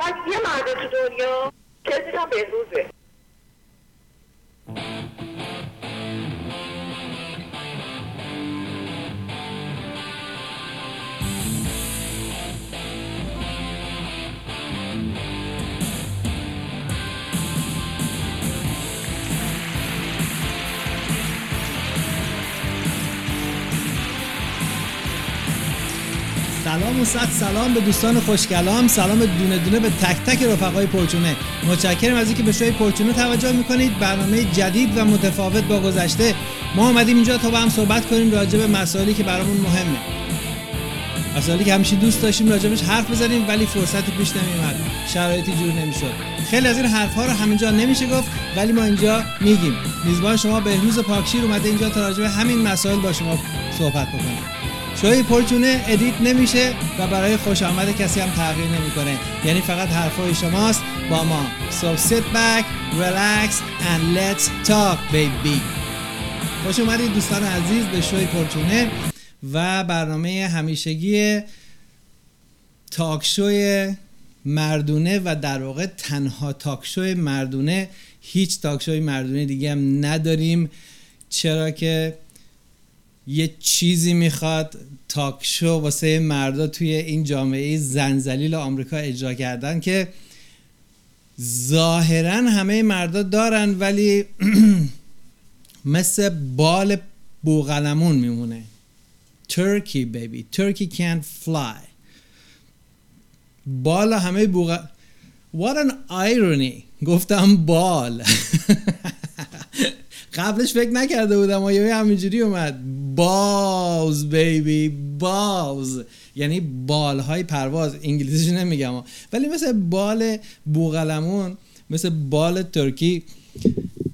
فقط یه مرد تو دنیا کسی هم بهروزه. صد سلام به دوستان خوشگلام سلام دونه دونه به تک تک رفقای پرچونه. متشکرم از اینکه به شوی پرچونه توجه می‌کنید. برنامه جدید و متفاوت با گذشته. ما آمدیم اینجا تا با هم صحبت کنیم راجع به مسائلی که برامون مهمه. مسائلی که همیشه دوست داشتیم راجبش حرف بزنیم ولی فرصتی پیش نمیومد شرایطی جور نمی‌شد. خیلی از این حرف ها رو همینجا نمیشه گفت ولی ما اینجا میگیم. میزبان شما بهروز پاکشیر اومده اینجا تا راجع به همین مسائل با شما صحبت بکنیم شوی پرچونه ادیت نمیشه و برای خوش آمد کسی هم تغییر نمی‌کنه. یعنی فقط حرفای شماست. با ما. So sit back relax and let's talk baby. خوش اومدید دوستان عزیز به شوی پرچونه و برنامه همیشگی تاکشوی مردونه و در واقع تنها تاکشوی مردونه. هیچ تاکشوی مردونه دیگه هم نداریم. چرا که یه چیزی می‌خواد تاکشو واسه مردا توی این جامعه زنزلیل آمریکا اجرا کردن که ظاهرا همه مردا دارن ولی مثل بال بوغلمون میمونه. Turkey baby. Turkey can't fly. بال همه بوغ what an irony. گفتم بال. قبلش فکر نکرده بودم و یه همینجوری اومد؟ باز بیبی باز. یعنی بال های پرواز. انگلیسیش نمیگم. ولی مثل بال بوغلمون مثل بال ترکی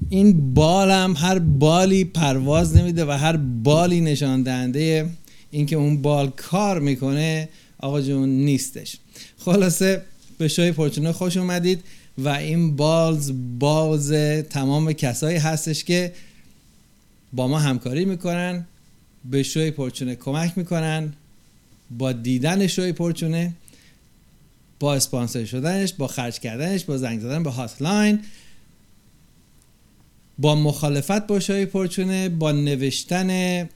این بال هم هر بالی پرواز نمیده و هر بالی نشان دهنده اینکه اون بال کار می‌کنه آقا جون نیستش. خلاصه به شوی پرچونه خوش اومدید و این بالز باز تمام کسایی هستش که با ما همکاری می‌کنن. به شوی پرچونه کمک می‌کنن با دیدن شوی پرچونه با اسپانسر شدنش با خرج کردنش با زنگ زدن به هاتلاین با مخالفت با شوی پرچونه با نوشتن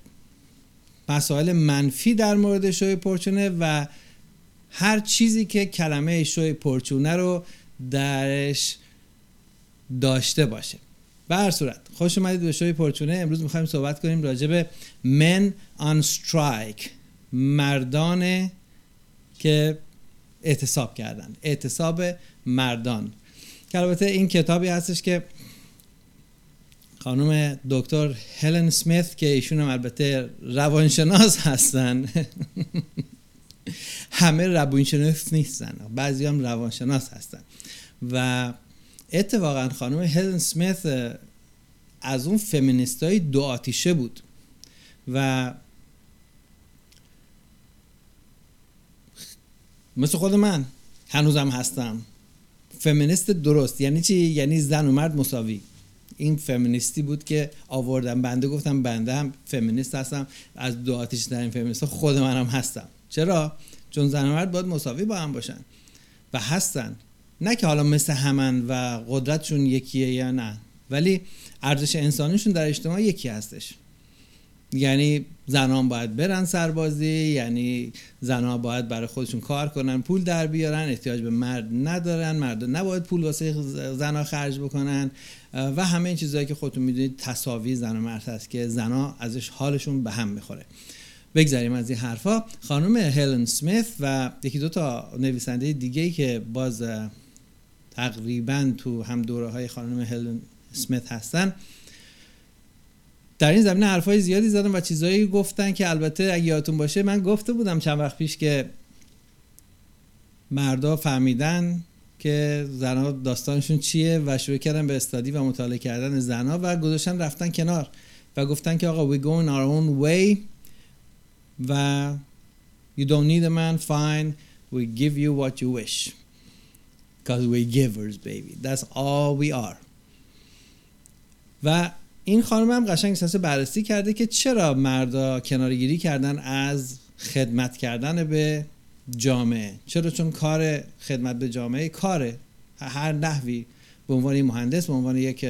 مسائل منفی در مورد شوی پرچونه و هر چیزی که کلمه شوی پرچونه رو درش داشته باشه. به هر صورت. خوش اومدید به شوی پرچونه. امروز می‌خوایم صحبت کنیم راجع به men on strike مردان که اعتصاب کردن اعتصاب مردان. که البته این کتابی هستش که خانم دکتر هلن سمیت که ایشون هم البته روانشناس هستن همه روانشناس نیستن بعضی هم روانشناس هستن. و اتفاقا خانم هلن سمیت از اون فمینیست های دو آتیشه بود. و مثل خود من هنوزم هستم. فمینیست درست. یعنی چی؟ یعنی زن و مرد مساوی. این فمینیستی بود که آوردم بنده گفتم بنده هم فمینیست هستم. از دو آتیش در این فمینیست خود منم هستم. چرا؟ چون زن و مرد باید مساوی با هم باشن. و هستن. نه که حالا مثل همن و قدرتشون یکیه یا نه. ولی ارزش انسانیشون در اجتماع یکی هستش. یعنی زنان باید برن سربازی یعنی زنان باید برای خودشون کار کنن پول در بیارن احتیاج به مرد ندارن مرد نباید پول واسه زنها خرج بکنن و همه این چیزهایی که خودتون می‌دونید تصاوی زن و مرد هست که زنها ازش حالشون به هم می‌خوره. بگذاریم از این حرفا. خانم هلن سمیت و یکی دو تا نویسنده دیگه که باز تقریبا تو هم دوره های خانم هلن سمیت هستن. در این زمینه حرفای زیادی زدن و چیزایی گفتن که البته اگه یادتون باشه من گفته بودم چند وقت پیش که مردا فهمیدن که زنها داستانشون چیه و شروع کردن به استادی و مطالعه کردن زنها و گذاشتن رفتن کنار و گفتن که آقا we go in our own way و you don't need a man fine we give you what you wish. Because we givers baby. That's all we are. و این خانم هم قشنگ احساس بررسی کرده که چرا مردا کنارگیری کردن از خدمت کردن به جامعه. چرا چون کار خدمت به جامعه کاره. هر نحوی. به عنوان مهندس به عنوان یک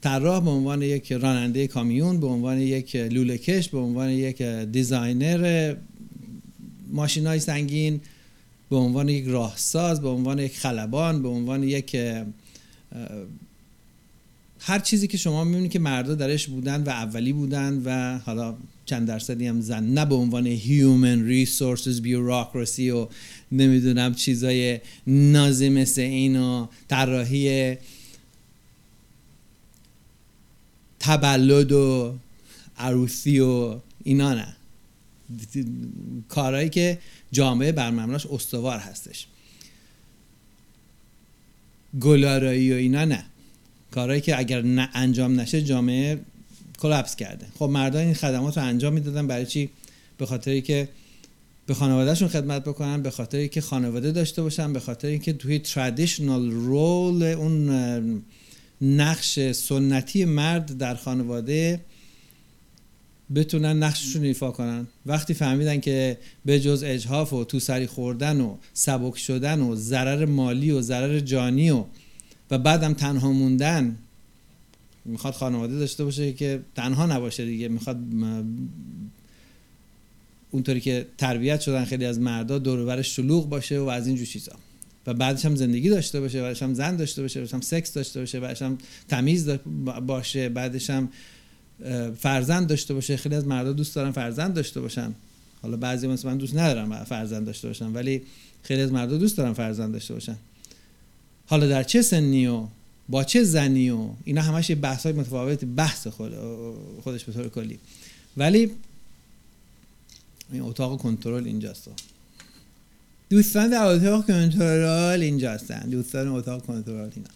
طراح به عنوان یک راننده کامیون به عنوان یک لوله کش به عنوان یک دیزاینر ماشین های سنگین به عنوان یک راهساز به عنوان یک خلبان به عنوان یک هر چیزی که شما می‌بینید که مردا درش بودن و اولی بودن و حالا چند درصدی هم زن نه به عنوان human resources bureaucracy و نمی‌دونم چیزای نازی مثل این و طراحی تبلد و عروسی و اینا نه. کارهایی که جامعه بر استوار هستش. گلارایی و اینا نه. کارهایی که اگر نه انجام نشه جامعه کلپس کرده. خب مردان این خدمات رو انجام می‌دادن برای چی؟ به خاطری که به خانوادهشون خدمت بکنن به خاطری که خانواده داشته باشن به خاطر اینکه توی ترادیشنال رول اون نقش سنتی مرد در خانواده بتونن نقششون ایفا کنن. وقتی فهمیدن که به جز اجهاف و تو سری خوردن و سبک شدن و ضرر مالی و ضرر جانی و و بعدم تنها موندن می‌خواد خانواده داشته باشه که تنها نباشه دیگه. می‌خواد اونطوری که تربیت شدن خیلی از مردا دور شلوغ باشه و از اینجور چیزا. و بعدش هم زندگی داشته باشه بعدش هم زن داشته باشه بعدش هم سکس داشته باشه بعدش هم تمیز باشه بعدش هم فرزند داشته باشه. خیلی از مردا دوست دارن فرزند داشته باشن. حالا بعضی مثل من دوست ندارم فرزند داشته باشن ولی خیلی از مردا دوست دارن فرزند داشته باشن. حالا در چه سنی و با چه زنی و اینا همش بحث های متفاوت بحث خود خودش به طور کلی. ولی این اتاق کنترل اینجاست. دوستان در اتاق کنترل اینجا هستن دوستان اتاق کنترل اینا.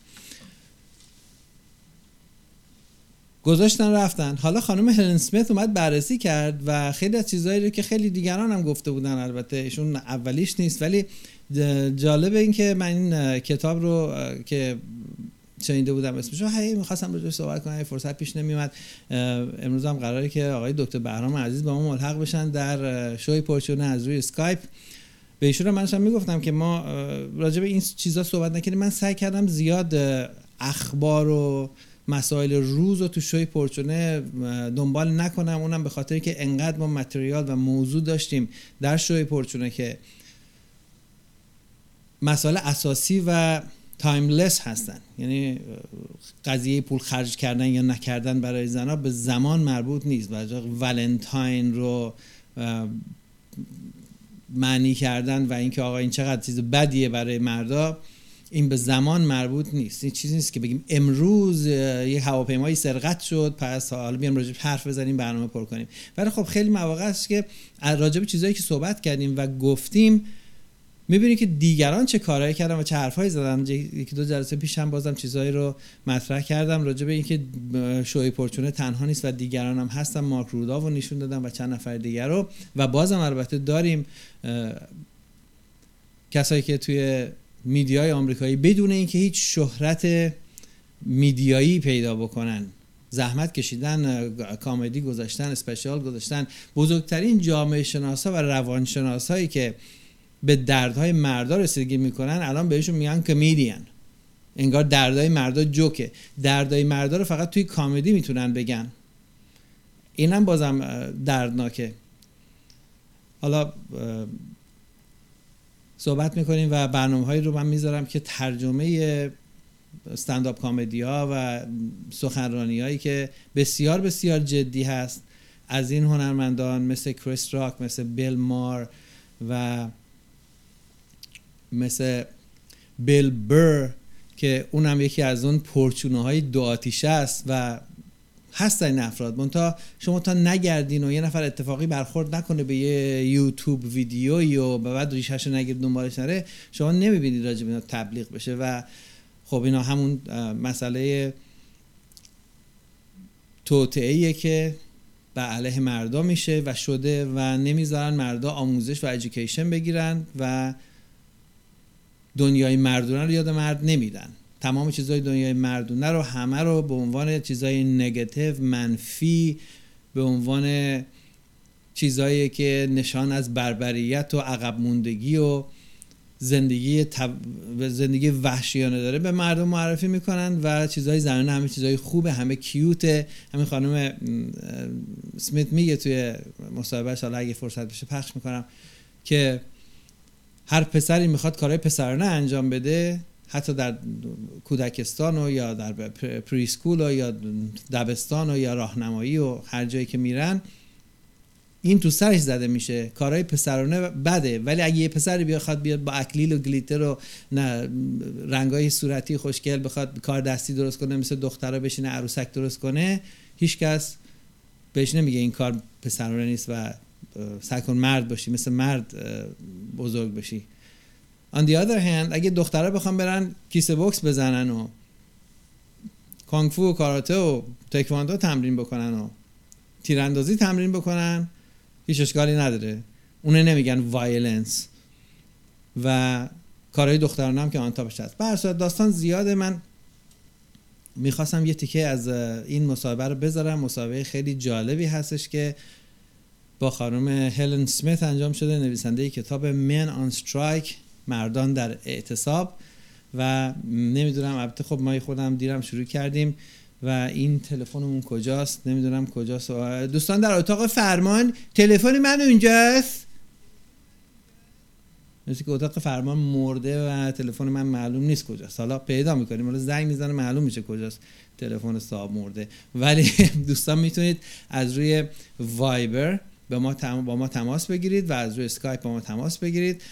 گذاشتن رفتن. حالا خانم هلن سمیت اومد بررسی کرد و خیلی از چیزهایی رو که خیلی دیگران هم گفته بودن البته ایشون اولیش نیست ولی جالب این که من این کتاب رو که شنیده بودم اسمش رو هی می‌خواستم روش صحبت کنم فرصت پیش نمیومد امروز هم قراره که آقای دکتر بهرام عزیز با ما ملحق بشن در شوی پرچونه از روی اسکایپ. به ایشون من هم می‌گفتم که ما راجع به این چیزا صحبت نکردیم. من سعی کردم زیاد اخبار و مسائل روز رو تو شوی پرچونه دنبال نکنم. اونم به خاطر که انقدر ما متریال و موضوع داشتیم در شوی پرچونه که مسائل اساسی و تایملس هستن. یعنی قضیه پول خرج کردن یا نکردن برای زنها به زمان مربوط نیست. و ولنتاین رو معنی کردن و اینکه آقا این چقدر چیز بدیه برای مردا این به زمان مربوط نیست. این چیزی نیست که بگیم امروز یه هواپیمایی سرقت شد پس حالا بیام راجع حرف بزنیم برنامه پر کنیم. ولی خب خیلی مواقع است که راجع به چیزایی که صحبت کردیم و گفتیم می‌بینی که دیگران چه کارهایی کردن و چه حرفهایی زدن. یکی دو جلسه پیش هم بازم چیزهایی رو مطرح کردم راجع به اینکه شوی پرچونه تنها نیست و دیگران هم هستن. مارک رودا رو نشون دادم و چند نفر دیگر رو. و بازم البته داریم کسایی که توی میدیای آمریکایی بدون اینکه هیچ شهرت میدیایی پیدا بکنن زحمت کشیدن کامدی گذاشتن اسپشیال گذاشتن بزرگترین جامعه شناسا و روانشناسایی که به دردهای مردا رسیدگی می‌کنن الان بهشون میگن کمدین انگار دردهای مردا جوکه. دردهای مردا رو فقط توی کامدی می‌تونن بگن. اینم بازم دردناکه. حالا صحبت می‌کنیم و برنامه هایی رو من می‌ذارم که ترجمه استنداپ کامدی ها و سخنرانی هایی که بسیار بسیار جدی هست از این هنرمندان مثل کریس راک مثل بیل مار و مثل بیل بر که اونم یکی از اون پرچونه های دو آتیشه است و هستن این افراد. منتها شما تا نگردین و یه نفر اتفاقی برخورد نکنه به یه یوتیوب ویدیویی و بعد ریشش نگیر دنبالش نره شما نمی‌بینید راجب اینا تبلیغ بشه. و خب اینا همون مسئله توطعه که به علیه مردا میشه و شده و نمی‌ذارن مردا آموزش و ایژوکیشن بگیرن و دنیای مردونه رو یاد مرد نمیدن. تمام چیزهای دنیای مردونه رو همه رو به عنوان چیزهای نگتیو منفی به عنوان چیزهایی که نشان از بربریت و عقب موندگی و زندگی زندگی وحشیانه داره به مردم معرفی می‌کنن و چیزهای زنانه همه چیزهای خوبه همه کیوته. همین خانم سمیت میگه توی مصاحبهش حالا اگه فرصت بشه پخش می‌کنم که هر پسری می‌خواد کارهای پسرانه انجام بده حتی در کودکستان و یا در پریسکول و یا دبستان و یا راهنمایی و هر جایی که میرن این تو سرش زده میشه. کارهای پسرانه بده ولی اگه یه پسری بخواد بیاد با اکلیل و گلیتر و نه رنگای صورتی خوشگل بخواد کار دستی درست کنه مثل دخترها بشینه عروسک درست کنه هیچکس بهش نمیگه این کار پسرانه نیست و سعی کن مرد باشی مثل مرد بزرگ بشی. On the other hand اگه دخترها بخوام برن کیسه بوکس بزنن و کانگفو و کاراته و تکواندو تمرین بکنن و تیراندازی تمرین بکنن هیچ اشکالی نداره. اونه نمیگن violence و کارهای دخترانه هم که on top ش هست به داستان زیاده. من می‌خواستم یه تیکه از این مصاحبه رو بذارم. مصاحبه خیلی جالبی هستش که با خانم هلن اسمیت انجام شده نویسنده کتاب Men on Strike مردان در اعتصاب. و نمی‌دونم البته خب ما خودم دیرم شروع کردیم و این تلفنمون کجاست؟ نمی‌دونم کجاست. دوستان در اتاق فرمان تلفن من اونجاست. مثل که اتاق فرمان مرده و تلفن من معلوم نیست کجاست. حالا پیدا می‌کنیم. حالا زنگ می‌زنه معلوم میشه کجاست تلفن صاحب مرده. ولی دوستان می‌تونید از روی وایبر با ما, با ما تماس بگیرید و از روی اسکایپ با ما تماس بگیرید.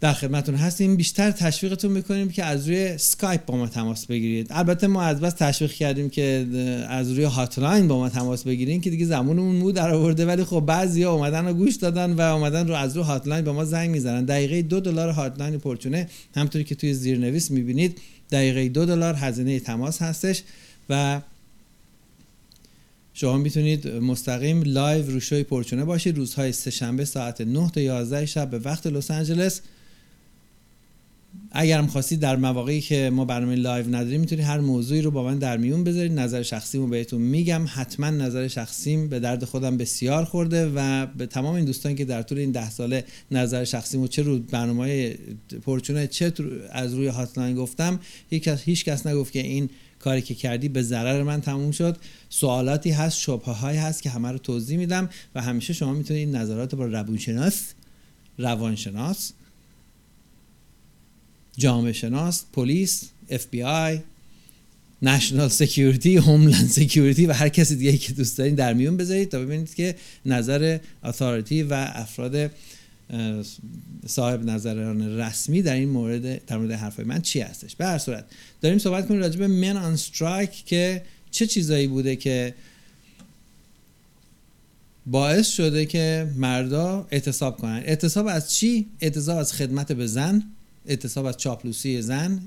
در خدمتون هستیم. بیشتر تشویقتون می‌کنیم که از روی سکایپ با ما تماس بگیرید. البته ما از بس تشویق کردیم که از روی hotline با ما تماس بگیرید که دیگه زبانمون مو در آورده ولی خب بعضیا اومدن و گوش دادن و اومدن رو از روی hotline با ما زنگ می‌زنن. دقیقه دو دلار hotline پرچونه همطوری که توی زیرنویس می‌بینید دقیقه دو دلار هزینه تماس هستش و شما می‌تونید مستقیم live رو شوی پرچونه باشید. روزهای سهشنبه ساعت 9 تا 11 شب به وقت لس آنجلس. اگرم خواستید در مواقعی که ما برنامه live نداریم می‌تونید هر موضوعی رو با من در میون بذارید. نظر شخصیمو بهتون میگم. حتما نظر شخصیم به درد خودم بسیار خورده و به تمام این دوستان که در طول این ده ساله نظر شخصیمو چه رو برنامه پرچونه چه از روی hotline گفتم هیچ کس نگفت که این کاری که کردی به ضرر من تموم شد. سوالاتی هست شبهه هایی هست که همه رو توضیح میدم و همیشه شما می‌تونید نظرات با روانشناس روانشناس جامعه شناس پلیس FBI national security homeland security و هر کسی دیگه که دوست دارین در میون بذارید تا ببینید که نظر authority و افراد صاحب نظران رسمی در این مورد در مورد حرفای من چی هستش؟ به هر صورت داریم صحبت کنیم راجع به Men on Strike که چه چیزایی بوده که باعث شده که مردا اعتصاب کنن. اعتصاب از چی؟ اعتصاب از خدمت به زن اعتصاب از چاپلوسی زن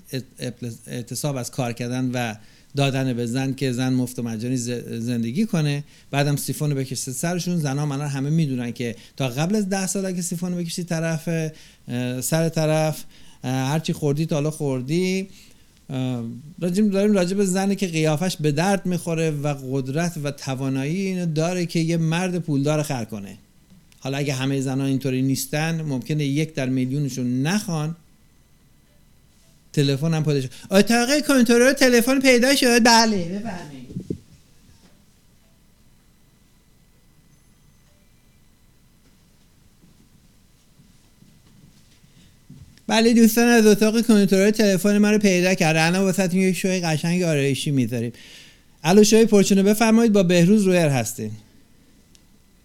اعتصاب از کار کردن و دادن به زن که زن مفت و مجانی زندگی کنه. بعدم سیفون بکشه سرشون. زنها من همه می‌دونن که تا قبل از ده سال که سیفون بکشی طرف سر طرف هرچی خوردی تا حالا خوردی. داریم راجع به زنی که قیافش به درد می‌خوره و قدرت و توانایی اینو داره که یه مرد پولدار خر کنه. حالا اگه همه زنها اینطوری نیستن ممکنه یک در میلیونشون نخوان. تلفن هم پادش اتاق کنترل تلفن پیدا شد. بله. بفرمایید. بله دوستان از اتاق کنترل تلفن ما رو پیدا کرده الان واسه یک شوی قشنگ آرایشی می‌ذاریم. الو شوی پرچونه بفرمایید. با بهروز رویر هستین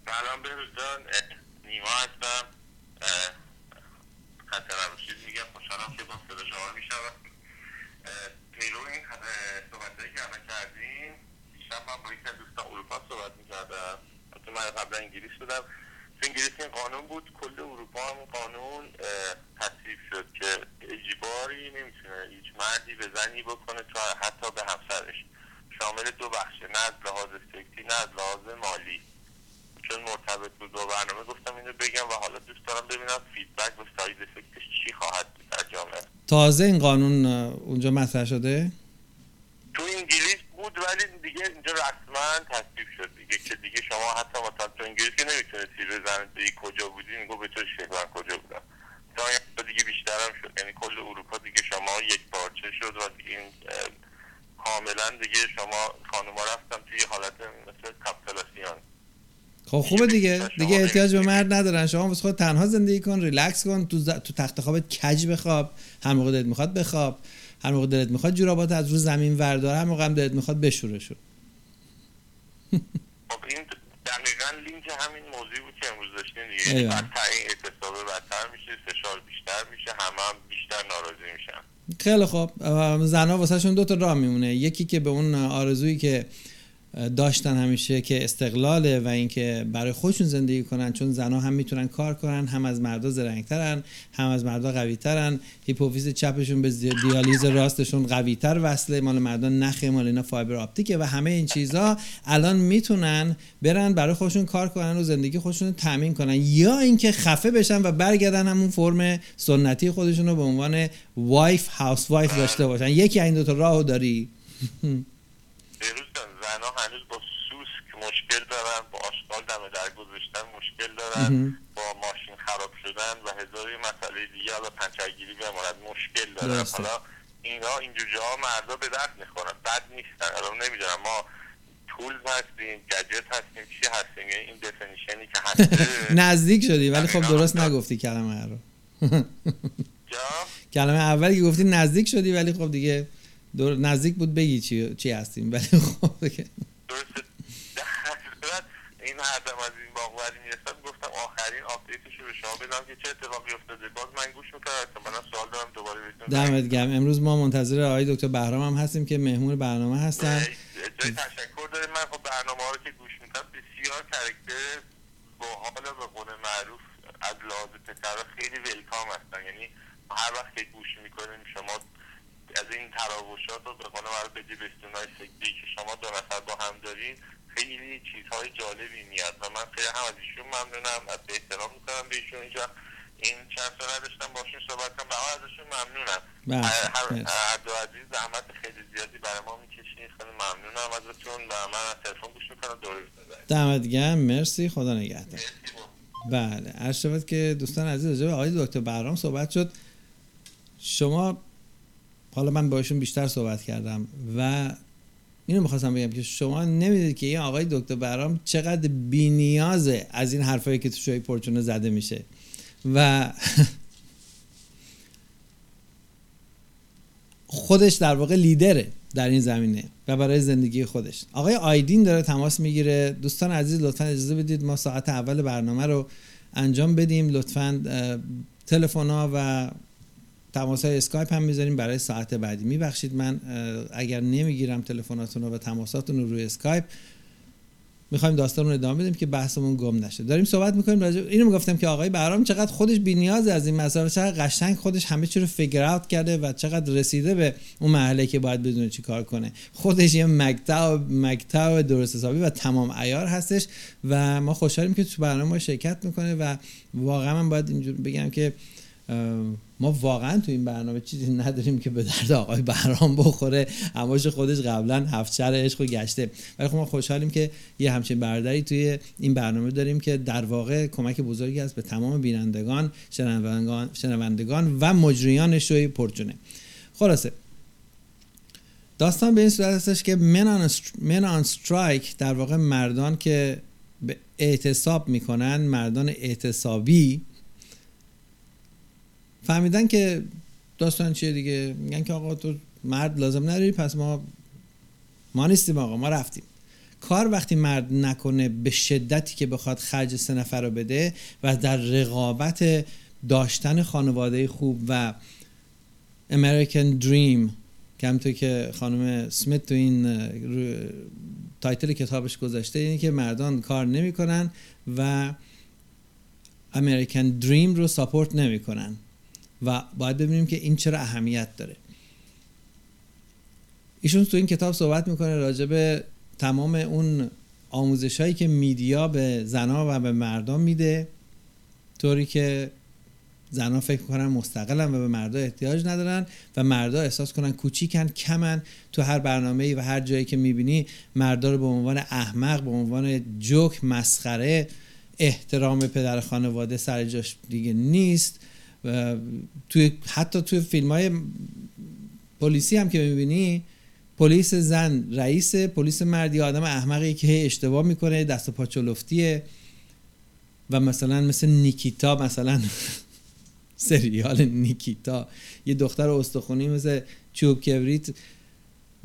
سلام بهروز جان نیما هستم خوشحالم که با صدا شما میشنوم پیرو این صحبتهایی که الان کردیم دیشب من با یکی از دوستان اروپا صحبت می‌کردم حتی من بودم. تو انگلیس این قانون بود. کل اروپا هم قانون تصویب شد که اجباری نمی‌تونه هیچ مردی به زنی بکنه تا حتی به همسرش. شامل دو بخشه نه از لحاظ فکری نه از لحاظ مالی. چون مرتبط بود با برنامه گفتم اینو بگم و حالا دوست دارم ببینم feedback و side effect ش چی خواهد بود در جامعه. تازه این قانون اونجا مطرح شده؟ تو انگلیس بود ولی دیگه اینجا رسما تصویب شد دیگه که دیگه شما حتی مثلا تو انگلیسی نمی‌تونستی بزنید کجا بودی؟ میگو به تو من کجا بودم. تا دیگه بیشتر هم شد. یعنی کل اروپا دیگه شما یک پارچه شد و دیگه این کاملا دیگه شما خانوما رفتن توی حالت مثل کپتلاسیان خب خوبه دیگه دیگه. احتیاج به مرد ندارن. شما بس خود تنها زندگی کن ریلکس کن تو, ز... تو تخت خوابت کج بخواب. هر موقع دلت می‌خواد بخواب. هر موقع دلت می‌خواد جورابات از رو زمین وردار هر موقع هم دلت می‌خواد بشوره شو. خب این دقیقا لینک همین موضوعی بود که امروز داشتین دیگه. بدتر این اعتصابه بدتر میشه فشار بیشتر میشه همه هم بیشتر ناراضی میشن. خیلی خوب. زنها واسه شون دو تا راه میمونه. یکی که به اون آرزویی که داشتن همیشه که استقلاله و اینکه برای خودشون زندگی کنن چون زنها هم می‌تونن کار کنن هم از مردا زرنگترن هم از مردا قویترن. هیپوفیز چپشون به دیالیز راستشون قویتر وصله. مال مردا نخه مال اینا فایبر آپتیکه و همه این چیزها الان می‌تونن برن برای خودشون کار کنن و زندگی خودشون تامین کنن. یا اینکه خفه بشن و برگردن همون فرم سنتی خودشون رو به عنوان wife housewife داشته باشن. یکی این دو تا راهو داری زنها هنوز با سوسک مشکل دارن با آشغال دم در گذاشتن مشکل دارن با ماشین خراب شدن و هزاری مسئله دیگه حالا پنچرگیری بماند مشکل دارن. حالا اینا اینجور جاها مردا به درد می‌خورن. بد نیستن. الان نمی‌دونم ما tool هستیم گجت هستیم چی هستیم؟ یعنی این definition ی که هست نزدیک شدی ولی خب درست نگفتی کلمه رو. کلمه اولی که گفتی نزدیک شدی ولی خب دیگه دور نزدیک بود بگی چی, چی هستیم. ولی خب این حرفم از این باقوری می‌رسد گفتم آخرین آپدیتش رو به شما بدم که چه اتفاقی افتاده. باز من گوش می‌کنم من سوال دارم دوباره دمت گرم. امروز ما منتظر آقای دکتر بهرام هم هستیم که مهمون برنامه هستن. جای تشکر داریم. من خب برنامه ها رو که گوش می‌کنم بسیار کرکتر با حال به قول معروف از لحاظ پسر خیلی ولکام هستن. یعنی هر وقت که گوش می‌کنیم شما از این تراوشات رو به قول معروف به که شما دو نفر با هم دارین خیلی چیزهای جالبی میاد و من خیلی هم از ایشون ممنونم از به احترام می‌کنم به ایشون اینجا. این چند سال نداشتم باشون صحبت کنم. به ازشون ممنونم. بله، هر دو عزیز زحمت خیلی زیادی برای ما می‌کشین خیلی ممنونم ازتون و من از تلفن گوش می‌کنم. دوره دمت گرم. مرسی. خدا نگهدار. بله. عرض شود که دوستان عزیز راجع به آقای دکتر برام صحبت شد. شما حالا من باشون بیشتر صحبت کردم و اینو می‌خواستم بگم که شما نمی‌دید که این آقای دکتر برام چقدر بینیازه از این حرفایی که تو شوی پرچونه زده میشه. و خودش در واقع لیدره در این زمینه و برای زندگی خودش. آقای آیدین داره تماس می‌گیره. دوستان عزیز لطفا اجازه بدید ما ساعت اول برنامه رو انجام بدیم. لطفا تلفن ها و تماس های اسکایپ هم می‌ذاریم برای ساعت بعدی میبخشید. من اگر نمی‌گیرم تلفناتون رو و تماساتون رو روی اسکایپ می‌خوایم رو ادامه بدیم که بحثمون گم نشه. داریم صحبت می‌کنیم راجع اینو می‌گفتم که آقای بهرام چقدر خودش نیاز از این مسائل چقدر قشنگ خودش همه چی رو figure out کرده و چقدر رسیده به اون محله که باید بدونه چی کار کنه. خودش یه مکتب مکتب درست حسابی و تمام عیار هستش و ما خوشحالیم که تو برنامه شرکت می‌کنه و واقعا من باید اینجور بگم که ما واقعا تو این برنامه چیزی نداریم که به درد آقای بهرام بخوره. هماش خودش قبلا هفت شهر عشق و گشته. ولی خب ما خوشحالیم که یه همچین برداری توی این برنامه داریم که در واقع کمک بزرگی است به تمام بینندگان شنوندگان, شنوندگان و مجریان شوی پرچونه خلاصه داستان به این صورت هستش که من آن استرایک در واقع مردان که به اعتصاب می‌کنن مردان اعتصابی فهمیدن که داستان چیه دیگه؟ میگن که آقا تو مرد لازم نداری پس ما ما نیستیم آقا ما رفتیم. کار وقتی مرد نکنه به شدتی که بخواد خرج سه نفر رو بده و در رقابت داشتن خانواده خوب و American Dream که همونطور که خانم اسمیت تو این title کتابش گذاشته اینه که مردان کار نمی‌کنن و American Dream رو support نمی‌کنن. و باید ببینیم که این چرا اهمیت داره. ایشون تو این کتاب صحبت می‌کنه راجع به تمام اون آموزش هایی که media به زنها و به مردم میده طوری که زنها فکر کنن مستقلن و به مردا احتیاج ندارن و مردا احساس کنن کوچیکن کمن. تو هر برنامه و هر جایی که می‌بینی مردا رو به عنوان احمق به عنوان جوک مسخره احترام پدر خانواده سر جاش دیگه نیست. توی حتی توی فیلم های پلیسی هم که می‌بینی پلیس زن رئیس پلیس مردی آدم احمقی که اشتباه می‌کنه دست و پا و مثلا مثل نیکیتا مثلا سریال نیکیتا. یه دختر استخونی مثل چوب کبریت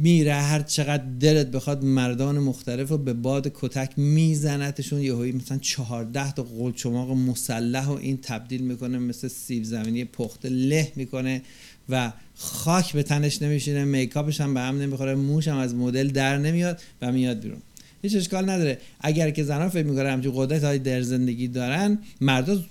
میره هر چقدر دلت بخواد مردان مختلف رو به باد کتک میزنتشون. یهویی مثلا چهارده تا قلچماق مسلح و این تبدیل می‌کنه مثل سیب زمینی پخته له می‌کنه و خاک به تنش نمیشینه میکاپش هم به هم نمی‌خوره موش هم از مدل در نمیاد و میاد بیرون. هیچ اشکال نداره. اگر که زنان فکر می‌کنن همچین قدرت های در زندگی دارن مردا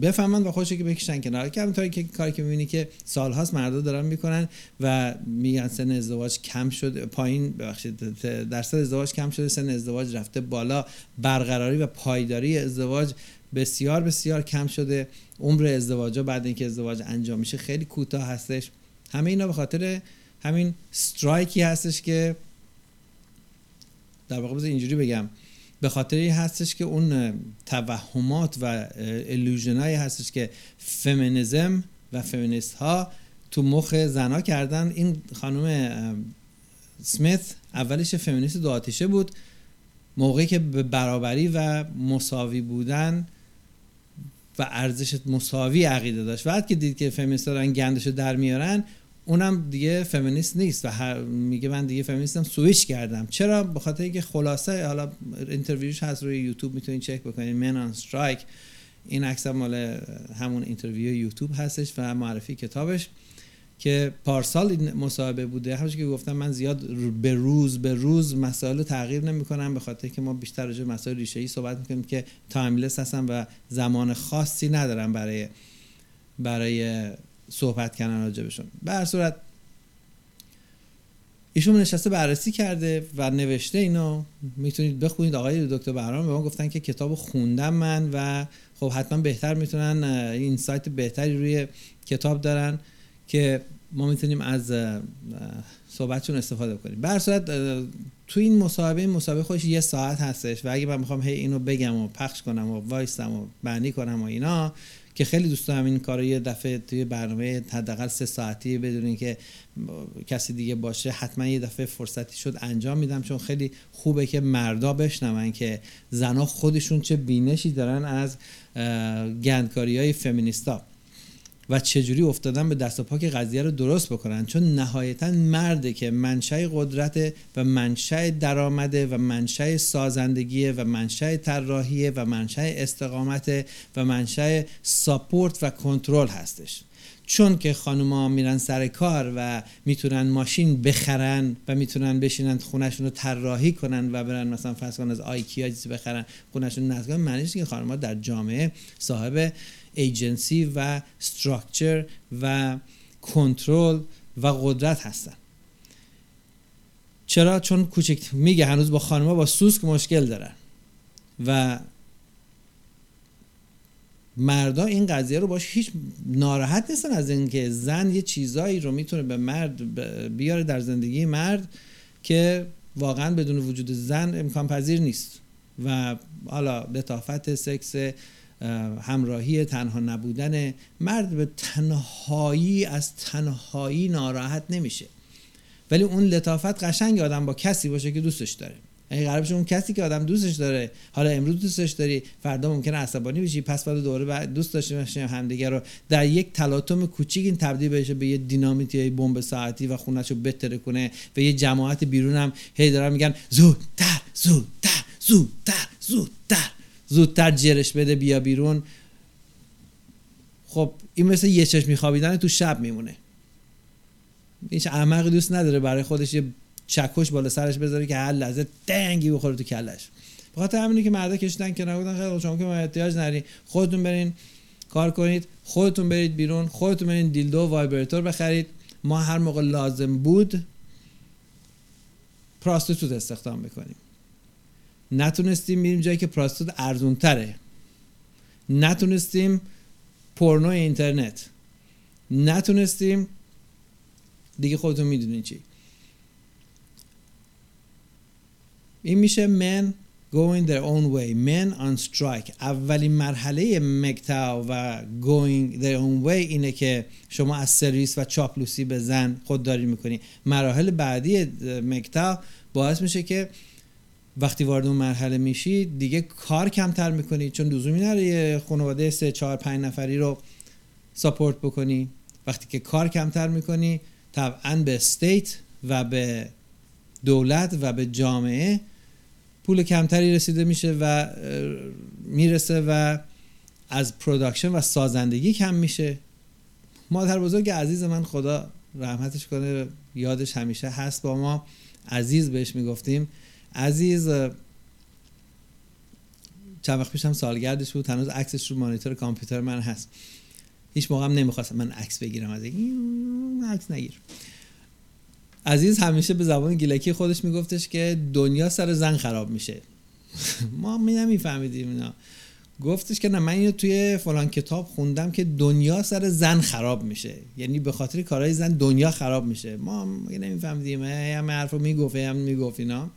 بفهمن و خودشو که بکشن کنار. که همونطوری که کاری که می‌بینی که سالهاست مردا دارن می‌کنن و میگن سن ازدواج کم شد پایین ببخشید درصد ازدواج کم شده سن ازدواج رفته بالا. برقراری و پایداری ازدواج بسیار بسیار کم شده. عمر ازدواج بعد اینکه ازدواج انجام میشه خیلی کوتاه هستش. همه اینا به خاطر همین سترایکی هستش که در واقع اینجوری بگم. به خاطر هستش که اون توهمات و الوژنایی هستش که فمینیزم و فمینیست ها تو مخ زنا کردن. این خانم سمیت اولش فمینیست دو آتیشه بود موقعی که به برابری و مساوی بودن و ارزش مساوی عقیده داشت. بعد که دید که فمینیست دارن گندشو در میارن اونم دیگه فمینیست نیست و میگه من دیگه فمینیستم سویچ کردم. چرا؟ به خاطر اینکه خلاصه حالا interview ش هست روی یوتیوب می‌تونید چک بکنید Men on Strike این عکس مال همون interview یوتیوب هستش و معرفی کتابش که پارسال این مصاحبه بوده. همونش که گفتم من زیاد به روز به روز مسائل رو تغییر نمی کنم به خاطر که ما بیشتر راجع مسائل ریشه ای صحبت می‌کنیم که timeless هستم و زمان خاصی ندارم برای برای صحبت کردن راجبشون به هر صورت ایشون نشسته بررسی کرده و نوشته اینو. می‌تونید بخونید. آقای دکتر بهرام به ما گفتن که کتاب خوندم من و خب حتما بهتر می‌تونن این سایت بهتری روی کتاب دارن که ما می‌تونیم از صحبتشون استفاده کنیم. به صورت تو این مصاحبه این مصاحبه خودش یه ساعت هستش و اگه من می‌خوام هی اینو بگم و پخش کنم و وایستم و بندی کنم و اینا که خیلی دوست دارم این کارو یه دفعه توی برنامه حداقل سه ساعتی بدون که کسی دیگه باشه حتما یه دفعه فرصتی شد انجام میدم. چون خیلی خوبه که مردا بشنون که زنا خودشون چه بینشی دارن از گندکاری های فمینیستا. و چجوری افتادن به دست و پا قضیه رو درست بکنن؟ چون نهایتا مرده که منشأ قدرت و منشأ درآمده و منشأ سازندگیه و منشأ طراحیه و منشأ استقامت و منشأ ساپورت و کنترل هستش. چون که خانوما میرن سر کار و می‌تونن ماشین بخرن و می‌تونن بشینن خونهشون رو طراحی کنن و برن مثلا فرض از آیکیا چیزی بخرن خونهشون نزدیک معنیش که خانوما در جامعه صاحب ایجنسی و استراکچر و کنترل و قدرت هستن. چرا؟ چون کوچک میگه هنوز با خانمها با سوسک مشکل دارن. و مردا این قضیه رو باش هیچ ناراحت نیستن از اینکه زن یه چیزایی رو می‌تونه به مرد بیاره در زندگی مرد که واقعا بدون وجود زن امکان پذیر نیست. و حالا لطافت سکس همراهی تنها نبودن مرد به تنهایی از تنهایی ناراحت نمیشه. ولی اون لطافت قشنگ آدم با کسی باشه که دوستش داره. اگه قرار اون کسی که آدم دوستش داره حالا امروز دوستش داری فردا ممکنه عصبانی بشی پس دوره بعد دوست داشته باشیم همدیگه رو در یک تلاطم کوچیک این تبدیل بشه به یه دینامیتی های بمب ساعتی و خونش رو بتره کنه و یه جماعت بیرون هم هی دارن میگن زودتر زودتر زودتر زودتر. زودتر جرش بده بیا بیرون. خب این مثل یه چشم میخوابیدن تو شب میمونه. هیچ احمقی دوست نداره برای خودش یه چکش بالا سرش بذاره که هر لحظه دنگی بخوره تو کلش. بخاطر همینی که مردا کشیدن که نبودن خیلی شما که احتیاج نری خودتون برین کار کنید خودتون برید بیرون خودتون برین دیلدو و وایبراتور بخرید. ما هر موقع لازم بود پراستیتوت استخدام می‌کنیم. نتونستیم میریم جایی که پراستوت ارزون تره نتونستیم پورنو اینترنت. نتونستیم دیگه خودتون می‌دونین چی. این میشه men going their own way. men on strike. اولین مرحله مکتا و going their own way اینه که شما از سرویس و چاپلوسی به زن خودداری می‌کنی. مراحل بعدی مکتا باعث میشه که وقتی وارد اون مرحله میشی دیگه کار کمتر می‌کنی چون لزومی نره یه خانواده سه چهار پنج نفری رو support بکنی. وقتی که کار کمتر می‌کنی طبعا به state و به دولت و به جامعه پول کمتری رسیده میشه و می‌رسه و از production و سازندگی کم میشه. مادر بزرگ عزیز من خدا رحمتش کنه یادش همیشه هست با ما. عزیز بهش می‌گفتیم. عزیز چند وقت پیشم سالگردش بود. هنوز عکسش رو مانیتور کامپیوتر من هست. هیچ موقع هم نمی‌خواستم من عکس بگیرم از این. عکس نگیر. عزیز همیشه به زبان گیلکی خودش میگفتش که دنیا سر زن خراب میشه. ما می نمیفهمیدیم اینا. گفتش که نه من اینو توی فلان کتاب خوندم که دنیا سر زن خراب میشه. یعنی به خاطر کارهای زن دنیا خراب میشه. ما نمیفهمیدیم. هم حرفو می‌گفت هم می‌گفت اینا.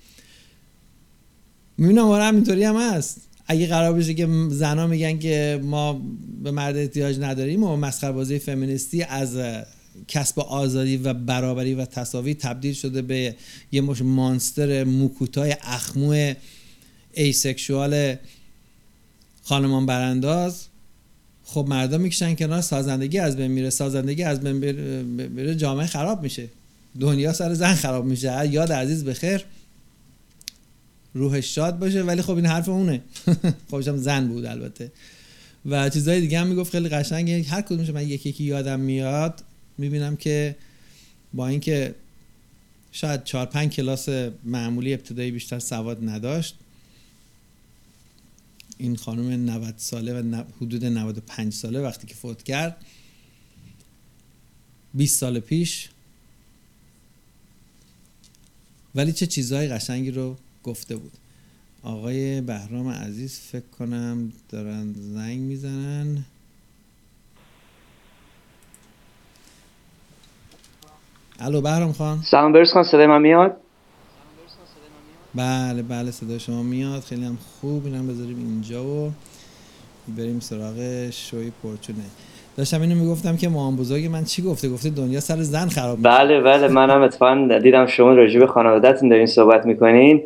می‌بینم آره همینطوری هم هست. اگه قرار بشه که زنا میگن که ما به مرد احتیاج نداریم و مسخره بازی فمینیستی از کسب آزادی و برابری و تساوی تبدیل شده به یه مشت monster موکوتاه اخمو asexual خانمان برانداز. خب مردم می‌کشن کنار سازندگی از بین میره. سازندگی از بین میره جامعه خراب میشه. دنیا سر زن خراب میشه. یاد عزیز بخیر. روحش شاد باشه ولی خب این حرف اونه. خبشم زن بود البته. و چیزهای دیگه هم می‌گفت خیلی قشنگه. هر کدومش من یکی یکی یادم میاد می‌بینم که با اینکه شاید چهار پنج کلاس معمولی ابتدایی بیشتر سواد نداشت این خانم 90 ساله و حدود 95 ساله وقتی که فوت کرد 20 سال پیش. ولی چه چیزهای قشنگی رو گفته بود. آقای بهرام عزیز فکر کنم دارن زنگ می‌زنن. الو بهرام خان. سلام برس خان صدای من میاد؟ بله بله صدای شما میاد. خیلی هم خوب اینم بذاریم اینجا و بریم سراغ شوی پورچونه داشتم اینو می‌گفتم که مامان بزرگ من چی گفته؟ گفته دنیا سر زن خراب میشه. بله بله منم اتفاقا دیدم شما راجع به خانوادهتون دارین صحبت می‌کنین.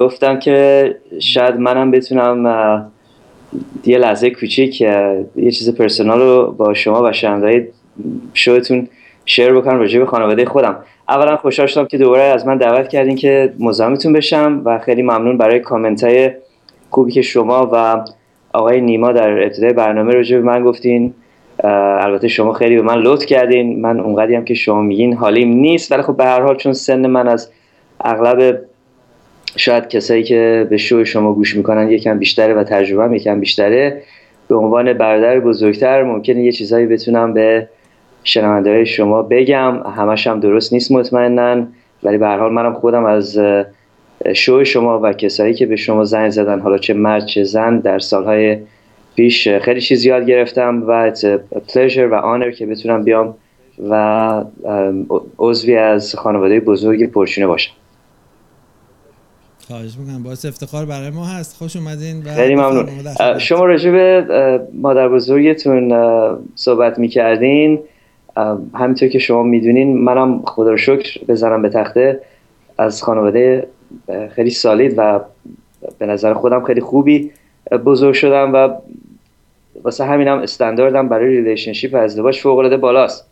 گفتم که شاید منم بتونم یه لحظه کوچیک یه چیز پرسونال رو با شما و شنوندهای شوتون شیر بکنم راجع به خانواده خودم. اولا خوشحال شدم که دوباره از من دعوت کردین که مزاحمتون بشم و خیلی ممنون برای کامنت های خوبی که شما و آقای نیما در ابتدای برنامه راجع به من گفتین. البته شما خیلی به من لطف کردین. من اونقدی هم که شما میگین حالیم نیست. ولی خب به هر حال چون سن من از اغلب شاید کسایی که به شو شما گوش می‌کنن یکم بیشتره و تجربه هم یکم بیشتره. به عنوان برادر بزرگتر ممکنه یه چیزایی بتونم به شنونده شما بگم. همش هم درست نیست مطمئنا ولی به هر حال منم خودم از شو شما و کسایی که به شما زنگ زدن حالا چه مرد چه زن در سالهای پیش خیلی چیز یاد گرفتم و پلیژر و آنر که بتونم بیام و عضوی از خانواده بزرگ پرچونه باشم. خواهش می‌کنم. باعث افتخار برای ما هست. خوش اومدین خیلی ممنون. شما راجع به مادر بزرگتون صحبت می‌کردین. همینطور که شما می‌دونین منم خدا رو شکر بزنم به تخته. از خانواده خیلی solid و به نظر خودم خیلی خوبی بزرگ شدم و واسه همینم استانداردم برای relationship و ازدواج فوق العاده بالاست.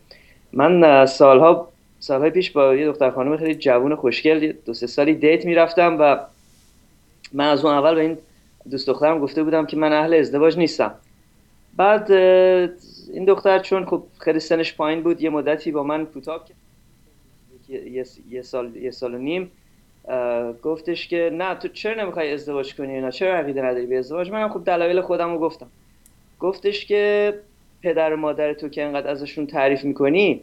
من سالها سالهای پیش با یه دختر خانم خیلی جوون خوشگل دو سه سالی date می‌رفتم و من از اون اول به این دوست دخترم گفته بودم که من اهل ازدواج نیستم. بعد این دختر چون خب خیلی سنش پایین بود یه مدتی با من کوتاه یه سال یه سال و نیم. گفتش که نه تو چرا نمی‌خوای ازدواج کنی نه چرا عقیده نداری به ازدواج؟ منم خب دلایل خودم رو گفتم. گفتش که پدر و مادر تو که انقدر ازشون تعریف می‌کنی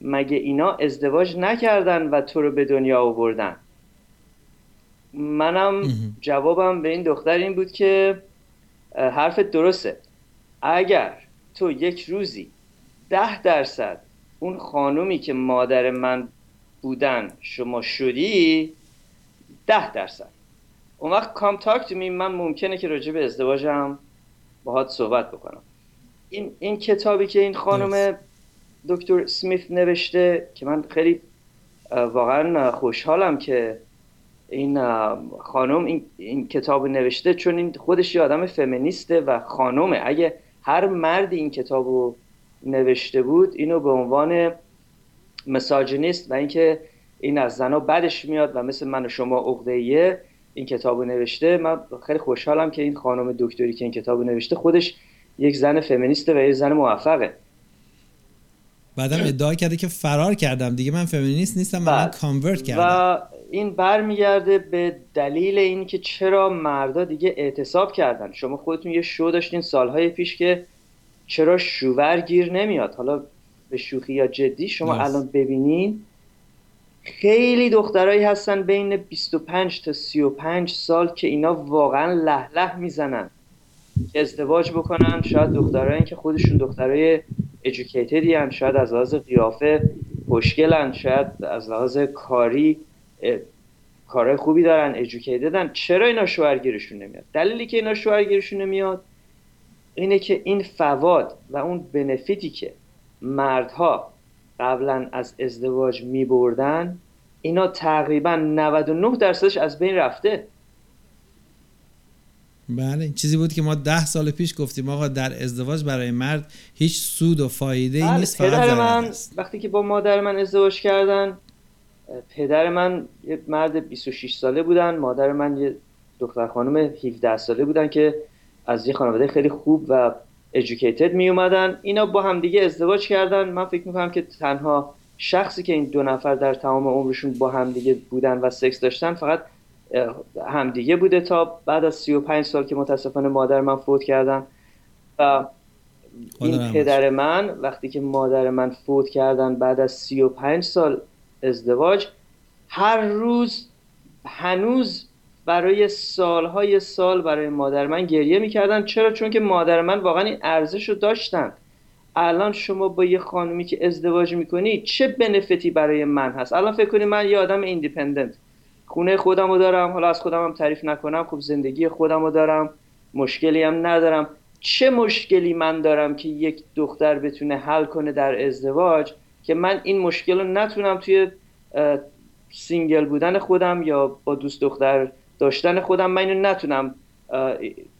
مگه اینا ازدواج نکردن و تو رو به دنیا آوردن؟ منم جوابم به این دختر این بود که حرفت درسته. اگر تو یک روزی ده درصد اون خانومی که مادر من بودن شما شدی ده درصد. اون وقت کام می من ممکنه که راجع به ازدواجم باهات صحبت بکنم. این, این کتابی که این خانم دکتر سمیت نوشته که من خیلی واقعا خوشحالم که این خانم این, این کتاب نوشته چون این خودش یه آدم فمینیسته و خانومه اگه هر مردی این کتاب رو نوشته بود اینو به عنوان مساجنیست و اینکه این از زنا بدش میاد و مثل من و شما عقده‌ایه این کتاب نوشته من خیلی خوشحالم که این خانم دکتری که این کتاب نوشته خودش یک زن فمینیسته و یک زن موفقه. بعدم ادعا کرده که فرار کردم. دیگه من فمینیست نیستم و من کانورت کردم. و این برمیگرده به دلیل این که چرا مردا دیگه اعتصاب کردن. شما خودتون یه شو داشتین سالهای پیش که چرا شوور گیر نمیاد؟ حالا به شوخی یا جدی شما الان ببینین خیلی دخترایی هستن بین 25 تا 35 سال که اینا واقعا له له می‌زنن که ازدواج بکنن شاید دخترایی که خودشون دخترای ادوکیتدی هن شاید از لحاظ قیافه خوشگلن شاید از لحاظ کاری کارهای خوبی دارن ادوکیتدن چرا اینا شوهرگیرشون نمیاد؟ دلیلی که اینا شوهرگیرشون نمیاد اینه که این فواد و اون بنفیتی که مردها قبلا از ازدواج می بردن اینا تقریبا 99 درصدش از بین رفته. بله این چیزی بود که ما ده سال پیش گفتیم آقا در ازدواج برای مرد هیچ سود و فایده ای بله، نیست پدر من وقتی که با مادر من ازدواج کردن پدر من یه مرد 26 ساله بودن مادر من یه دختر خانم 17 ساله بودن که از یه خانواده خیلی خوب و educated می اومدن. اینا با هم دیگه ازدواج کردن. من فکر می‌کنم که تنها شخصی که این دو نفر در تمام عمرشون با هم دیگه بودن و سکس داشتن فقط همدیگه بوده تا بعد از 35 سال که متاسفانه مادر من فوت کردن. و این پدر من وقتی که مادر من فوت کردن بعد از 35 سال ازدواج هر روز هنوز برای سالهای سال برای مادر من گریه می‌کردن. چرا؟ چون که مادر من واقعا این ارزش رو داشتن. الان شما با یه خانمی که ازدواج می‌کنی چه بنفیتی برای من هست؟ الان فکر کنی من یه آدم ایندیپندنت. خونه خودم رو دارم. حالا از خودم هم تعریف نکنم. خب زندگی خودم رو دارم. مشکلی هم ندارم. چه مشکلی من دارم که یک دختر بتونه حل کنه در ازدواج که من این مشکل رو نتونم توی single بودن خودم یا با دوست دختر داشتن خودم من نتونم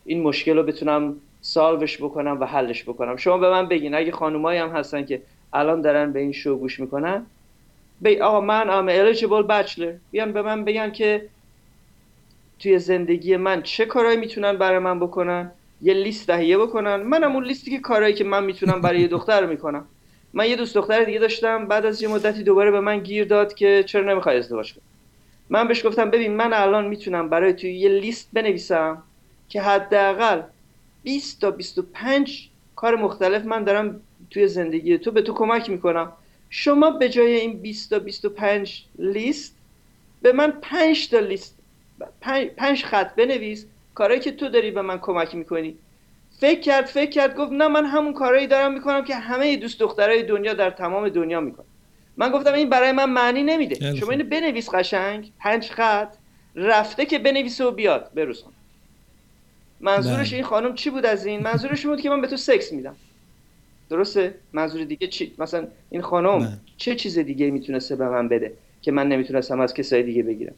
این مشکل رو بتونم solve ش بکنم و حلش بکنم. شما به من بگین. اگه خانومایی هم هستن که الان دارن به این شو گوش می‌کنن بی آقا من ام eligible bachelor. بیان به من بگن که توی زندگی من چه کارهایی می‌تونن برای من بکنن. یه لیست تهیه بکنن. منم اون لیستی که کارهایی که من می‌تونم برای یه دختر می‌کنم. من یه دوست دختر دیگه داشتم. بعد از یه مدتی دوباره به من گیر داد که چرا نمی‌خوای ازدواج کنی؟ من بهش گفتم ببین من الان می‌تونم برای توی یه لیست بنویسم که حداقل 20 تا 25 کار مختلف من دارم توی زندگی تو به تو کمک می‌کنم. شما به جای این 20 تا 25 لیست به من 5 تا لیست 5 خط بنویس کارهایی که تو داری به من کمک می‌کنی. فکر کرد فکر کرد گفت نه من همون کارهایی دارم می‌کنم که همه دوست دخترای دنیا در تمام دنیا می‌کنن. من گفتم این برای من معنی نمیده. شما اینو بنویس قشنگ پنج خط رفته که بنویسه و بیاد منظورش بله. این خانم چی بود از این؟ منظورش بود که من به تو سکس میدم. درسته؟ منظور دیگه چی؟ مثلا این خانم بله. چه چیز دیگه می‌تونسته به من بده که من نمی‌تونستم از کسای دیگه بگیرم؟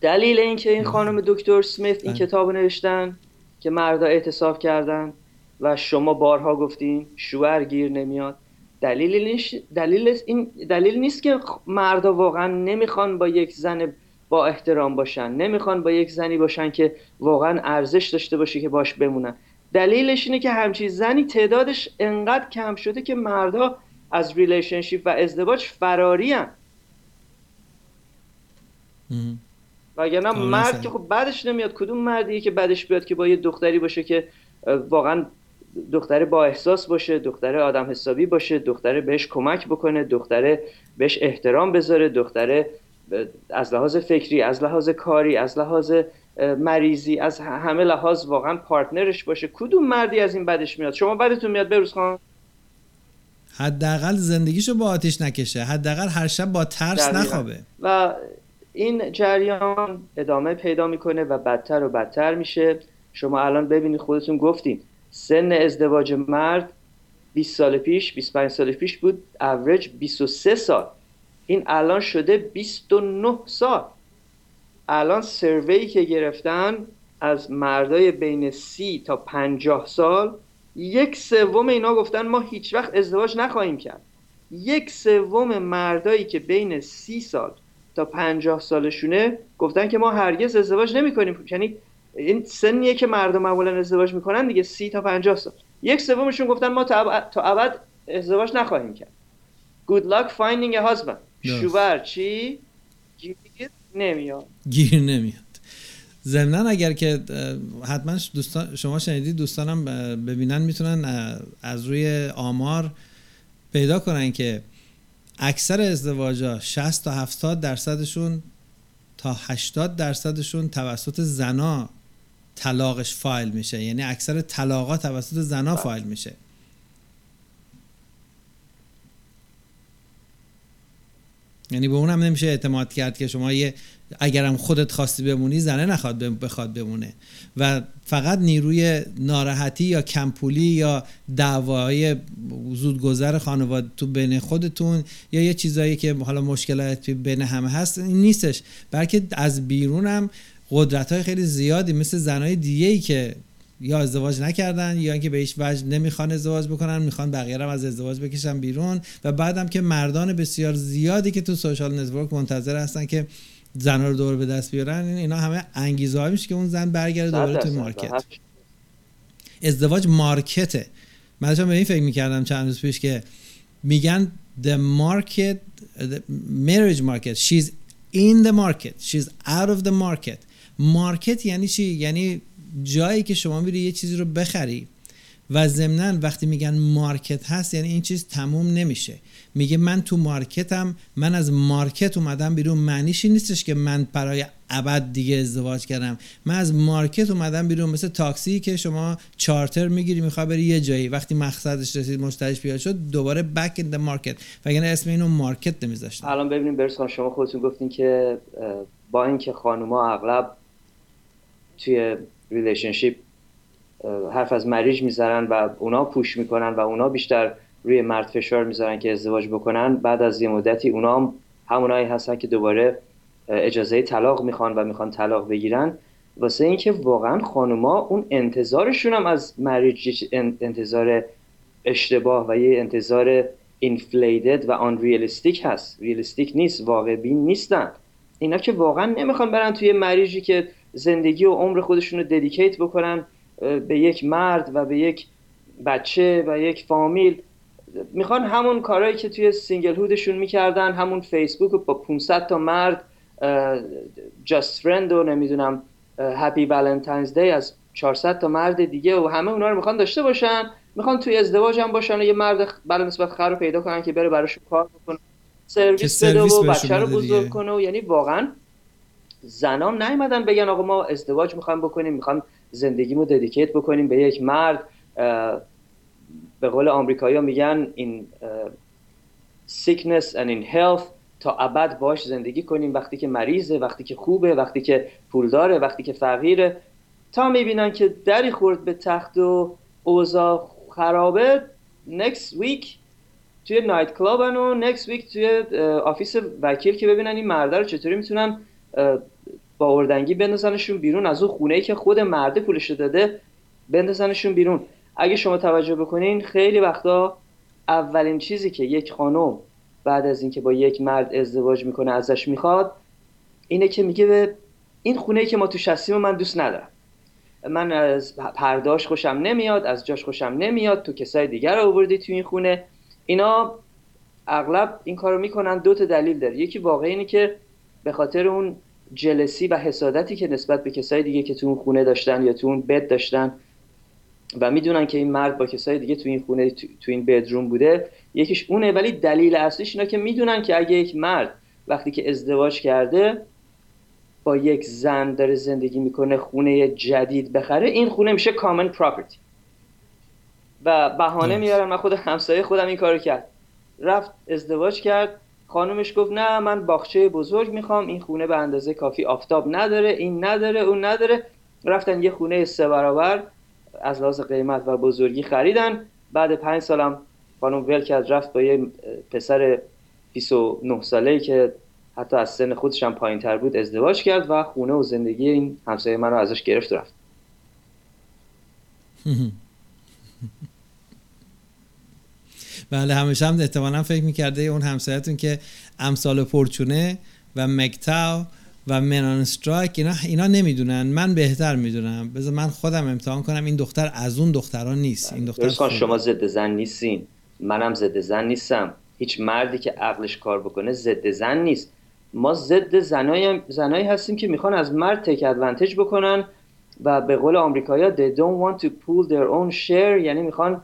دلیل اینکه این خانم دکتر سمیت این. کتاب نوشتن که مردا اعتصاب کردن و شما بارها گفتین شوهر گیر نمیاد. دلیل دلیل این دلیل نیست که مردا واقعا نمی‌خوان با یک زن با احترام باشن. نمی‌خوان با یک زنی باشن که واقعا ارزش داشته باشه که باش بمونن. دلیلش اینه که همچین زنی تعدادش انقدر کم شده که مردا از relationship و ازدواج فراری هن. وگرنه مرد که خب بدش نمیاد کدوم مردی که بدش بیاد که با یه دختری باشه که واقعا دختره با احساس باشه دختره آدم حسابی باشه دختره بهش کمک بکنه دختره بهش احترام بذاره دختره از لحاظ فکری از لحاظ کاری از لحاظ مریضی از همه لحاظ واقعا پارتنرش باشه. کدوم مردی از این بدش میاد؟ شما بدتون میاد بروز خان؟ حداقل زندگیشو با آتیش نکشه. حداقل هر شب با ترس نخوابه. و این جریان ادامه پیدا می‌کنه و بدتر و بدتر میشه. شما الان ببینید خودتون گفتین سن ازدواج مرد 20 سال پیش 25 سال پیش بود اوریج 23 سال. این الان شده 29 سال. الان سروی که گرفتن از مردای بین 30 تا 50 سال یک سوم اینا گفتن ما هیچ وقت ازدواج نخواهیم کرد. یک سوم مردایی که بین 30 سال تا 50 سالشونه گفتن که ما هرگز ازدواج نمی کنیم یعنی این سنیه که مردم معمولا ازدواج می‌کنن دیگه 30 تا 50 سال. یک سومشون گفتن ما تا ابد ازدواج نخواهیم کرد. Good luck finding a husband. شوور چی؟ گیر نمیاد. گیر نمیاد. ضمنا اگر که حتما دوستان شما شنیدید دوستانم ببینن می‌تونن از روی آمار پیدا کنن که اکثر ازدواجا 60 تا 70 درصدشون تا 80 درصدشون توسط زنا طلاقش فایل میشه. یعنی اکثر طلاقا توسط زنا بله. فایل میشه. یعنی به اونم نمیشه اعتماد کرد که شما یه اگرم خودت خواستی بمونی زنه نخواد بخواد بمونه. و فقط نیروی ناراحتی یا کمپولی یا دعوای زودگذر خانواده تو بین خودتون یا یه چیزایی که حالا مشکلات بین همه هست این نیستش. بلکه از بیرونم قدرت های خیلی زیادی مثل زنهای دیگه ای که یا ازدواج نکردن یا اینکه به هیچ وجه نمی‌خوان ازدواج بکنن می‌خوان بقیه هم از ازدواج بکشن بیرون. و بعدم که مردان بسیار زیادی که تو social network منتظر هستن که زن رو دوباره به دست بیارن اینا همه انگیزه میشه که اون زن برگرده دوباره تو market. ازدواج market ه. من داشتم به این فکر می‌کردم چند روز پیش که میگن the market the marriage market. She's in the market. She's out of the market. market یعنی چی؟ یعنی جایی که شما میری یه چیزی رو بخری و ضمنا وقتی میگن market هست یعنی این چیز تموم نمیشه. میگه من تو market م من از market اومدم بیرون. معنیش نیستش که من برای ابد دیگه ازدواج کردم. من از market اومدم بیرون. مثل تاکسی که شما چارتر می‌گیری می‌خوای بری یه جایی. وقتی مقصدش رسید مشتریش پیدا شد دوباره back in market وگرنه اسم اینو market نمیذاشتن. الان ببینیم برسان شما خودتون گفتین که با اینکه خانوما اغلب توی relationship حرف از marriage می‌ذارن و اونا push می‌کنن و اونا بیشتر روی مرد فشار می‌ذارن که ازدواج بکنن. بعد از یه مدتی اونا هم همونایی هستن که دوباره اجازه طلاق می‌خوان و می‌خوان طلاق بگیرن. واسه اینکه واقعا خانوما اون انتظارشون هم از marriage انتظار اشتباه و یه انتظار inflated و unrealistic هست. realistic نیست واقع بین نیستن. اینا که واقعا نمی‌خوان برن توی marriage ی که زندگی و عمر خودشون رو dedicate بکنن به یک مرد و به یک بچه و یک فامیل. می‌خوان همون کارهایی که توی singlehood شون می‌کردن همون فیسبوک با 500 تا مرد just friend و نمی‌دونم Happy Valentine's Day از 400 تا مرد دیگه و همه اونا رو می‌خوان داشته باشن. می‌خوان توی ازدواج هم باشن و یه مرد بلا نسبت خر رو پیدا کنن که بره براشون کار بکنه سرویس بده و بچه رو بزرگ کنه و یعنی واقعا زنام نیومدن بگن آقا ما ازدواج می‌خوایم بکنیم می‌خوام زندگیمو ددیکیت بکنیم به یک مرد. به قول آمریکایی ها میگن این sickness and in health تا ابد باش زندگی کنیم. وقتی که مریضه وقتی که خوبه وقتی که پولداره وقتی که فقیره. تا می‌بینن که دری خورد به تخته و اوضاع خرابه next week توی night club و next week توی office وکیل که ببینن این مرده رو چطوری می‌تونن با اردنگی بندازنشون بیرون. از اون خونه ای که خود مرده پولش داده بندازنشون بیرون. اگه شما توجه بکنین خیلی وقتا اولین چیزی که یک خانم بعد از اینکه با یک مرد ازدواج می‌کنه ازش می‌خواد اینه که میگه به این خونه ای که ما تو شستیم من دوست ندارم. من از پرداش خوشم نمیاد از جاش خوشم نمیاد تو کسای دیگر رو آوردی تو این خونه. اینا اغلب این کارو می‌کنن دو تا دلیل داره. یکی واقعی اینه که به خاطر اون جلسی و حسادتی که نسبت به کسای دیگه که تو اون خونه داشتن یا تو اون بد داشتن و می‌دونن که این مرد با کسای دیگه تو این خونه تو, این بدروم بوده یکیش اونه. ولی دلیل اصلیش اینا که می‌دونن که اگه یک مرد وقتی که ازدواج کرده با یک زن داره زندگی می‌کنه خونه جدید بخره این خونه میشه کامن پراپرتی و بهانه. میارن من خود همسایه خودم این کارو کرد. رفت ازدواج کرد. خانومش گفت نه من باغچه بزرگ می‌خوام این خونه به اندازه کافی آفتاب نداره این نداره اون نداره. رفتن یه خونه سه برابر از لحاظ قیمت و بزرگی خریدن. بعد پنج سالم خانم ول کرد رفت با یه پسر 29 ساله که حتی از سن خودش هم پایین تر بود ازدواج کرد و خونه و زندگی این همسایه من رو ازش گرفت رفت. بله همیشه هم احتمالا فکر می‌کرده اون همسایتون که امثال پرچونه و مکتاو و منان استرایک اینا, اینا نمی‌دونن. من بهتر می‌دونم. بذار من خودم امتحان کنم. این دختر از اون دختران نیست. این دختر کن. شما ضد زن نیستین. منم ضد زن نیستم. هیچ مردی که عقلش کار بکنه ضد زن نیست. ما ضد زنایی زنایی هستیم که می‌خوان از مرد take advantage بکنن و به قول آمریکایی‌ها they don't want to pull their own share یعنی می‌خوان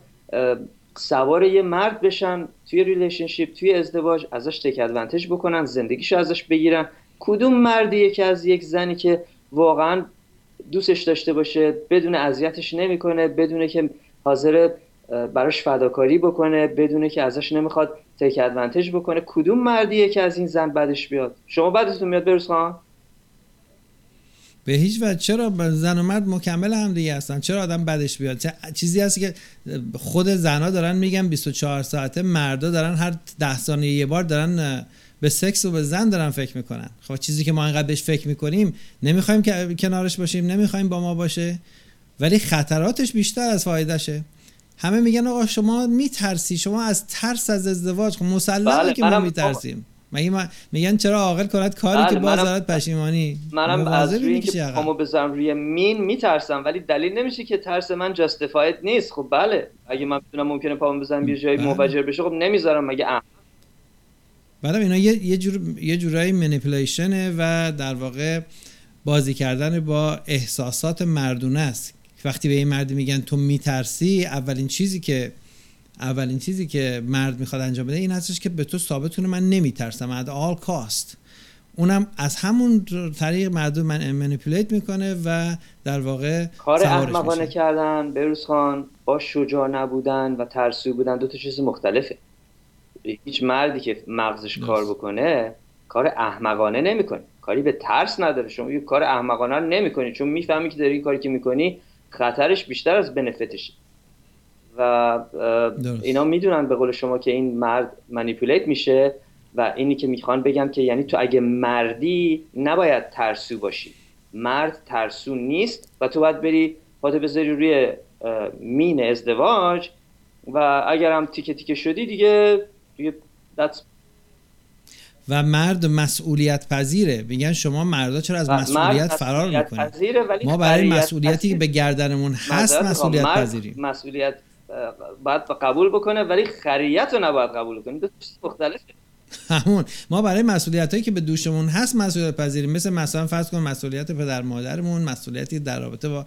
سوار یه مرد بشن توی relationship توی ازدواج ازش take advantage بکنن زندگیشو ازش بگیرن. کدوم مردیه که از یک زنی که واقعا دوستش داشته باشه بدون اذیتش نمی‌کنه بدونه که حاضر براش فداکاری بکنه بدونه که ازش نمی‌خواد تک ادوانتج بکنه کدوم مردیه که از این زن بدش بیاد؟ شما بدتون میاد بروز خان؟ به هیچ وجه. چرا زن و مرد مکمل هم دیگه هستن؟ چرا آدم بدش بیاد؟ چیزی هست که خود زنا دارن میگن 24 ساعته مردا دارن هر ده ثانیه یه بار دارن به سکس و به زن دارن فکر می‌کنن. خب چیزی که ما انقدر بهش فکر می‌کنیم نمی‌خوایم که کنارش باشیم نمی‌خوایم با ما باشه ولی خطراتش بیشتر از فایدهشه. همه میگن آقا شما میترسی شما از ترس از ازدواج خب مسلمه بله، که ما میترسیم. مگه ما- میگن چرا عاقل کند کاری بله، که باز دارد پشیمانی منم از روی اینکه. پامو بذارم روی مین میترسم ولی دلیل نمیشه که ترس من جاستیفاید نیست خب بله اگه من بتونم ممکنه پامو بزنم یه جایی بله. منفجر بشه خب نمی‌ذارم مگه احمق بعدم اینا یه یه جور یه جورایی منیپولیشنه و در واقع بازی کردن با احساسات مردونه است وقتی به این مردی میگن تو میترسی اولین چیزی که اولین چیزی که مرد می‌خواد انجام بده این هستش که به تو ثابت کنه من نمیترسم at all cost. اونم از همون طریق مردم من منیپولیت می‌کنه و در واقع کار احمقانه. کردن بروز خان با شجاع نبودن و ترسو بودن دو تا چیز مختلفه. هیچ مردی که مغزش. کار بکنه کار احمقانه نمی‌کنه. کاری به ترس نداره. شما یه کار احمقانه نمی‌کنی چون می‌فهمی که داری این کاری که می‌کنی خطرش بیشتر از بنفیتشه و. اینا می‌دونن به قول شما که این مرد منیپولیت میشه و اینی که می‌خوان بگم که یعنی تو اگه مردی نباید ترسو باشی. مرد ترسو نیست و تو باید بری پاتو بذاری روی مین ازدواج و اگرم تیکه تیکه شدی دیگه دیگه that's و مرد مسئولیت پذیره. میگن شما مردا چرا از مسئولیت فرار می‌کنید؟ ما برای مسئولیتی که به گردنمون هست. مسئولیت پذیریم. مسئولیت باید قبول بکنه ولی خریت رو نباید قبول کنه دو مختلفه. همون. ما برای مسئولیت هایی که به دوشمون هست مسئولیت پذیریم. مثل مثلا فرض کن مسئولیت پدر مادرمون مسئولیتی در رابطه با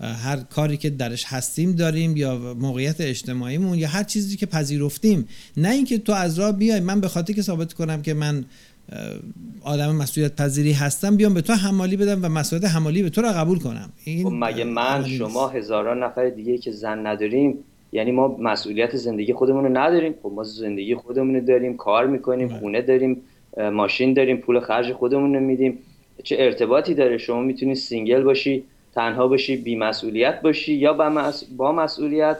هر کاری که درش هستیم داریم یا موقعیت اجتماعیمون یا هر چیزی که پذیرفتیم. نه اینکه تو از راه بیای من به خاطر که ثابت کنم که من آدم مسئولیت پذیری هستم بیام به تو حمالی بدم و مسئولیت حمالی به تو را قبول کنم. این خب مگه من شما. هزاران نفر دیگه که زن نداریم یعنی ما مسئولیت زندگی خودمون رو نداریم. خب ما زندگی خودمون رو داریم کار می‌کنیم بله. خونه داریم ماشین داریم پول خرج خودمون رو میدیم. چه ارتباطی داره؟ شما می‌تونی single باشی تنها باشی بی مسئولیت باشی یا با, مس... با مسئولیت؟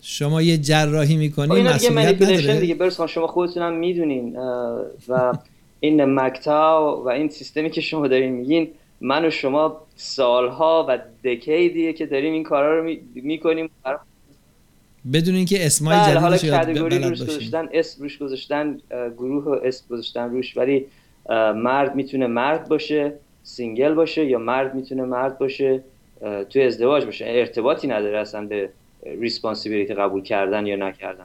شما یه جراحی خب می‌کنی دیگه مسئولیت نداره؟ دیگه. برام خان، شما خودتون هم می‌دونین و این MGTOW و این سیستمی که شما دارین میگین من و شما سالها و decade یه که داریم این کارا رو می- می‌کنیم. بدون اینکه اسمای بله حالا یاد category label روش گذاشتن اسم روش گذاشتن گروه و اسم گذاشتن روش ولی مرد می‌تونه مرد باشه single باشه یا مرد می‌تونه مرد باشه توی ازدواج باشه. ارتباطی نداره اصلا به responsibility قبول کردن یا نکردن.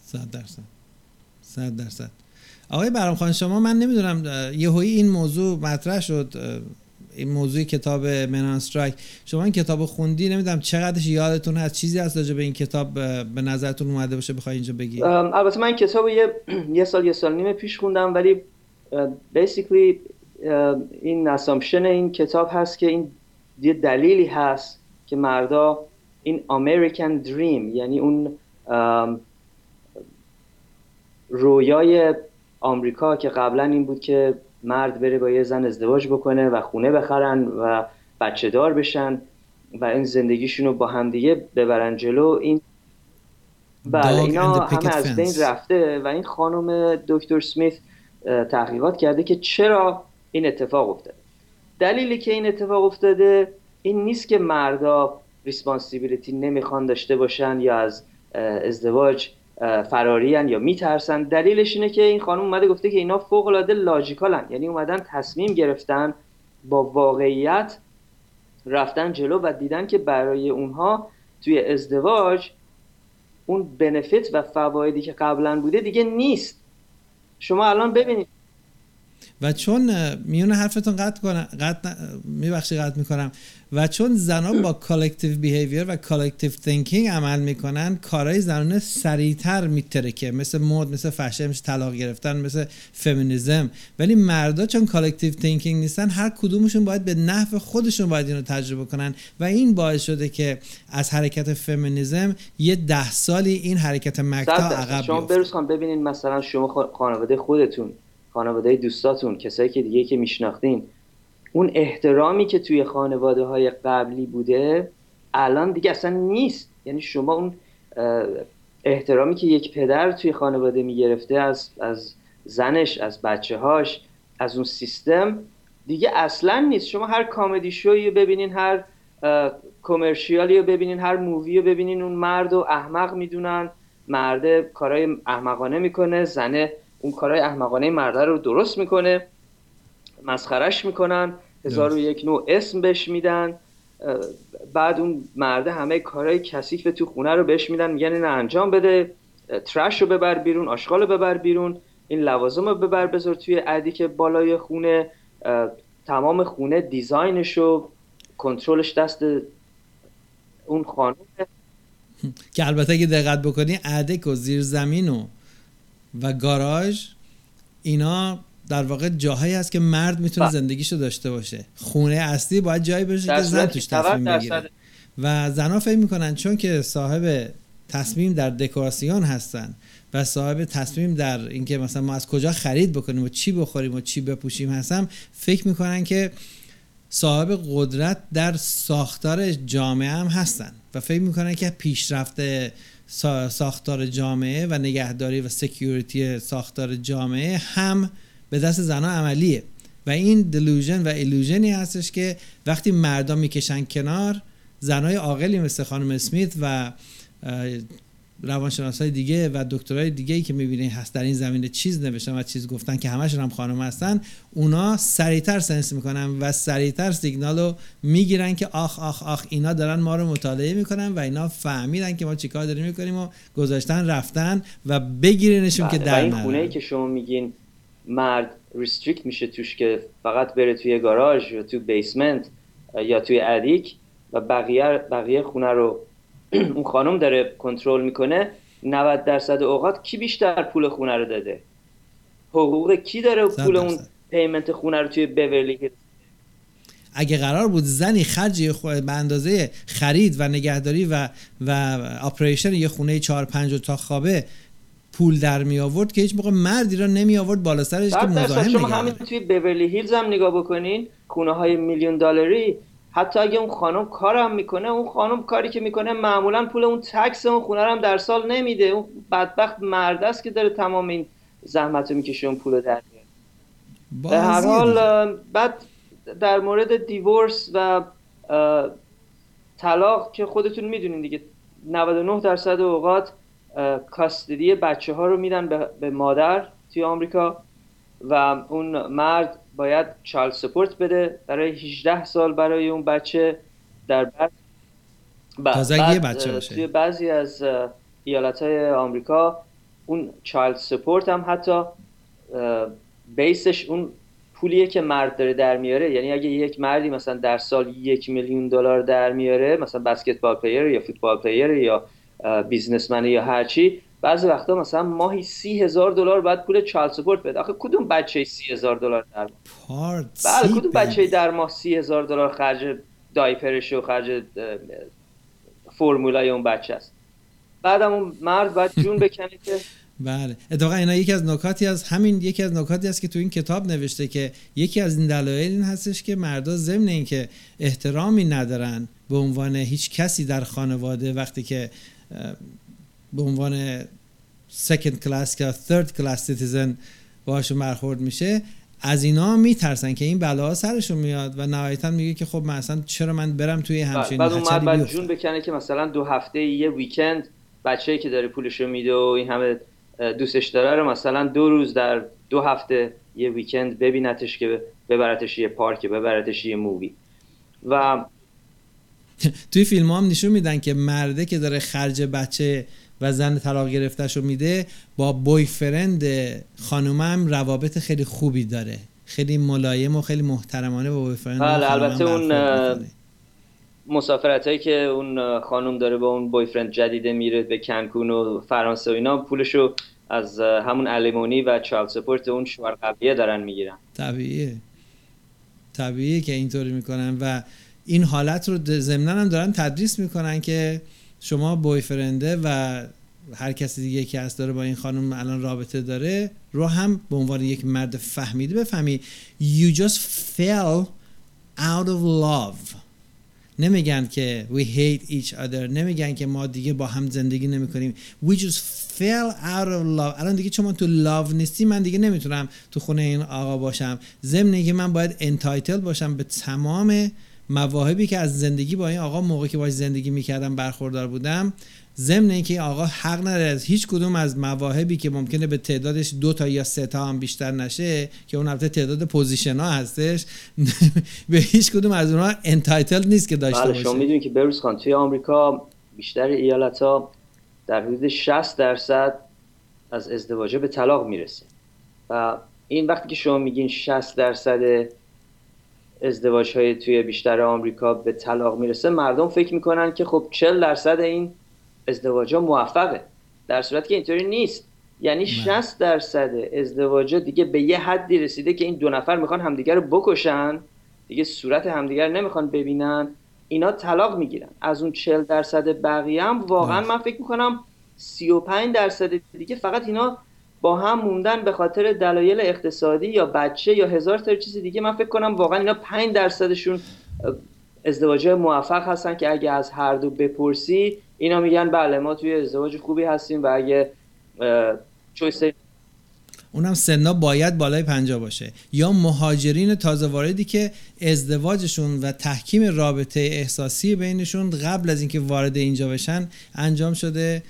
صد درصد. صد درصد. آقای برام خان شما من نمی‌دونم یهویی این موضوع مطرح شد این موضوع کتاب Men on Strike شما این کتاب خوندی؟ نمی‌دونم چقدرش یادتون هست؟ چیزی هست راجع به این کتاب به نظرتون اومده باشه بخوای اینجا بگی؟ البته من این کتاب یه, یه سال یه سال نیم پیش خوندم ولی بیسیکلی این اسامپشن این کتاب هست که این یه دلیلی هست که مردا این امریکن دریم یعنی اون رویای آمریکا که قبلا این بود که مرد بره با یه زن ازدواج بکنه و خونه بخرن و بچه دار بشن و این زندگیشون رو با همدیگه ببرن جلو. این بله اینا همه از بین رفته و این خانم دکتر سمیت تحقیقات کرده که چرا این اتفاق افتاده. دلیلی که این اتفاق افتاده این نیست که مردا ریسپانسیبیلیتی نمی‌خوان داشته باشن یا از ازدواج فراریان یا میترسن. دلیلش اینه که این خانم اومده گفته که اینا فوق العاده لاجیکالن یعنی اومدن تصمیم گرفتن با واقعیت رفتن جلو و دیدن که برای اونها توی ازدواج اون benefit و فوایدی که قبلا بوده دیگه نیست. شما الان ببینید. و چون میون حرفتون قطع کنم قطع میبخشی قطع می‌کنم. و چون زنان با collective behavior و collective thinking عمل می‌کنن کارهای زنانه سریعتر میترکه مثل مد مثل فشن مثل طلاق گرفتن مثل فمینیزم ولی مردا چون collective thinking نیستن هر کدومشون باید به نحو خودشون باید اینو تجربه کنن و این باعث شده که از حرکت فمینیزم یه ده سالی این حرکت MGTOW عقب شما بروز ببینین مثلا شما خانواده خودتون خانواده دوستاتون کسایی که دیگه که میشناختین اون احترامی که توی خانواده های قبلی بوده الان دیگه اصلا نیست. یعنی شما اون احترامی که یک پدر توی خانواده می‌گرفته از, از زنش از بچه هاش از اون سیستم دیگه اصلا نیست. شما هر کامدی شوی ببینین هر کمرشیالی رو ببینین هر مووی رو ببینین اون مرد و احمق می‌دونن. مرد کارهای احمقانه می‌کنه زنه اون کارهای احمقانه مرده رو درست می‌کنه. مسخرش می‌کنن هزار و یک نوع اسم بهش میدن بعد اون مرده همه کارهای کثیف تو خونه رو بهش میدن میگن این انجام بده ترش رو ببر بیرون آشغال رو ببر بیرون این لوازم رو ببر بذار توی عدی که بالای خونه تمام خونه دیزاینش و کنترلش دست اون خانومه. که البته اگه دقت بکنی عدک و زیر زمین و و گاراژ اینا در واقع جاهایی هست که مرد می‌تونه بله. زندگیشو داشته باشه خونه اصلی باید جایی باشه که زن توش تصمیم بگیره و زنها فکر می‌کنن چون که صاحب تصمیم در دکوراسیون هستن و صاحب تصمیم در اینکه مثلا ما از کجا خرید بکنیم و چی بخوریم و چی بپوشیم هستم فکر می‌کنن که صاحب قدرت در ساختار جامعه هم هستن و فکر می‌کنن که پیشرفت ساختار جامعه و نگهداری و سکیوریتی ساختار جامعه هم به دست زنها عملیه. و این دلوژن و ایلوژنی هستش که وقتی مردم می‌کشن کنار زنای عاقلی مثل خانم اسمیت و روانشناس های دیگه و دکترهای دیگه ای که می‌بینید هست در این زمینه چیز نوشتن و چیز گفتن که همشون هم خانم هستن اونا سریعتر سنس می‌کنن و سریعتر سیگنال رو می‌گیرن که آخ آخ آخ اینا دارن ما رو مطالعه می‌کنن و اینا فهمیدن که ما چیکار داریم می‌کنیم و گذاشتن رفتن و بگیرنشون که بله، در این خونه که شما میگین مرد restrict میشه توش که فقط بره توی گاراژ یا توی basement یا توی attic و بقیه بقیه خونه رو اون خانم داره کنترل می‌کنه 90 درصد اوقات کی بیشتر پول خونه رو داده؟ حقوق کی داره پول اون payment خونه رو توی بورلی اگه قرار بود زنی خرج به اندازه خرید و نگهداری و و operation یه خونه 4 5 تا خوابه پول در می آورد که هیچ موقع مردی را نمی آورد بالا سرش که مزاحم شما همین توی بورلی هیلز هم نگاه بکنین خونه های میلیون دلاری. حتی اگه اون خانم کارم می‌کنه اون خانم کاری که می‌کنه معمولا پول اون تکس اون خونه هم در سال نمیده. اون بدبخت مرد است که داره تمام این زحمت رو می‌کشه اون پول در به هر حال بعد در مورد دیورس و طلاق که خودتون می‌دونین دیگه 99 درصد اوقات custody بچه ها رو میدن به مادر توی آمریکا و اون مرد باید child support بده برای 18 سال برای اون بچه در بعد بعد بچه باشه. توی بعضی از ایالت های آمریکا اون child support هم حتی base ش اون پولیه که مرد داره در میاره یعنی اگه یک مردی مثلا در سال یک میلیون دلار در میاره مثلا basketball player یا football player یا بیزنسمن یا هرچی بعضی وقتا مثلا ماهی سی هزار دلار باید پول چال سپورت بده. آخه کدوم بچه سی هزار دلار در ماه؟ بله کدوم بچه در ماه سی هزار دلار خرج دایپرش و خرج فرمولای اون بچه است؟ بعدم اون مرد باید جون بکنه که بله. اتفاقا اینا یکی از نکاتی از همین یکی از نکاتی است که تو این کتاب نوشته که یکی از این دلایل این هستش که مردا ضمن اینکه احترامی ندارن به عنوان هیچ کسی در خانواده وقتی که به عنوان second class یا third class citizen باهاشون برخورد میشه از اینا میترسن که این بلاها سرشون میاد و نهایتا میگه که خب مثلا چرا من برم توی همچین بعد اون بعد جون بکنه که مثلا دو هفته یه weekend بچه‌ای که داره پولشو میده و این همه دوستش داره رو مثلا دو روز در دو هفته یه weekend ببینتش که ببرتش یه پارک ببرتش یه مووی و توی فیلم هم نشون میدن که مرده که داره خرج بچه و زن طلاق گرفتش رو میده با بویفرند خانومم روابط خیلی خوبی داره. خیلی ملایم و خیلی محترمانه با بویفرند بله البته اون مسافرت هایی که اون خانم داره با اون بویفرند جدیده میره به کنکون و فرانسه و اینا پولشو از همون الیمونی و چالد سپورت اون شوهر قبلیه دارن می‌گیرن. طبیعیه. طبیعیه که اینطوری می‌کنن و این حالت رو ضمنا هم دارن تدریس می‌کنن که شما بویفرنده و هر کسی دیگه که هست داره با این خانم الان رابطه داره رو هم به عنوان یک مرد فهمیده بفهمی. You just fell out of love. نمیگن که we hate each other. نمیگن که ما دیگه با هم زندگی نمی کنیم we just fell out of love. الان دیگه چون تو love نیستی من دیگه نمی‌تونم تو خونه این آقا باشم. ضمن که من باید entitled باشم به تمام مواهبی که از زندگی با این آقا موقعی که باش زندگی می‌کردم برخوردار بودم ضمن اینکه آقا حق نداره از هیچ کدوم از مواهبی که ممکنه به تعدادش دو تا یا سه تا هم بیشتر نشه که اون البته تعداد position ها هستش به هیچ کدوم از اونها entitled نیست که داشته بله، باشه. شما می‌دونید که بروز خان توی آمریکا بیشتر ایالت ها در حدود 60 درصد از ازدواجه به طلاق می‌رسه. و این وقتی که شما میگین 60 درصد ازدواج های توی بیشتر آمریکا به طلاق می‌رسه مردم فکر می‌کنن که خب 40 درصد این ازدواج ها موفقه. در صورتی که اینطوری نیست. یعنی 60 درصد ازدواج دیگه به یه حدی رسیده که این دو نفر می‌خوان همدیگر رو بکشن. دیگه صورت همدیگر نمی‌خوان ببینن. اینا طلاق می‌گیرن. از اون 40 درصد بقیه هم واقعا من فکر می‌کنم 35 درصد دیگه فقط اینا با هم موندن به خاطر دلایل اقتصادی یا بچه یا هزار تا چیز دیگه من فکر کنم واقعا اینا 5 درصدشون ازدواج موفق هستن که اگه از هر دو بپرسی اینا میگن بله ما توی ازدواج خوبی هستیم و اگه چویس اونم سنا باید بالای پنجا باشه. یا مهاجرین تازه واردی که ازدواجشون و تحکیم رابطه احساسی بینشون قبل از اینکه وارد اینجا بشن انجام شده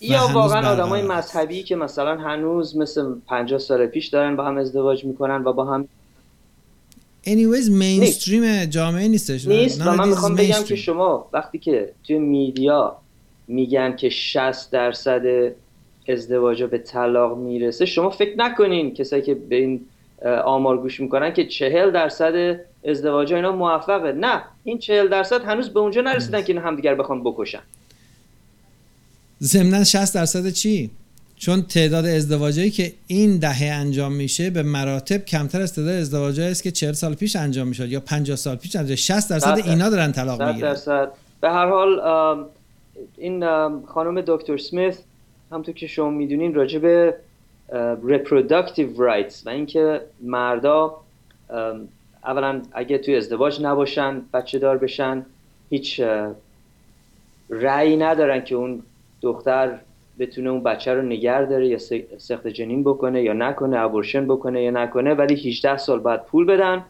یا واقعا آدمای مذهبی که مثلا هنوز مثل 50 سال پیش دارن با هم ازدواج می‌کنن و با هم anyways مینستریم جامعه نیستش. نیست. و من می‌خوام بگم که شما وقتی که توی میدیا میگن که 60 درصد ازدواج به طلاق می‌رسه شما فکر نکنین کسایی که به این آمار گوش می‌کنن که 40 درصد ازدواج اینا موفقه. نه این 40 درصد هنوز به اونجا نرسیدن که همدیگر بخوان بکشن. ضمنا 60 درصد چی؟ چون تعداد ازدواجایی که این دهه انجام میشه به مراتب کمتر از تعداد ازدواجایی است که 40 سال پیش انجام می‌شد یا 50 سال پیش انجام 60 درصد اینا دارن طلاق می‌گیرن. درصد. به هر حال این خانم دکتر سمیث همونطور که شما می‌دونین راجع به reproductive rights و اینکه مردا اولا اگه توی ازدواج نباشن بچه دار بشن هیچ رأی ندارن که اون دختر بتونه اون بچه رو نگر داره یا سخت جنین بکنه یا نکنه ابورشن بکنه یا نکنه ولی 18 سال بعد پول بدن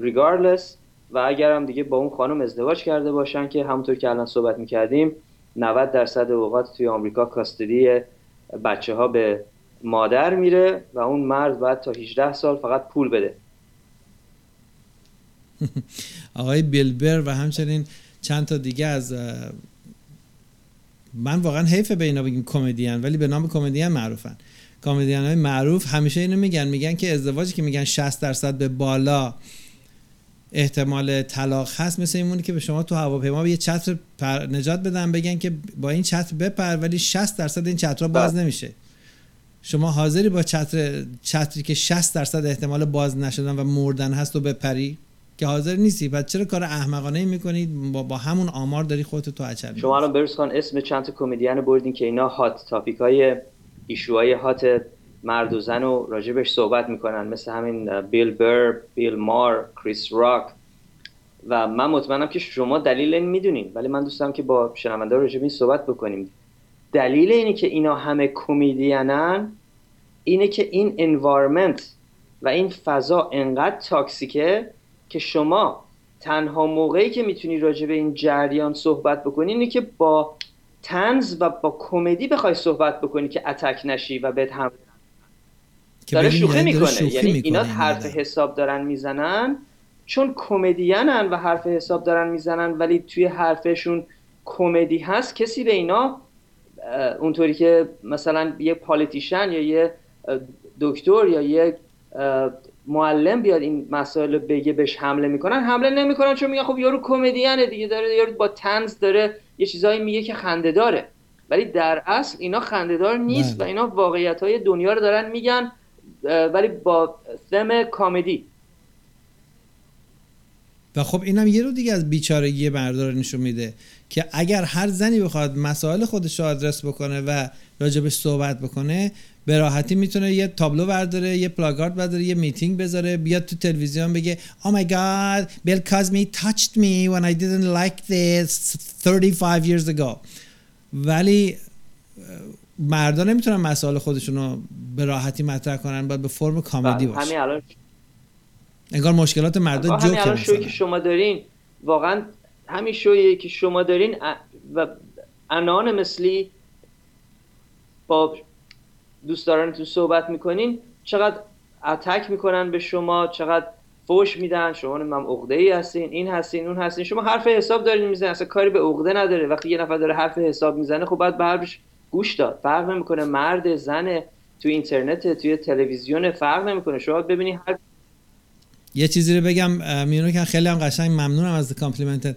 regardless. و اگر هم دیگه با اون خانم ازدواج کرده باشن که همونطور که الان صحبت می‌کردیم 90 درصد اوقات توی آمریکا کاستدی بچه ها به مادر میره و اون مرد بعد تا 18 سال فقط پول بده. آقای بیلبر و همچنین چند تا دیگه از من واقعا حیف به اینا بگیم کمدین ولی به نام کمدین معروفن. کمدین های معروف همیشه اینو میگن میگن که ازدواجی که میگن 60 درصد به بالا احتمال طلاق هست مثل این که به شما تو هواپیما یه چتر نجات بدن بگن که با این چتر بپر ولی 60 درصد این چترها باز بله. نمیشه. شما حاضری با چتر چتری که 60 درصد احتمال باز نشدن و مردن هست و بپری؟ که حاضر نیستی. و چرا کار احمقانه می‌کنید با, با همون آمار داری خودت تو اچل شما الان برس کن. اسم چند تا کمدین بردین که اینا هات تاپیک های ایشوهای هات مرد و زن و راجبش صحبت می‌کنن. مثل همین بیل بر بیل مار کریس راک. و من مطمئنم که شما دلیل این می‌دونین. ولی من دوستم که با شنونده راجب این صحبت بکنیم. دلیل اینی که اینا همه کمدینن اینه که این انوایرمنت و این فضا انقدر تاکسیکه که شما تنها موقعی که می‌تونی راجع به این جریان صحبت بکنی اینه که با تنز و با کمدی بخوای صحبت بکنی که اتک نشی و بهت هم داره شوخی می‌کنه. یعنی اینا حرف حساب دارن می‌زنن چون کمدینن و حرف حساب دارن می‌زنن ولی توی حرفشون کمدی هست کسی به اینا اونطوری که مثلا یه پالیتیشن یا یه دکتر یا یه معلم بیاد این مسائل بگه بهش حمله می‌کنن حمله نمی‌کنن چون میگن خب یارو کمدینه دیگه داره یارو با تنز داره یه چیزایی میگه که خنده داره. ولی در اصل اینا خندهدار نیست بله. و اینا واقعیت های دنیا رو دارن میگن ولی با سم کامدی. و خب اینم یه رو دیگه از بیچارگی بردار نشون میده. که اگر هر زنی بخواد مسائل خودش رو آدرس بکنه و راجبش صحبت بکنه به راحتی می‌تونه یه تابلو برداره یه پلاگارد برداره یه میتینگ بذاره بیاد تو تلویزیون بگه Oh my god Bill Cosby touched me when I didn't like this 35 years ago. ولی مردا نمی‌تونن مسائل خودشون رو به راحتی مطرح کنن باید به فرم کامدی باشه. همین الان انگار مشکلات مردا جوکه همین الان شوی که شما دارین واقعا همین شویی که شما دارین و انان مثلی با دوستدارانتون صحبت می‌کنین چقدر اتک می‌کنن به شما چقدر فوش میدن شما هم عقده ای هستین این هستین اون هستین شما حرف حساب دارین می‌زنین اصلا کاری به عقده نداره. وقتی یه نفر داره حرف حساب می‌زنه خب باید به گوش داد. فرق نمی‌کنه مرد زن تو اینترنت توی تلویزیون فرق نمی‌کنه. شما ببینید هر یه چیزی رو بگم میونو که خیلی هم قشنگ ممنونم از compliment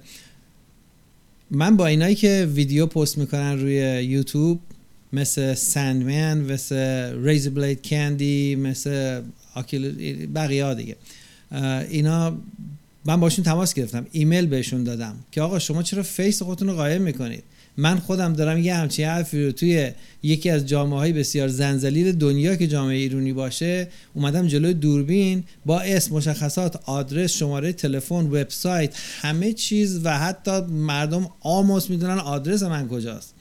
من با اینایی که ویدیو پست می‌کنن روی یوتیوب مثل Sandman مثل Razor Blade Candy مثل بقیه ها دیگه. اینا من باشون تماس گرفتم ایمیل بهشون دادم که آقا شما چرا face خودتون رو قایم می‌کنید؟ من خودم دارم یه همچین حرفی رو توی یکی از جامعه های بسیار زنزلیل دنیا که جامعه ایرونی باشه اومدم جلوی دوربین با اسم مشخصات آدرس شماره تلفن وبسایت همه چیز و حتی مردم آموس می‌دونن آدرس من کجاست.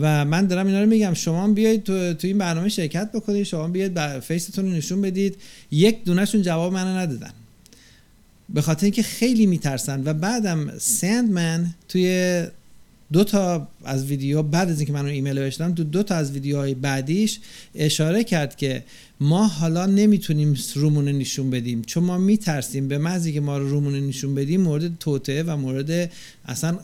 و من دارم اینا رو میگم. شما بیاید تو, تو این برنامه شرکت بکنید. شما بیاید فیستون رو نشون بدید. یک دونهشون جواب منو ندادن. به خاطر اینکه خیلی میترسن. و بعدم سندمن توی دو تا از ویدیو بعد از اینکه من ایمیل نوشتم تو دو تا از ویدیوهای بعدیش اشاره کرد که ما حالا نمی‌تونیم رومون نشون بدیم. چون ما میترسیم به محضی که ما رو رومون نشون بدیم مورد توطعه و مورد اصلا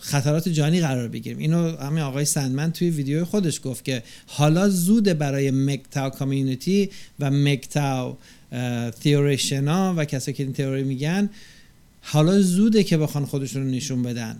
خطرات جانی قرار بگیریم. اینو همین آقای سندمن توی ویدیو خودش گفت که حالا زوده برای مکتاو کامیونیتی و مکتاو تیوریشنا و کسایی که این تئوری میگن حالا زوده که بخوان خودشون رو نشون بدن.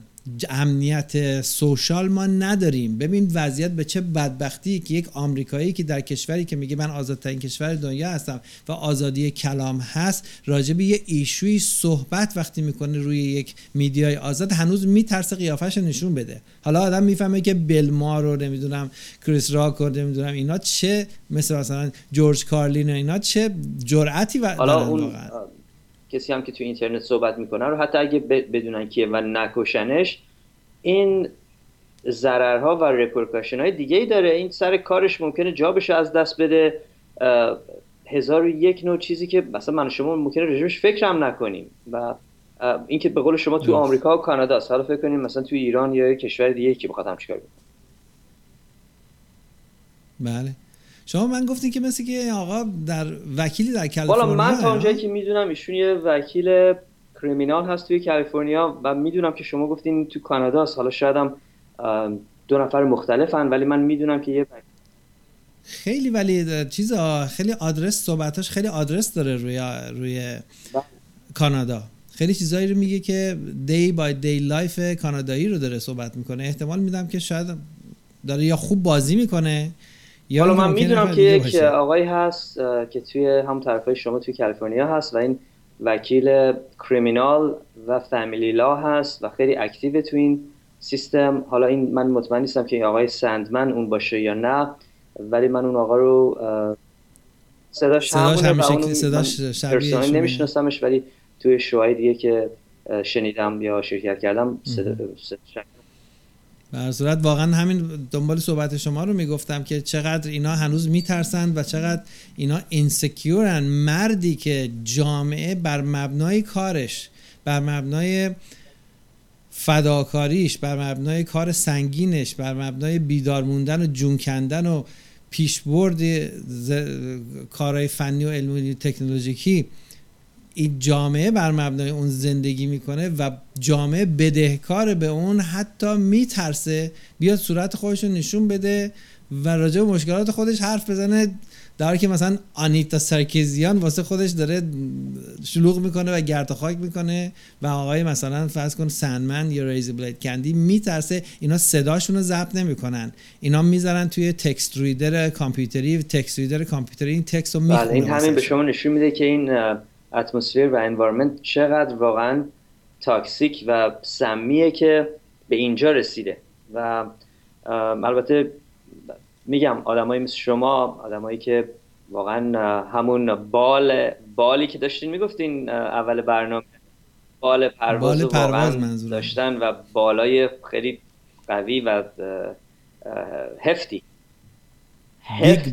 امنیت سوشال ما نداریم. ببین وضعیت به چه بدبختی که یک آمریکایی که در کشوری که میگه من آزادترین کشور دنیا هستم و آزادی کلام هست راجع به یه ایشوی صحبت وقتی می‌کنه روی یک میدیای آزاد هنوز میترسه قیافش نشون بده. حالا آدم می‌فهمه که بلما رو نمی‌دونم کریس راک رو نمی‌دونم اینا چه مثل مثلا جورج کارلین و اینا چه جرأتی و کسی هم که تو اینترنت صحبت می‌کنه رو حتی اگه بدونن کیه و نکشنش این ضررها و رپورکاشن های دیگه ای داره. این سر کارش ممکنه جابش از دست بده. هزار و یک نوع چیزی که مثلا من شما ممکنه رژیمش فکر هم نکنیم. و اینکه به قول شما تو آمریکا و کانادا حالا فکر کنیم مثلا تو ایران یا کشور دیگه که بخواد هم چیکار بله. شما من گفتین که مثل که آقا در وکیلی در کالیفرنیا والا من تا اونجایی که می‌دونم ایشون یه وکیل criminal هست توی کالیفرنیا و می‌دونم که شما گفتین تو کانادا حالا شاید هم دو نفر مختلفن ولی من می‌دونم که یه خیلی ولی چیزا خیلی آدرس صحبتاش خیلی آدرس داره روی روی کانادا. خیلی چیزایی رو میگه که day by day life کانادایی رو داره صحبت می‌کنه. احتمال میدم که شاید داره یا خوب بازی می‌کنه حالا من می‌دونم که یک. آقایی هست که توی هم طرفای شما توی کالیفرنیا هست و این وکیل کریمینال و فامیلی لا هست و خیلی اکتیو تو این سیستم حالا این من مطمئن نیستم که این آقای سندمن اون باشه یا نه ولی من اون آقا رو صداش صداش همونه صداش ایشونه. نمیشناسمش ولی توی شوهای دیگه که شنیدم یا شرکت کردم صدا صدا- هر صورت واقعا همین دنبال صحبت شما رو می‌گفتم که چقدر اینا هنوز میترسند و چقدر اینا اینسکیورن مردی که جامعه بر مبنای کارش بر مبنای فداکاریش بر مبنای کار سنگینش بر مبنای بیدار موندن و جون کندن و پیشبرد. کارهای فنی و علمی و تکنولوژیکی این جامعه بر مبنای اون زندگی می‌کنه و جامعه بدهکار به اون حتی میترسه بیاد صورت خودش رو نشون بده و راجع به مشکلات خودش حرف بزنه در حالی که مثلا آنیتا سرکیزیان واسه خودش داره شلوغ می‌کنه و گرد خاک می‌کنه و آقای مثلا فرض کن سنمن یا ریزی بلید کندی میترسه اینا صداشون رو ضبط نمی‌کنن اینا می‌ذارن توی تکست ریدر کامپیوتری تکست ریدر کامپیوتری این تکست رو می‌خونه بله این همین به. شما نشون میده که این اتمسفر و انوایرمنت چقدر واقعا تاکسیک و سمیه که به اینجا رسیده و البته میگم آدمایی مثل شما آدمایی که واقعا همون بال بالی که داشتین می‌گفتین اول برنامه بال پرواز بال رو پرواز واقعا. داشتن و بالای خیلی قوی و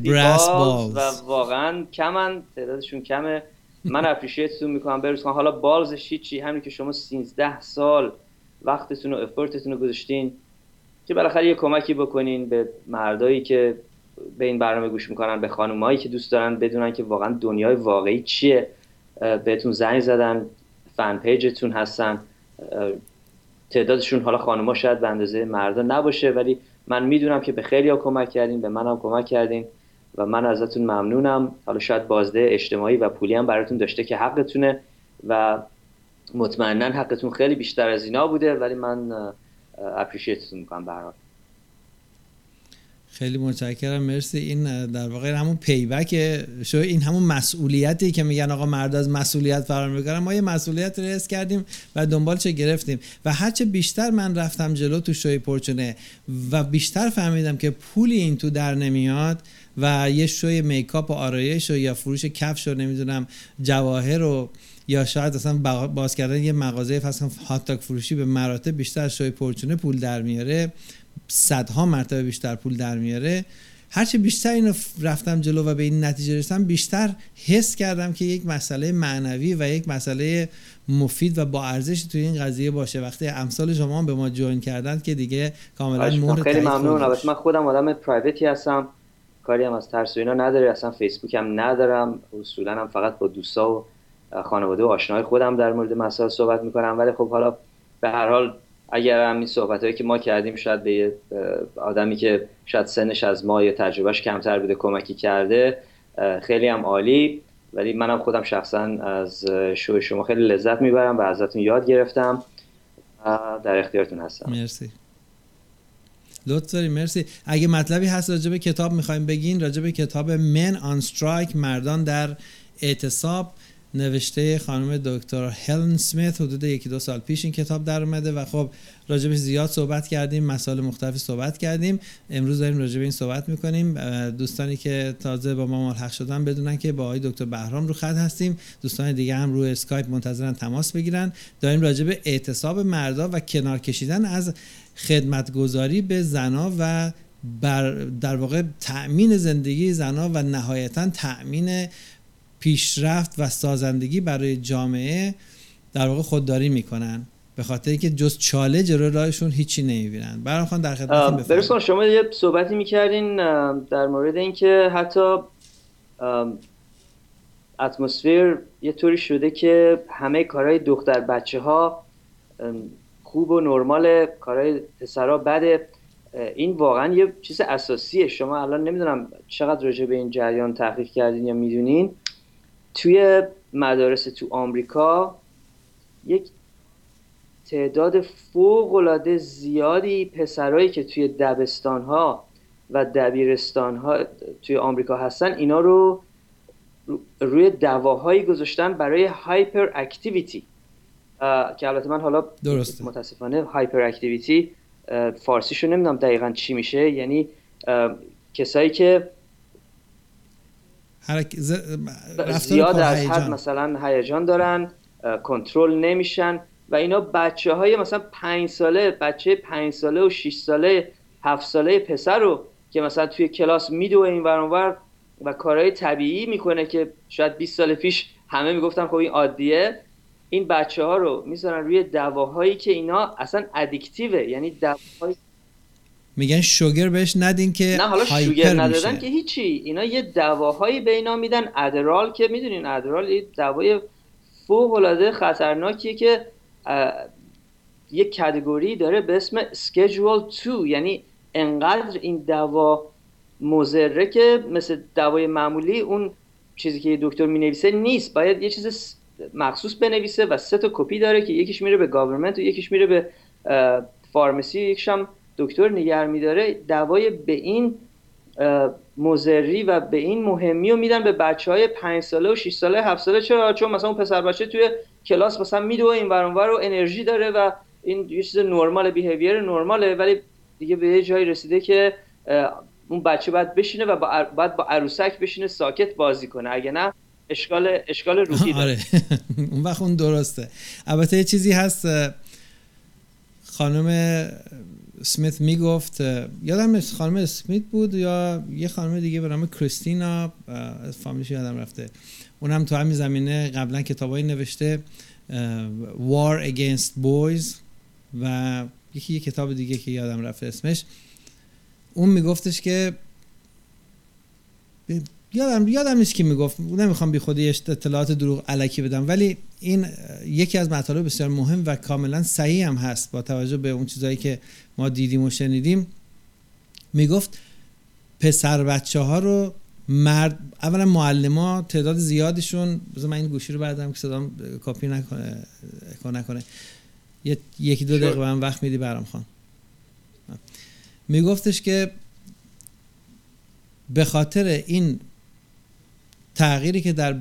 brass balls balls. و واقعا کمن تعدادشون کمه من اپریشیتتون می‌کنم بروز کنم حالا بالزش چی؟ همین که شما 13 سال وقتتون و افورتتون رو گذاشتین که بالاخره یه کمکی بکنین به مردایی که به این برنامه گوش می‌کنن به خانومایی که دوست دارن بدونن که واقعا دنیای واقعی چیه. بهتون زنگ زدن فن پیجتون هستن. تعدادشون حالا خانوما شاید به اندازه مردا نباشه ولی من می‌دونم که به خیلی ها کمک کردین به منم کمک کردین. و من ازتون ممنونم. حالا شاید بازده اجتماعی و پولی هم براتون داشته که حقتونه و مطمئنا حقتون خیلی بیشتر از اینا بوده ولی من اپریشیتتون می‌کنم حال. خیلی متشکرم. مرسی. این در واقع همون پیبک شو این همون مسئولیتی که میگن آقا مرد از مسئولیت فرار می‌کنن ما یه مسئولیت رو حس کردیم و دنبال چه گرفتیم. و هرچه بیشتر من رفتم جلو تو شوی پرچونه و بیشتر فهمیدم که پولی این تو در نمیاد و یه شوی میکاپ و آرایش و یا فروش کفش و نمی‌دونم جواهر و یا شاید اصلا با- باز کردن یه مغازه فرض هات فروشی به مراتب بیشتر از شوی پرچونه پول در میاره. صدها مرتبه بیشتر پول در میاره. هرچه بیشتر اینو رفتم جلو و به این نتیجه رسیدم بیشتر حس کردم که یک مسئله معنوی و یک مسئله مفید و با ارزش توی این قضیه باشه. وقتی امثال شما به ما جوین کردن که دیگه کاملا. مهر خیلی ممنون من خودم آدم پرایوتی هستم. کاری هم از ترس و اینا نداره اصلا فیسبوک هم ندارم اصولا هم فقط با دوستا و خانواده و آشناهای خودم در مورد مسائل صحبت می‌کنم. ولی خب حالا به هر حال اگر هم این صحبت هایی که ما کردیم شاید به آدمی که شاید سنش از ما یا تجربهش کمتر بوده کمکی کرده خیلی هم عالی. ولی منم خودم شخصا از شو شما خیلی لذت می‌برم و ازتون یاد گرفتم. در اختیارتون هستم. مرسی. لطف داری مرسی. اگه مطلبی هست راجع به کتاب می‌خوایم بگین راجع به کتاب من آن استرایک مردان در اعتصاب نوشته خانم دکتر هلن سمیت حدود یکی دو سال پیش این کتاب در اومده و خب راجبش زیاد صحبت کردیم مسائل مختلفی صحبت کردیم. امروز داریم راجع به این صحبت می‌کنیم. دوستانی که تازه با ما ملحق شدن بدونن که با آقای دکتر بهرام رو خط هستیم. دوستان دیگه هم روی اسکایپ منتظرن تماس بگیرن. داریم راجع به اعتصاب مردا و کنار کشیدن از خدمتگذاری به زنا و بر در واقع تأمین زندگی زنا و نهایتا تأمین پیشرفت و سازندگی برای جامعه در واقع خودداری می‌کنن. به خاطر اینکه جز چاله جلو راهشون هیچی نمی‌بینن. برام خان در خدمتتون برسون شما یه صحبتی می‌کردین در مورد اینکه حتی اتمسفر یه طوری شده که همه کارهای دختر بچه ها خوب و نرمال کارهای پسرها بده. این واقعا یه چیز اساسیه. شما الان نمی‌دونم چقدر راجع به این جریان تحقیق کردین یا می‌دونین. توی مدارس تو آمریکا یک تعداد فوق العاده زیادی پسرایی که توی دبستان ها و دبیرستان ها توی آمریکا هستن اینا رو روی دواهایی گذاشتن برای هایپر اکتیویتی که البته من حالا درسته. متاسفانه هایپر اکتیویتی فارسیشو نمی‌دونم دقیقا چی میشه یعنی کسایی که حرک... ز... زیاد از. حد مثلا هیجان دارن کنترل نمیشن و اینا بچه های مثلا پنج ساله بچه پنج ساله و 6 ساله هفت ساله پسر رو که مثلا توی کلاس میدوه این ور اون ور و کارهای طبیعی می‌کنه که شاید 20 سال پیش همه می‌گفتن خب این عادیه این بچه ها رو می‌ذارن روی دواهایی که اینا اصلا ادیکتیوه یعنی دواهایی میگن sugar بهش ندین که نه حالا sugar ندادن میشه. که هیچی اینا یه دواهایی به اینا میدن Adderall که می‌دونین Adderall یه دوای فوق العاده خطرناکیه که یه category داره به اسم schedule 2 یعنی انقدر این دوا مضره که مثل دوای معمولی اون چیزی که دکتر می‌نویسه نیست باید یه چیز مخصوص بنویسه و سه تا کپی داره که یکیش میره به government و یکیش میره به فارمسی یکیش هم دکتر نگر میداره. دوای به این اه، مضری و به این مهمی رو میدن به بچه های پنج ساله و 6 ساله هفت ساله. چرا؟ چون مثلا اون پسر بچه توی کلاس مثلا میدوه این ور اون ور و انرژی داره و این یه چیز نرمال بیهیویر نرماله. ولی دیگه به یه جایی رسیده که اون بچه باید بشینه و باید با عروسک بشینه ساکت بازی کنه. اگه نه اشکال اشکال روحی داره. آره. اون وقت اون درسته. البته یه چیزی هست خانم سمیت می‌گفت یادم خانم اسمیت بود یا یه خانم دیگه به نام کریستینا فامیلش یادم رفته. اونم تو همین زمینه قبلا کتابایی نوشته War Against Boys و یکی یه کتاب دیگه که یادم رفته اسمش. اون میگفتش که یادم یادم نیست کی می‌گفت. نمی‌خوام بی خودی اطلاعات دروغ علکی بدم ولی این یکی از مطالب بسیار مهم و کاملا صحیح هم هست با توجه به اون چیزایی که ما دیدیم و شنیدیم. می‌گفت پسر بچه ها رو مرد اولا معلم تعداد زیادشون بذار من این گوشی رو بردم که صدام کاپی نکنه نکنه. یکی دو. دقیقه من وقت میدی برام خان. میگفتش که به خاطر این تغییری که در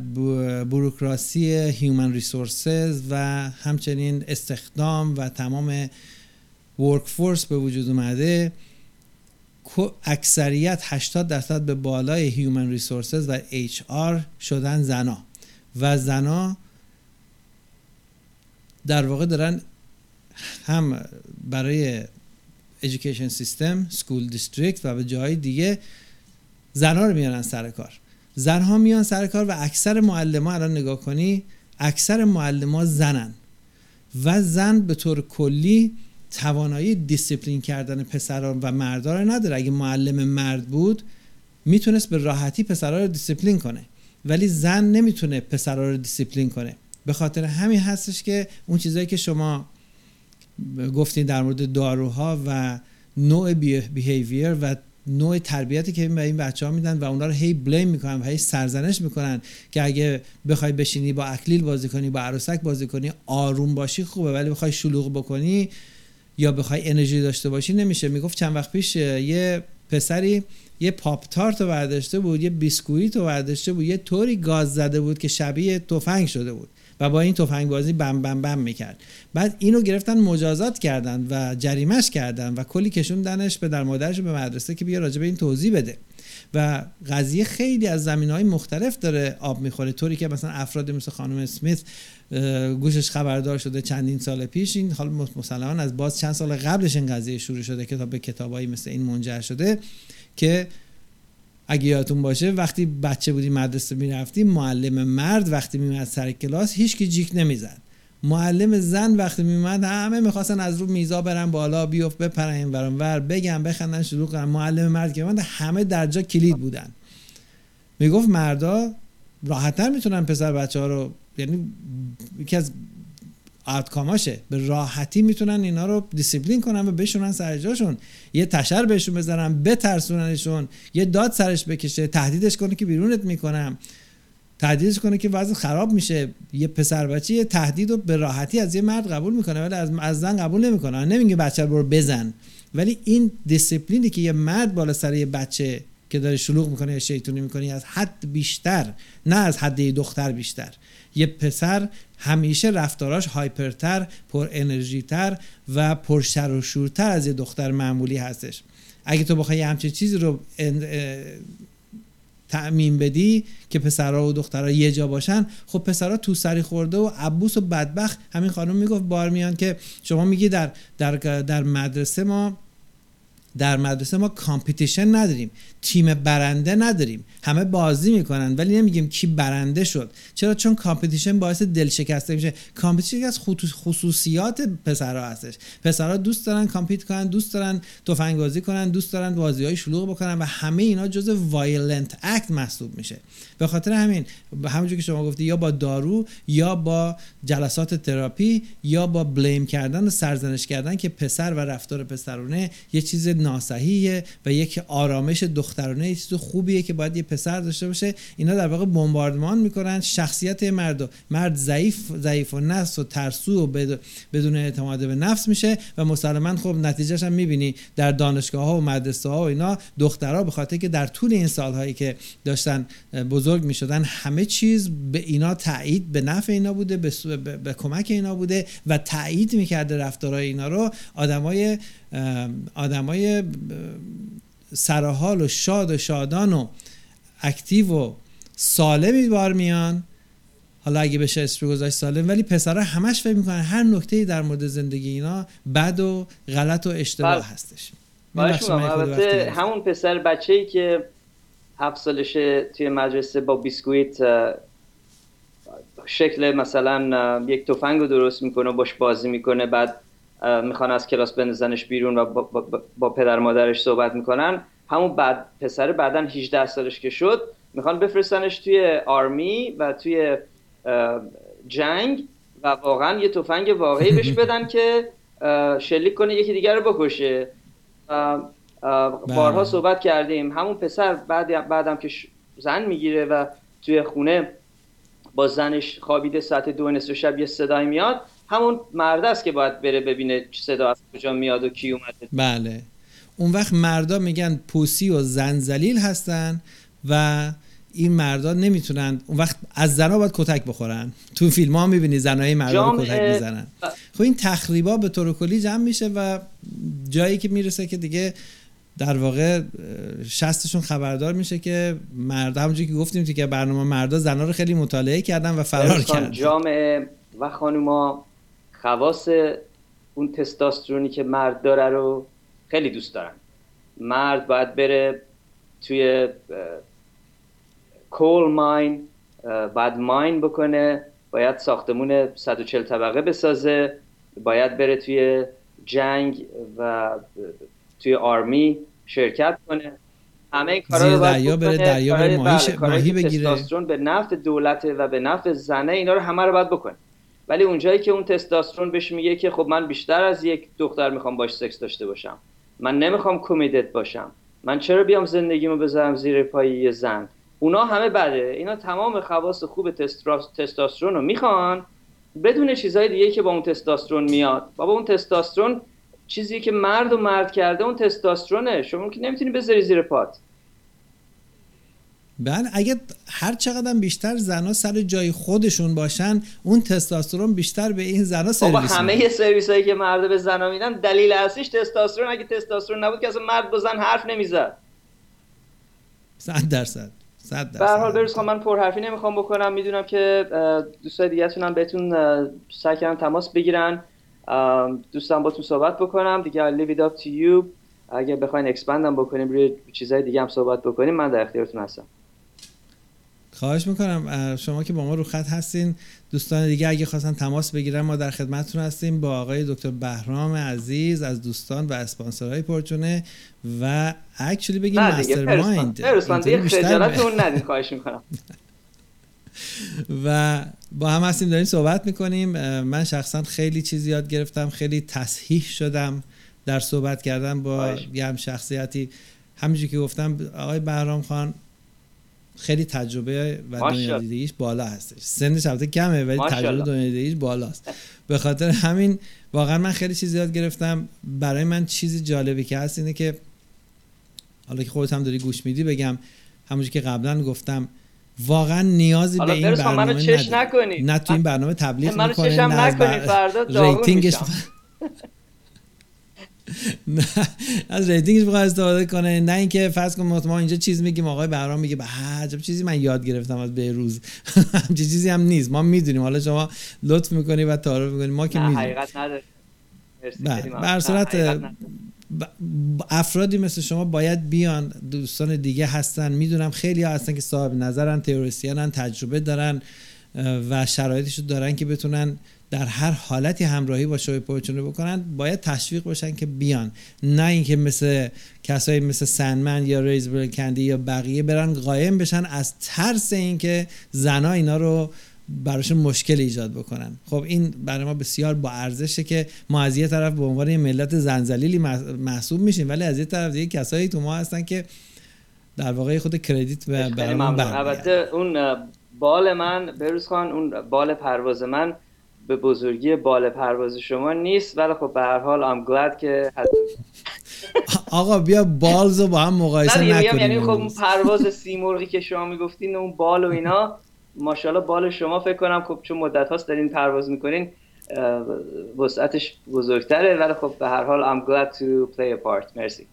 بروکراسی human resources و همچنین استخدام و تمام workforce به وجود اومده اکثریت 80 درصد به بالای human resources و HR شدن زنا. و زنا در واقع دارن هم برای education سیستم school district و به جای دیگه زنها رو میارن سر کار. زنها میان سر کار و اکثر معلم الان نگاه کنی اکثر معلم زنن. و زن به طور کلی توانایی دیسیپلین کردن پسران و مردان رو نداره. اگه معلم مرد بود می‌تونست به راحتی پسرها رو دیسیپلین کنه. ولی زن نمی‌تونه پسرها رو دیسیپلین کنه. به خاطر همین هستش که اون چیزایی که شما گفتین در مورد داروها و نوع بیهیویر و نوع تربیتی که به این بچه ها میدن و اونا رو هی بلیم می‌کنن و هی سرزنش می‌کنن که اگه بخوای بشینی با اکلیل بازی کنی با عروسک بازی کنی آروم باشی خوبه ولی بخوای شلوغ بکنی یا بخوای انرژی داشته باشی نمیشه. می‌گفت چند وقت پیش یه پسری یه پاپ تارت رو برداشته بود یه بیسکویت رو برداشته بود یه طوری گاز زده بود که شبیه تفنگ شده بود. و با این تفنگ بازی بم بم بم می‌کرد. بعد اینو گرفتن مجازات کردن و جریمش کردن و کلی کشوندنش به در مادرش به مدرسه که بیا راجع به این توضیح بده. و قضیه خیلی از زمین های مختلف داره آب می‌خوره. طوری که مثلا افرادی مثل خانم اسمیت گوشش خبردار شده چندین سال پیش. این حال مسلما از باز چند سال قبلش این قضیه شروع شده که تا به کتابایی مثل این منجر شده که اگه یادتون باشه وقتی بچه بودی مدرسه می‌رفتی معلم مرد وقتی میمد سر کلاس هیچ کی جیک نمی‌زد. معلم زن وقتی میومد همه می‌خواستن از رو میزا برن بالا بیفت بپرن این ور بگن بخندن شروع کنن معلم مرد که من همه در جا کلید بودن. می‌گفت مردا راحتتر می‌تونن پسر بچه ها رو یعنی یکی از outcome اشه به راحتی می‌تونن اینا رو دیسیپلین کنن و بشونن سر جاشون. یه تشر بهشون بزنن بترسوننشون. یه داد سرش بکشه تهدیدش کنه که بیرونت می‌کنم. تهدیدش کنه که وضع خراب میشه. یه پسر بچه یه تهدید رو به راحتی از یه مرد قبول می‌کنه ولی از, از زن قبول نمی‌کنه. نمیگه بچه رو بزن. ولی این دیسپلینی که یه مرد بالا سر یه بچه که داره شلوغ می‌کنه یا شیطونی می‌کنه از حد بیشتر نه از حد دختر بیشتر. یه پسر همیشه رفتاراش هایپرتر پر انرژی تر و پر شر و شورتر از یه دختر معمولی هستش. اگه تو بخوای همچین چیزی رو تأمین بدی که پسرها و دخترها یه جا باشن خب پسرها تو سری خورده و عبوس و بدبخت. همین خانم می‌گفت بارمیان که شما میگی در در در مدرسه ما در مدرسه ما competition نداریم تیم برنده نداریم همه بازی می‌کنن ولی نمیگیم کی برنده شد. چرا؟ چون competition باعث دل شکسته میشه. competition از خصوصیات پسرها هستش. پسرها دوست دارن compete کنن دوست دارن تفنگ بازی کنن دوست دارن بازی های شلوغ بکنن و همه اینا جزء violent act محسوب میشه. به خاطر همین همونجور که شما گفتی یا با دارو یا با جلسات تراپی یا با blame کردن و سرزنش کردن که پسر و رفتار پسرونه یه چیز ناصحیحیه و یک آرامش دخترانه چیز خوبیه که باید یه پسر داشته باشه. اینا در واقع بمباردمان می‌کنن. شخصیت مرد مرد ضعیف ضعیف النفس و ترسو و بدون اعتماد به نفس میشه و مسلما خب نتیجهش هم می‌بینی در دانشگاه ها و مدرسه ها و اینا. دخترها به خاطر که در طول این سالهایی که داشتن بزرگ می‌شدن همه چیز به اینا تایید به نفع اینا بوده به, به،, به کمک اینا بوده و تایید می‌کرده رفتارهای اینا رو. آدمای آدمای سرحال و شاد و شادان و اکتیو و سالمی بار میان. حالا اگه بشه اسم گذاشت سالم ولی پسرها همش فکر می‌کنن هر نکته در مورد زندگی اینا بد و غلط و اشتباه بله. هستش. البته همون پسر بچه ای که هفت سالشه توی مدرسه با بیسکویت شکل مثلا یک تفنگ رو درست می‌کنه و باش بازی می‌کنه بعد می‌خوان از کلاس بندازنش بیرون و با, با, با پدر مادرش صحبت می‌کنن. همون بعد پسر بعدا 18 سالش که شد می‌خوان بفرستنش توی آرمی و توی جنگ و واقعا یه تفنگ واقعی بهش بدن که شلیک کنه یکی دیگر رو بکشه. بارها بله. صحبت کردیم. همون پسر بعد بعدم که زن می‌گیره و توی خونه با زنش خوابیده ساعت دو نصف شب یه صدای میاد. همون مرد است که باید بره ببینه صدا از کجا میاد و کی اومده. بله. اون وقت مردا میگن پوسی و زنزلیل هستن و این مردا نمی‌تونن اون وقت از زنا باید کتک بخورن. تو فیلم ها می‌بینی زنای مردا رو کتک می‌زنن. خب این تخریبا به طور کلی جمع میشه و جایی که می‌رسه که دیگه در واقع شستشون خبردار میشه که مرد همونجوری که گفتیم که برنامه مردا زنا رو خیلی مطالعه کردن و فرار کردن. جامعه و خانوما خواص اون تستاسترونی که مرد داره رو خیلی دوست دارن مرد باید بره توی کول ماین باید ماین بکنه باید ساختمون 140 طبقه بسازه باید بره توی جنگ و توی آرمی شرکت کنه. همه این کارا رو دریا بره دریا بره ماهی, بله، ماهی بگیره. به نفت دولت و به نفت زنه اینا رو همه رو باید بکنه. ولی اونجایی که اون تستاسترون بهش میگه که خب من بیشتر از یک دختر می‌خوام باش سکس داشته باشم. من نمی‌خوام کمیدت باشم. من چرا بیام زندگیمو بذارم زیر پای یه زن؟ اونا همه بده. اینا تمام خواص خوب تستاسترون رو می‌خوان. بدون چیزهای دیگه که با اون تستاسترون میاد. بابا اون تستاسترون چیزی که مرد و مرد کرده اون تستاسترونه. شما که نمی‌تونی بذاری زیر پات. بله اگه هر چقدر بیشتر زنا سر جای خودشون باشن اون تستاسترون بیشتر به این زنا سرویس همه سرویس هایی که مرد به زنا میدن دلیل اصلیش تستاسترون. اگه تستاسترون نبود که اصلا مرد با زن حرف نمی‌زد. صد درصد صد درصد. به حال بروز من پرحرفی نمی‌خوام بکنم. می‌دونم که دوستای دیگه هم بهتون سعی کردن تماس بگیرن. دوستان با تو صحبت بکنم. دیگه I leave it up to you. اگه بخواین اکسپندم بکنیم روی چیزهای دیگه هم صحبت بکنیم من در اختیارتون هستم. خواهش می‌کنم شما که با ما رو خط هستین دوستان دیگه اگه خواستن تماس بگیرن ما در خدمتتون هستیم با آقای دکتر بهرام عزیز از دوستان و اسپانسرهای پرچونه و اکچولی بگیم مستر مایند ندید خواهش می‌کنم. و با هم هستیم داریم صحبت می‌کنیم. من شخصا خیلی چیزی یاد گرفتم خیلی تصحیح شدم در صحبت کردن با یه هم شخصیتی. همینجور که گفتم آقای بهرام خان خیلی تجربه و ماشاءالله. دنیا دیدگیش بالا هستش سنش البته کمه ولی. تجربه دنیا دیدگیش بالاست به خاطر همین واقعا من خیلی چیز یاد گرفتم برای من چیز جالبی که هست اینه که حالا که خودت هم داری گوش میدی بگم همونجوری که قبلا گفتم واقعا نیازی به این کن، منو برنامه چش. نکنید. نه تو این برنامه تبلیغ می‌کنه نه داغون rating ش از rating ش بخواد استفاده کنه. نه اینکه فرض کن ما اینجا چیز میگیم آقای بهرام میگه به عجب چیزی من یاد گرفتم از بهروز. همچین چیزی هم نیست. ما می‌دونیم. حالا شما لطف می‌کنی و تعارف می‌کنی. ما که نه می‌دونیم. حقیقت نداره. مرسی بله. نه، صورت افرادی مثل شما باید بیان دوستان دیگه هستن. می‌دونم خیلی ها هستن که صاحب نظرن تئوریسینن تجربه دارن و شرایطش رو دارن که بتونن در هر حالتی همراهی با شوی پرچونه بکنن باید تشویق باشن که بیان. نه اینکه مثل کسایی مثل سنمن یا ریز کندی یا بقیه برن قایم بشن از ترس اینکه زنا اینا رو براشون مشکل ایجاد بکنن. خب این برای ما بسیار با ارزشه که ما از یه طرف به عنوان یه ملت زنزلیلی مح- محسوب میشیم ولی از یه طرف دیگه کسایی تو ما هستن که در واقع خود کردیت به. البته اون بال من بروز خان اون بال پرواز من به بزرگی بال پرواز شما نیست ولی خب به هر حال I'm glad که. آقا بیا بالز رو با هم مقایسه میگم نکنیم یعنی خب اون. پرواز سیمرغی که شما می‌گفتین اون بال و اینا ماشاءالله بال شما فکر کنم خب چون مدت هاست دارین پرواز می‌کنین وسعتش بزرگتره ولی خب به هر حال I'm glad to play a part مرسی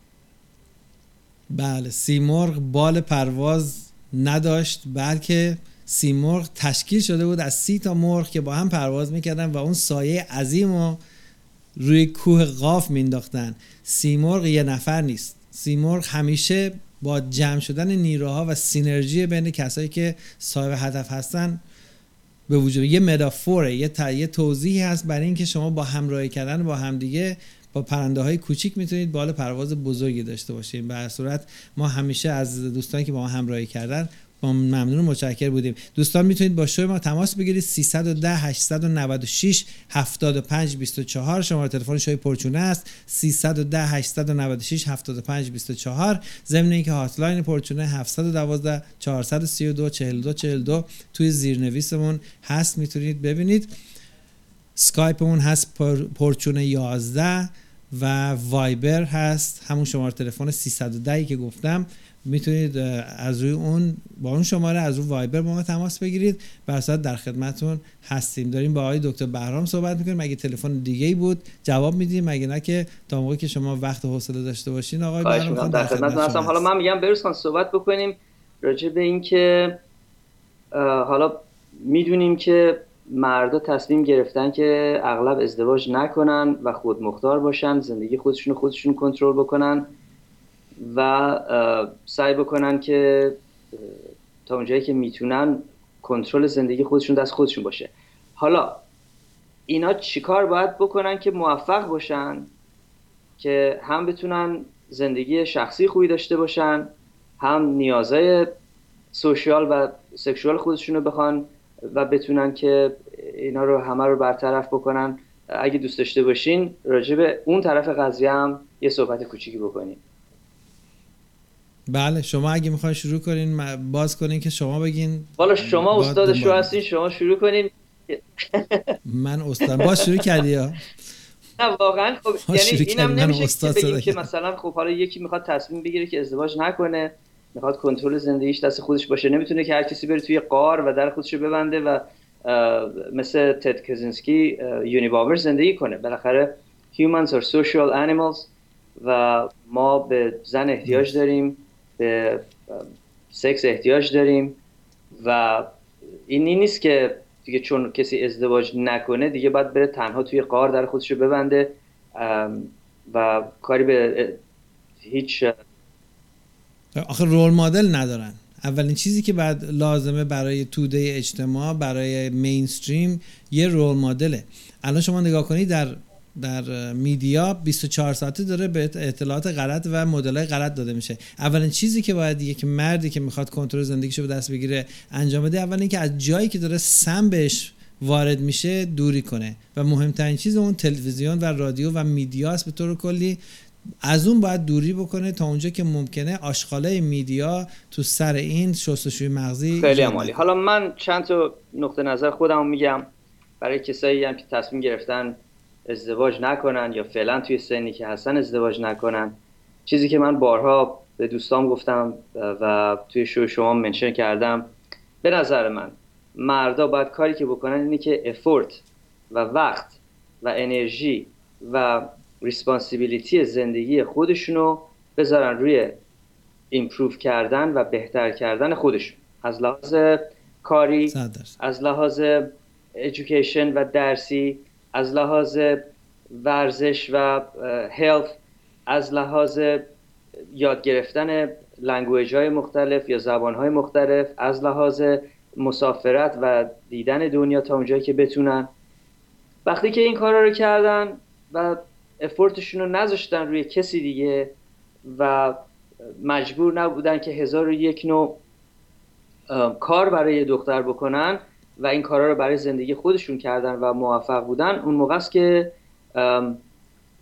بله سیمرغ بال پرواز نداشت بلکه سیمرغ تشکیل شده بود از سی تا مرغ که با هم پرواز می‌کردن و اون سایه عظیم رو روی کوه قاف مینداختن سیمرغ یه نفر نیست. سیمرغ همیشه با جمع شدن نیروها و سینرژی بین کسایی که صاحب هدف هستن به وجود یه متافوره یه. یه توضیحی هست برای اینکه شما با همراهی کردن با همدیگه با پرنده های کوچیک می‌تونید بال پرواز بزرگی داشته باشید به صورت ما همیشه از دوستانی که با ما همراهی کردن با ممنون و متشکر بودیم. دوستان می‌تونید با شوی ما تماس بگیرید. 310 896 75 24 شماره تلفن شوی پرچونه است. 310 896 75 24 ضمن اینکه هاتلاین پرچونه 712 432 42 42 توی زیرنویسمون هست. می‌تونید ببینید. سکایپمون هست پر- پرچونه 11 و وایبر هست. همون شماره تلفن 310 که گفتم. می‌تونید از روی اون با اون شماره از روی وایبر با ما تماس بگیرید. و صورت در خدمتون هستیم. داریم با آقای دکتر بهرام صحبت می‌کنیم. اگه تلفن دیگه ای بود؟ جواب میدیم. اگه نه که تا موقعی که شما وقت حوصله داشته باشین آقای بهرام در خدمت خدمت هستم. حالا. من میگم بروز خان صحبت بکنیم. راجع به اینکه حالا می‌دونیم که مردا تصمیم گرفتن که اغلب ازدواج نکنن و خودمختار باشن زندگی خودشون خودشون کنترل بکنن. و سعی بکنن که تا اونجایی که می‌تونن کنترل زندگی خودشون دست خودشون باشه. حالا اینا چیکار باید بکنن که موفق باشن که هم بتونن زندگی شخصی خوبی داشته باشن هم نیازهای سوشیال و سکشوال خودشون رو بخوان و بتونن که اینا رو همه رو برطرف بکنن. اگه دوست داشته باشین راجع به اون طرف قضیه هم یه صحبت کوچیکی بکنیم. بله شما اگه می‌خواین شروع کنین باز کنین که شما بگین. حالا شما استاد شو هستین شما شروع کنین. من استاد باز شروع کردی یا؟ نه واقعا خب یعنی اینم نمیشه استاد که بگیم که. مثلا خب حالا یکی می‌خواد تصمیم بگیره که ازدواج نکنه می‌خواد کنترل زندگیش دست خودش باشه نمی‌تونه که هر کسی بره توی قار و در خودش رو ببنده و مثل تد کزینسکی یونیباور زندگی کنه. بالاخره humans are social animals و ما به زن احتیاج داریم. به سکس احتیاج داریم و اینی نیست که دیگه چون کسی ازدواج نکنه دیگه باید بره تنها توی قار در خودش ببنده و کاری به هیچ آخه رول مدل ندارن. اولین چیزی که بعد لازمه برای توده اجتماع برای مینستریم یه رول مدله الان شما نگاه کنید در در میدیا 24 ساعته داره به اطلاعات غلط و مدل غلط داده میشه. اولین چیزی که باید یک مردی که می‌خواد کنترل زندگیشو به دست بگیره انجام بده اول اینکه از جایی که داره سم بهش وارد میشه دوری کنه. و مهمترین چیز اون تلویزیون و رادیو و میدیاست به طور کلی. از اون باید دوری بکنه تا اونجا که ممکنه آشغاله میدیا تو سر این شستشوی مغزی خیلی عمالی حالا من چند تا نقطه نظر خودم میگم. برای کسایی هم که تصمیم گرفتن ازدواج نکنن یا فعلا توی سنی که هستن ازدواج نکنن. چیزی که من بارها به دوستام گفتم و توی شو شما منشن کردم به نظر من مردا باید کاری که بکنن اینه که افورت و وقت و انرژی و responsibility زندگی خودشونو بذارن روی improve کردن و بهتر کردن خودشون. از لحاظ کاری از لحاظ education و درسی از لحاظ ورزش و health از لحاظ یاد گرفتن language های مختلف یا زبان های مختلف از لحاظ مسافرت و دیدن دنیا تا اونجایی که بتونن. وقتی که این کارا رو کردن و effort شون رو نذاشتن روی کسی دیگه و مجبور نبودن که هزار و یک نوع کار برای دختر بکنن و این کارا رو برای زندگی خودشون کردن و موفق بودن. اون موقع است که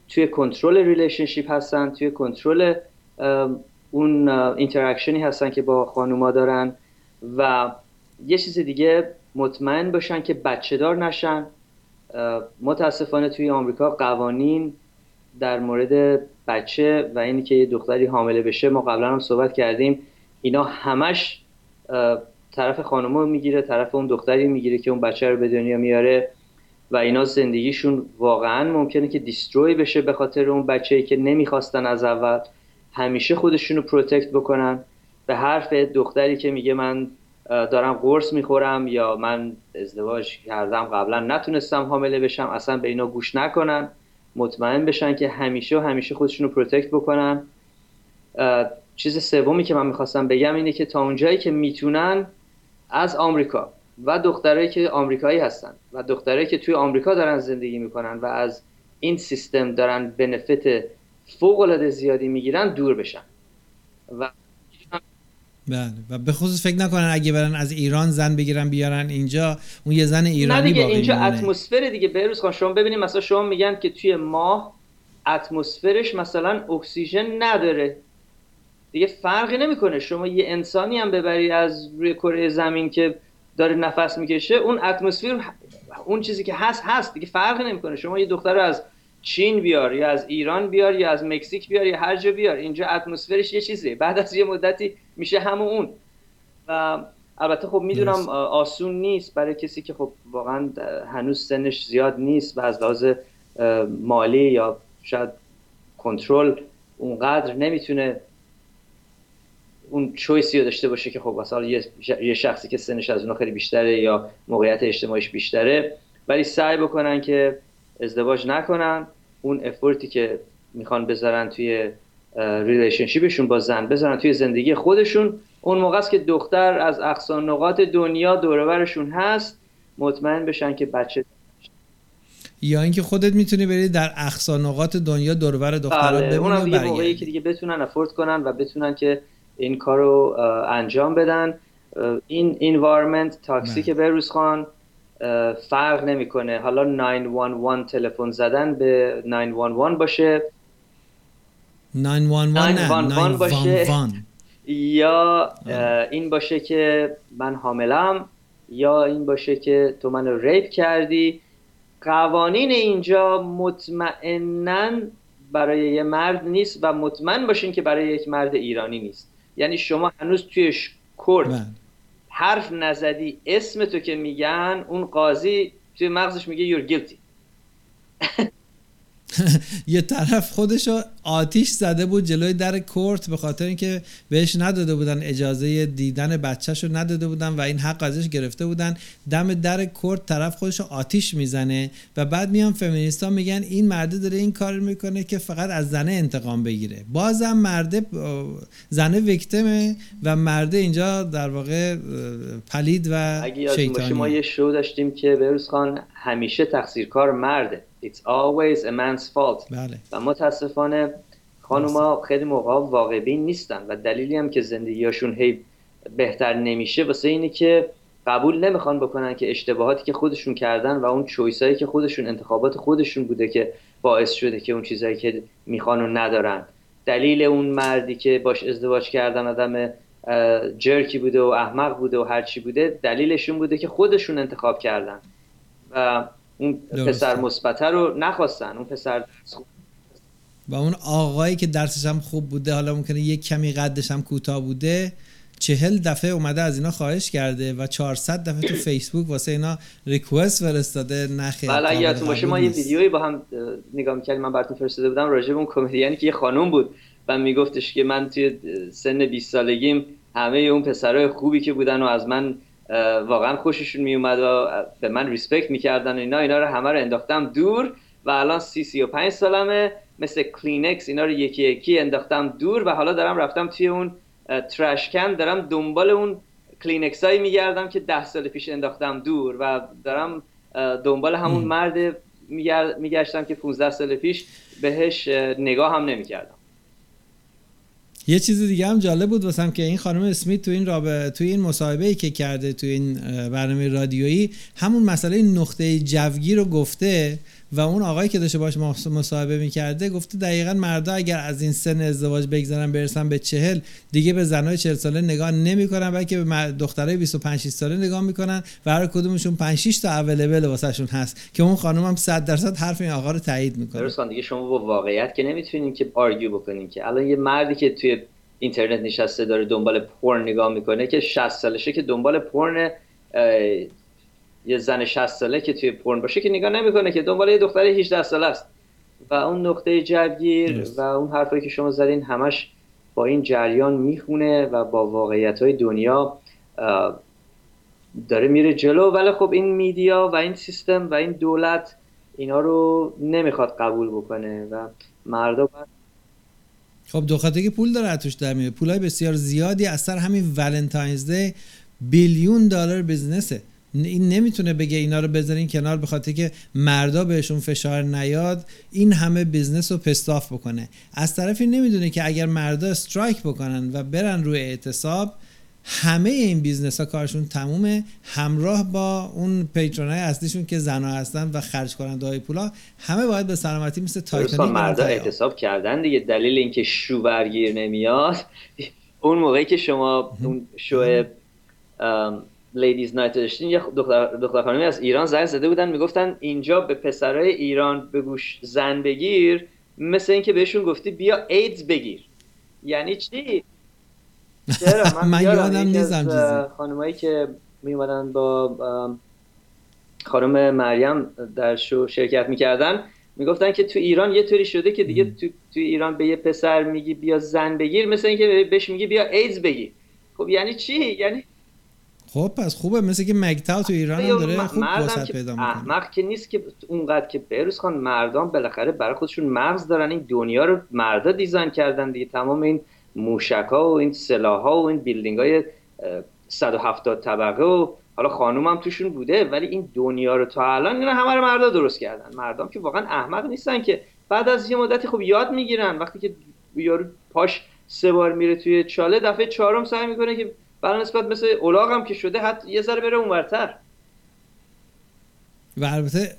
توی کنترل relationship هستن توی کنترل اون interaction ی هستن که با خانوما دارن و یه چیز دیگه مطمئن باشن که بچه دار نشن. متاسفانه توی آمریکا قوانین در مورد بچه و اینی که یه دختری حامله بشه ما قبلا هم صحبت کردیم اینا همش طرف خانم می‌گیره طرف اون دختری می‌گیره که اون بچه رو به دنیا میاره و اینا زندگیشون واقعا ممکنه که destroy بشه به خاطر اون بچه که نمی‌خواستن از اول همیشه خودشون رو protect بکنن. به حرف دختری که میگه من دارم قرص می‌خورم یا من ازدواج کردم قبلا نتونستم حامله بشم اصلا به اینا گوش نکنن مطمئن بشن که همیشه و همیشه خودشون رو protect بکنن. چیز سومی که من می‌خواستم بگم اینه که تا اونجایی که می‌تونن از آمریکا و دخترایی که آمریکایی هستن و دخترایی که توی آمریکا دارن زندگی می‌کنن و از این سیستم دارن بنفیت فوق العاده زیادی می‌گیرن دور بشن. و بله. و به خصوص فکر نکنن اگه برن از ایران زن بگیرن بیارن اینجا اون یه زن ایرانی نه دیگه اینجا. اتمسفر دیگه. بهروز خان شما ببینید مثلا شما میگن که توی ماه اتمسفرش مثلا اکسیژن نداره. دیگه فرقی نمی‌کنه. شما یه انسانی هم ببری از روی کره زمین که داره نفس می‌کشه اون اتمسفر اون چیزی که هست هست. دیگه فرقی نمی‌کنه. شما یه دختر رو از چین بیار یا از ایران بیار یا از مکزیک بیار یا هر جا بیار. اینجا اتمسفرش یه چیزیه بعد از یه مدتی میشه همون اون. و البته خب می‌دونم. آسون نیست برای کسی که خب واقعا هنوز سنش زیاد نیست و از لحاظ مالی یا شاید کنترل اونقدر نمی‌تونه اون چویسی رو داشته باشه که خب مثلا یه شخصی که سنش از اونها خیلی بیشتره یا موقعیت اجتماعیش بیشتره ولی سعی بکنن که ازدواج نکنن. اون effort ی که می‌خوان بذارن توی relationship شون با زن بذارن توی زندگی خودشون. اون موقع است که دختر از اقصا نقاط دنیا دور و برشون هست مطمئن بشن که بچه یا اینکه خودت می‌تونی بری در اقصا نقاط دنیا دور و بر دخترات بله ببینی اونم دیگه موقعی که دیگه بتونن afford کنن و بتونن که این کار رو انجام بدن. این انوایرمنت تاکسی. که بروز خان فرق نمی‌کنه. حالا 911 تلفن زدن به 911 باشه. 911 نه 911 باشه. 911 یا این باشه که من حاملم یا این باشه که تو منو ریپ کردی. قوانین اینجا مطمئنا برای یه مرد نیست و مطمئن باشین که برای یک مرد ایرانی نیست. یعنی شما هنوز توی کورت بله. حرف نزدی اسم تو که میگن اون قاضی توی مغزش میگه you're guilty یه طرف خودشو آتیش زده بود جلوی در کورت به خاطر اینکه بهش نداده بودن اجازه دیدن بچهش رو نداده بودن و این حق ازش گرفته بودن. دم در کورت طرف خودشو آتیش می‌زنه و بعد میان فمینیستا میگن این مرده داره این کار می‌کنه که فقط از زنه انتقام بگیره. بازم مرده زنه ویکتمه و مرده اینجا در واقع پلید و اگه باشه ما شیطانی یه شو داشتیم که بروز خان همیشه تقصیرکار مرده. It's always a man's fault. بله. و متاسفانه خانوما خیلی موقع واقع بین نیستن و دلیلی هم که زندگیاشون هی بهتر نمیشه واسه اینه که قبول نمی‌خوان بکنن که اشتباهاتی که خودشون کردن و اون چویسایی که خودشون انتخابات خودشون بوده که باعث شده که اون چیزایی که می‌خوان و ندارن. دلیل اون مردی که باش ازدواج کردن آدم جرکی بوده و احمق بوده و هرچی بوده دلیلشون بوده که خودشون انتخاب کردن. و اون پسر مثبته رو نخواستن اون پسر و اون آقایی که درسش هم خوب بوده حالا ممکنه یک کمی قدش هم کوتاه بوده چهل دفعه اومده از اینا خواهش کرده و 400 دفعه تو فیسبوک واسه اینا request فرستاده نخیر بله یادتون باشه ما یه ویدیویی با هم نگاه می‌کردیم من براتون فرستاده بودم راجع به اون کمدیانی که یه خانم بود و میگفتش که من توی سن 20 سالگیم همه اون پسرای خوبی که بودن و از من واقعا خوششون میومد و به من respect می‌کردن اینا. اینا رو همه رو انداختم دور و الان سی سی و پنج سالمه. مثل کلینکس اینا رو یکی یکی انداختم دور و حالا دارم رفتم توی اون ترشکن دارم دنبال اون کلینکس هایی میگردم که ده سال پیش انداختم دور و دارم دنبال همون مرد میگشتم که 15 سال پیش بهش نگاه هم نمی‌کردم. یه چیز دیگه هم جالب بود واسم که این خانم اسمیت تو این رابطه تو این مصاحبه ای که کرده تو این برنامه رادیویی همون مسئله نقطه جوگی رو گفته. و اون آقایی که داشته باش مصاحبه می‌کرده گفته دقیقا مردا اگر از این سن ازدواج بگذرن برسن به چهل دیگه به زنهای چهل ساله نگاه نمی‌کنن بلکه به دخترای 25 6 ساله نگاه می‌کنن و هر کدومشون 5 6 تا اویلیبل واسهشون هست که اون خانم هم 100 درصد حرف این آقا رو تایید می‌کنه. درست دیگه شما با واقعیت که نمی‌تونین که آرگیو بکنین که الان یه مردی که توی اینترنت نشسته داره دنبال پورن نگاه می‌کنه که 60 سالشه که دنبال پورن یه زن 60 ساله که توی پرن باشه که نگاه نمی‌کنه که دنبال یه دختر 18 ساله است. و اون نقطه جوگیر و اون حرفایی که شما زدین همش با این جریان می‌خونه و با واقعیت های دنیا داره میره جلو. ولی خب این میدیا و این سیستم و این دولت اینا رو نمی‌خواد قبول بکنه و مردم خب دو که پول داره توش در میاد. پولای بسیار زیادی از سر همین ولنتاینز دی بیلیون دلار بزنسه این نمی‌تونه بگه اینا رو بذارین کنار به خاطر که مردا بهشون فشار نیاد این همه business رو پستاف بکنه. از طرفی نمی‌دونه که اگر مردا strike بکنن و برن روی اعتصاب همه این business ها کارشون تمومه. همراه با اون patron های اصلیشون که زنا هستن و خرج کننده های پولا همه باید به سلامتی مثل تایتانیک مردا اعتصاب کردن دیگه. دلیل اینکه شوهر گیر نمیاد. اون موقعی که شما اون show ladies night داشتین یه دختر, دختر خانمی از ایران زنگ زده بودن می‌گفتن اینجا به پسرای ایران به گوش زن بگیر مثل اینکه بهشون گفتی بیا ایدز بگیر. یعنی چی؟ چرا؟ من, من یادم نیستم خانمایی که می با خانم مریم در شو شرکت می‌کردن می‌گفتن که تو ایران یه طوری شده که دیگه تو, تو ایران به یه پسر میگی بیا زن بگیر مثل اینکه بهش میگی بیا ایدز بگیر. خب یعنی چی؟ یعنی خب پس خوبه مثل که مگتاو تو ایران هم داره خوب وسط پیدا می‌کنه. احمق که نیست که اونقدر که بروز خان مردان بالاخره برای خودشون مغز دارن این دنیا رو مردا دیزاین کردن دیگه. تمام این موشک ها و این سلاح ها و این بیلدینگ های 170 طبقه و حالا خانوم هم توشون بوده ولی این دنیا رو تا الان اینا همه رو مردا درست کردن. مردم که واقعا احمق نیستن که بعد از یه مدتی خب یاد می‌گیرن وقتی که یارو پاش سه بار میره توی چاله دفعه چهارم سعی می‌کنه که برای نسبت مثل اولاغ هم که شده حتی یه ذره بره اونورتر. و البته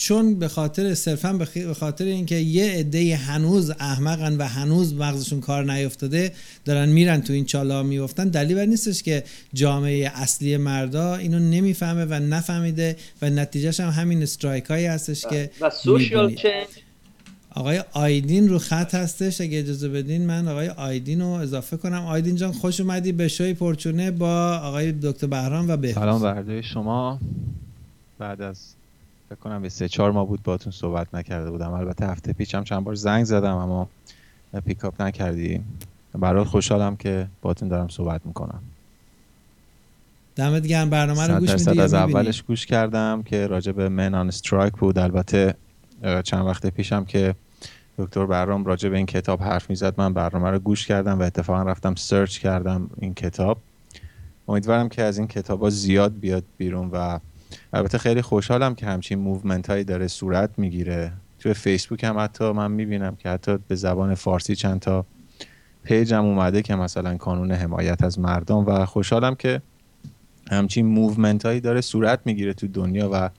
چون به خاطر صرفا به خاطر اینکه یه عده هنوز احمقن و هنوز مغزشون کار نیفتاده دارن میرن تو این چالا میفتن دلیل بر نیستش که جامعه اصلی مردا اینو نمی‌فهمه و نفهمیده و نتیجهش هم همین استرایک هایی هستش که و سوشیال چنج آقای آیدین رو خط هستش اگه اجازه بدین من آقای آیدین رو اضافه کنم. آیدین جان خوش اومدی. به شوی پرچونه با آقای دکتر بهرام و به سلام برده شما. بعد از فکر کنم به سه چهار ماه بود باهاتون صحبت نکرده بودم. البته هفته پیچم چند بار زنگ زدم اما pick up نکردی. برات خوشحالم که باهاتون دارم صحبت می‌کنم. دمت گرم. برنامه رو گوش میدی از اولش گوش کردم که راجع به Men on Strike بود. البته چند وقت پیشم که دکتر برام راجع به این کتاب حرف می‌زد من برنامه رو گوش کردم و اتفاقا رفتم search کردم این کتاب. امیدوارم که از این کتاب ها زیاد بیاد بیرون و البته خیلی خوشحالم که همچین movement هایی داره صورت می‌گیره. توی فیسبوک هم حتی من می‌بینم که حتی به زبان فارسی چند تا page م اومده که مثلا کانون حمایت از مردم و خوشحالم که همچین movement هایی داره صورت می‌گیره تو دنیا و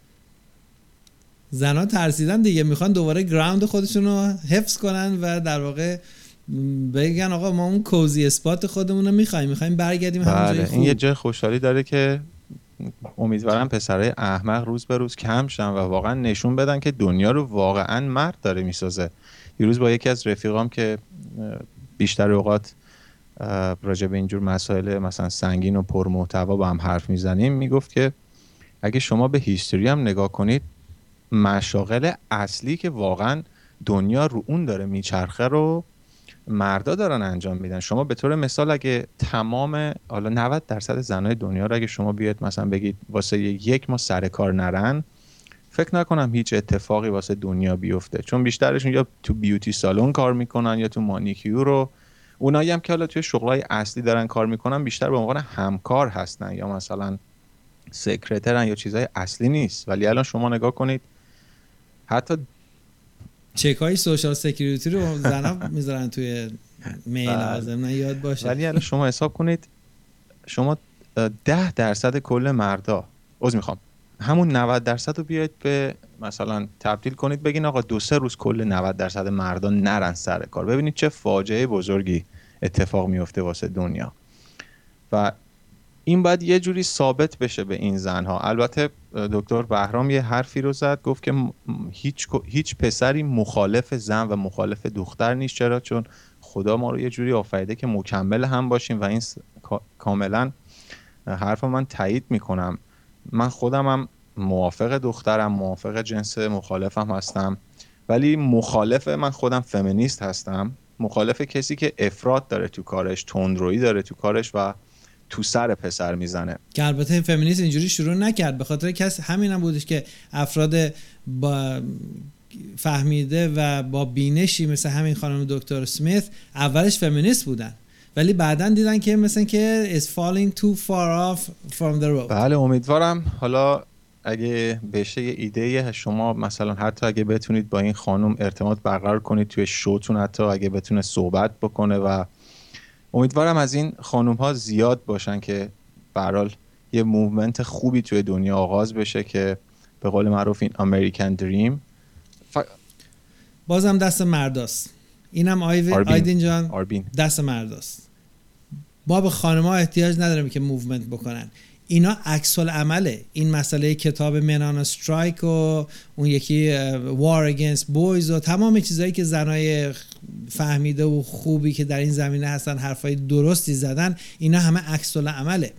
زنها ترسیدن دیگه می‌خوان دوباره ground خودشون رو حفظ کنن و در واقع بگن آقا ما اون کوزی اسپات خودمون رو می‌خوایم می‌خوایم برگردیم همون جای بله این یه جای خوشحالی داره که امیدوارم پسرای احمق روز به روز کم شن و واقعا نشون بدن که دنیا رو واقعا مرد داره می‌سازه. دیروز با یکی از رفیقام که بیشتر اوقات راجع به اینجور مسائل مثلا سنگین و پرمحتوا با هم حرف می‌زنیم می‌گفت که اگه شما به هیستوری هم نگاه کنید مشاغل اصلی که واقعا دنیا رو اون داره میچرخه رو مردا دارن انجام میدن. شما به طور مثال اگه تمام حالا 90 درصد زنای دنیا رو اگه شما بیاد مثلا بگید واسه یک ما سر کار نرن فکر نکنم هیچ اتفاقی واسه دنیا بیفته. چون بیشترشون یا تو بیوتی سالن کار می‌کنن یا تو مانیکیور رو. اونایی هم که حالا توی شغلای اصلی دارن کار می‌کنن بیشتر به عنوان همکار هستن یا مثلا سکرترن یا چیزای اصلی نیست. ولی الان شما نگاه کنید حتی چک های سوشال سکیوریتی رو زنها می‌ذارن توی میل بله. لازم نه یاد باشه. ولی الان شما حساب کنید شما ده درصد کل مردا عذر می‌خوام همون 90 درصد رو بیاید به مثلا تبدیل کنید بگین آقا دو سه روز کل 90 درصد مردا نرن سر کار. ببینید چه فاجعه بزرگی اتفاق میفته واسه دنیا. و این باید یه جوری ثابت بشه به این زنها. البته دکتر بهرام یه حرفی رو زد گفت که هیچ هیچ پسری مخالف زن و مخالف دختر نیست. چرا؟ چون خدا ما رو یه جوری آفریده که مکمل هم باشیم و این س- کا- کاملا حرف من تایید می‌کنم. من خودم هم موافق دخترم موافق جنس مخالفم هستم. ولی مخالف من خودم فمینیست هستم. مخالف کسی که افراد داره تو کارش تندرویی داره تو کارش و تو سر پسر می‌زنه. که البته فمینیست اینجوری شروع نکرد. به خاطر کس همین هم بودش که افراد با فهمیده و با بینشی مثل همین خانم دکتر سمیت اولش فمینیست بودن. ولی بعدا دیدن که مثل که is falling too far off from the road. بله امیدوارم. حالا اگه بشه یه ایده شما مثلا حتی اگه بتونید با این خانم ارتباط برقرار کنید توی شوتون حتی اگه بتونه صحبت بکنه و امیدوارم از این خانم ها زیاد باشن که برحال یه movement خوبی توی دنیا آغاز بشه که به قول معروف این American dream بازم دست مرداست. اینم آیو... آیدین جان. آربین. دست مرداست. ما به خانمها احتیاج نداریم که movement بکنن. اینا عکس‌العمله این مسئله کتاب Men on Strike و اون یکی War Against Boys و تمام چیزهایی که زنای فهمیده و خوبی که در این زمینه هستن حرفای درستی زدن اینا همه عکس عمله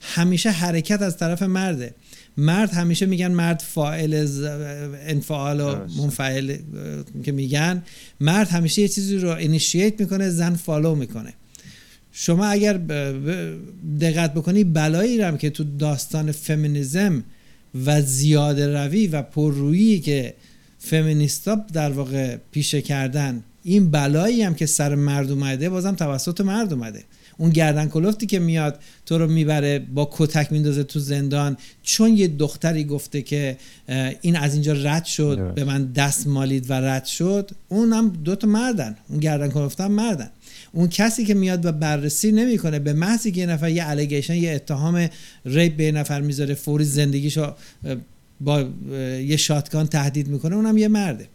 همیشه حرکت از طرف مرده. مرد همیشه میگن مرد فاعل انفعال و. منفعل که میگن. مرد همیشه یه چیزی رو اینیشییت می‌کنه زن فالو می‌کنه. شما اگر دقت بکنی بلایی هم که تو داستان فمینیزم و زیاده روی و پررویی که فمینیستا در واقع پیشه کردن این بلایی هم که سر مرد اومده بازم توسط مرد اومده اون گردن کلفتی که میاد تو رو می‌بره با کتک میندازه تو زندان چون یه دختری گفته که این از اینجا رد شد. به من دست مالید و رد شد اون هم دوتا مردن اون گردن کلفت هم مردن اون کسی که میاد و بررسی نمی‌کنه به محضی که یه نفر یه الیگیشن یه اتهام ریپ به نفر می‌ذاره فوری زندگیشو با یه شاتگان تهدید می‌کنه اونم یه مرده.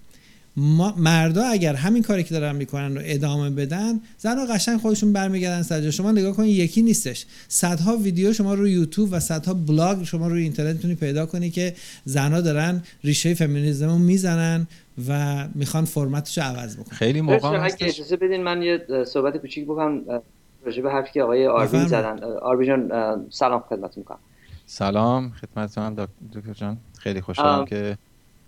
ما مردا اگر همین کاری که دارن می‌کنن رو ادامه بدن زنها قشنگ خودشون برمیگردن سر. شما نگاه کنید یکی نیستش. صدها ویدیو شما رو یوتیوب و صدها بلاگ شما روی اینترنت می‌تونی پیدا کنی که زنها دارن ریشه فمینیسم رو می‌زنن. و می‌خوان فرمتش رو عوض بکنن. خیلی موقع اگه هستش. اجازه بدین من یه صحبت کوچیک بکنم راجع به حرفی که آقای آربین. زدن. آربین سلام خدمت می‌کنم. سلام خدمتتون دک- دکتر جان. خیلی خوشحالم. که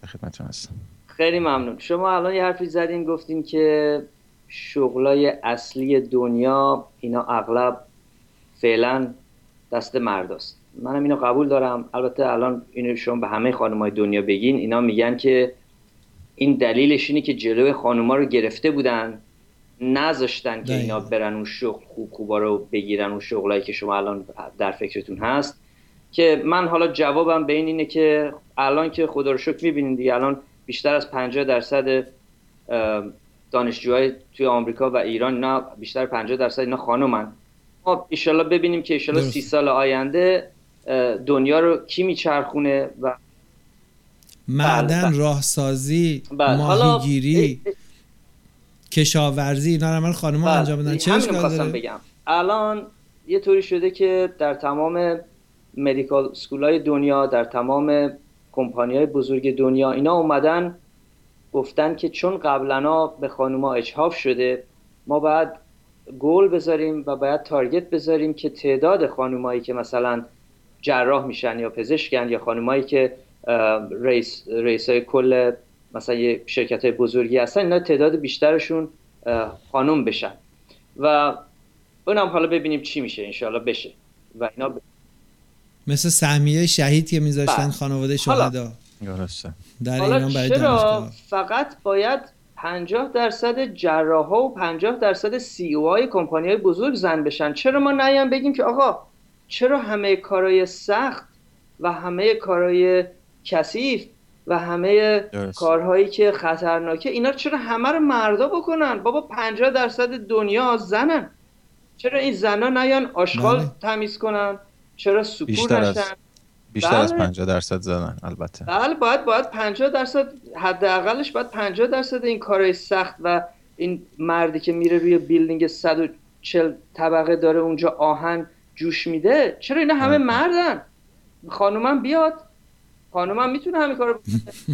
خدمتتون هستم. خیلی ممنون. شما الان یه حرفی زدین گفتین که شغلای اصلی دنیا اینا اغلب فعلا دست مرداست. منم اینو قبول دارم. البته الان اینو شما به همه خانمای دنیا بگین. اینا میگن که این دلیلش اینه که جلوی خانوما رو گرفته بودن نذاشتن که اینا. برن اون شغل خوب خوبا رو بگیرن اون شغلایی که شما الان در فکرتون هست که من حالا جوابم به این اینه که الان که خدا رو شکر می‌بینین دیگه الان بیشتر از 50 درصد دانشجوهای توی آمریکا و ایران اینا بیشتر 50 درصد اینا خانومن ما ایشالله ببینیم که ایشالله. سی سال آینده دنیا رو کی میچرخونه و معدن بله. راهسازی بله. ماهیگیری کشاورزی اینا رو عمل خانم ها بله. انجام بدن چه اشکال بگم الان یه طوری شده که در تمام مدیکال سکول های دنیا در تمام کمپانی های بزرگ دنیا اینا اومدن گفتن که چون قبلا به خانوما اجحاف شده ما باید گل بذاریم و باید تارگت بذاریم که تعداد خانومایی که مثلا جراح میشن یا پزشکن یا خانومایی که اه، رئیس رئیسای کل مثلا یه شرکت های بزرگی هستن اینا تعداد بیشترشون خانم بشن. و اونم حالا ببینیم چی میشه انشاءالله بشه. و اینا ب... مثل سهمیه شهید که میذاشتن بله. خانواده شهدا. در حالا ایران برای چرا دانشگاه. فقط باید 50 درصد جراح و 50 درصد سی او های کمپانی های بزرگ زن بشن؟ چرا ما نیام بگیم که آقا چرا همه کارهای سخت و همه کارهای کثیف و همه درست. کارهایی که خطرناکه اینا چرا همه رو مردا بکنن بابا 50 درصد دنیا زنن چرا این زنا نیان آشغال بله. تمیز کنن چرا سکور بیشتر از- نشن بیشتر از بله. 50 درصد زدن البته بله باید باید 50 درصد حداقلش باید 50 درصد این کارهای سخت و این مردی که میره روی بیلدینگ 140 طبقه داره اونجا آهن جوش میده چرا اینا همه بله. مردن خانومم بیاد خانومم می‌تونه همین کارو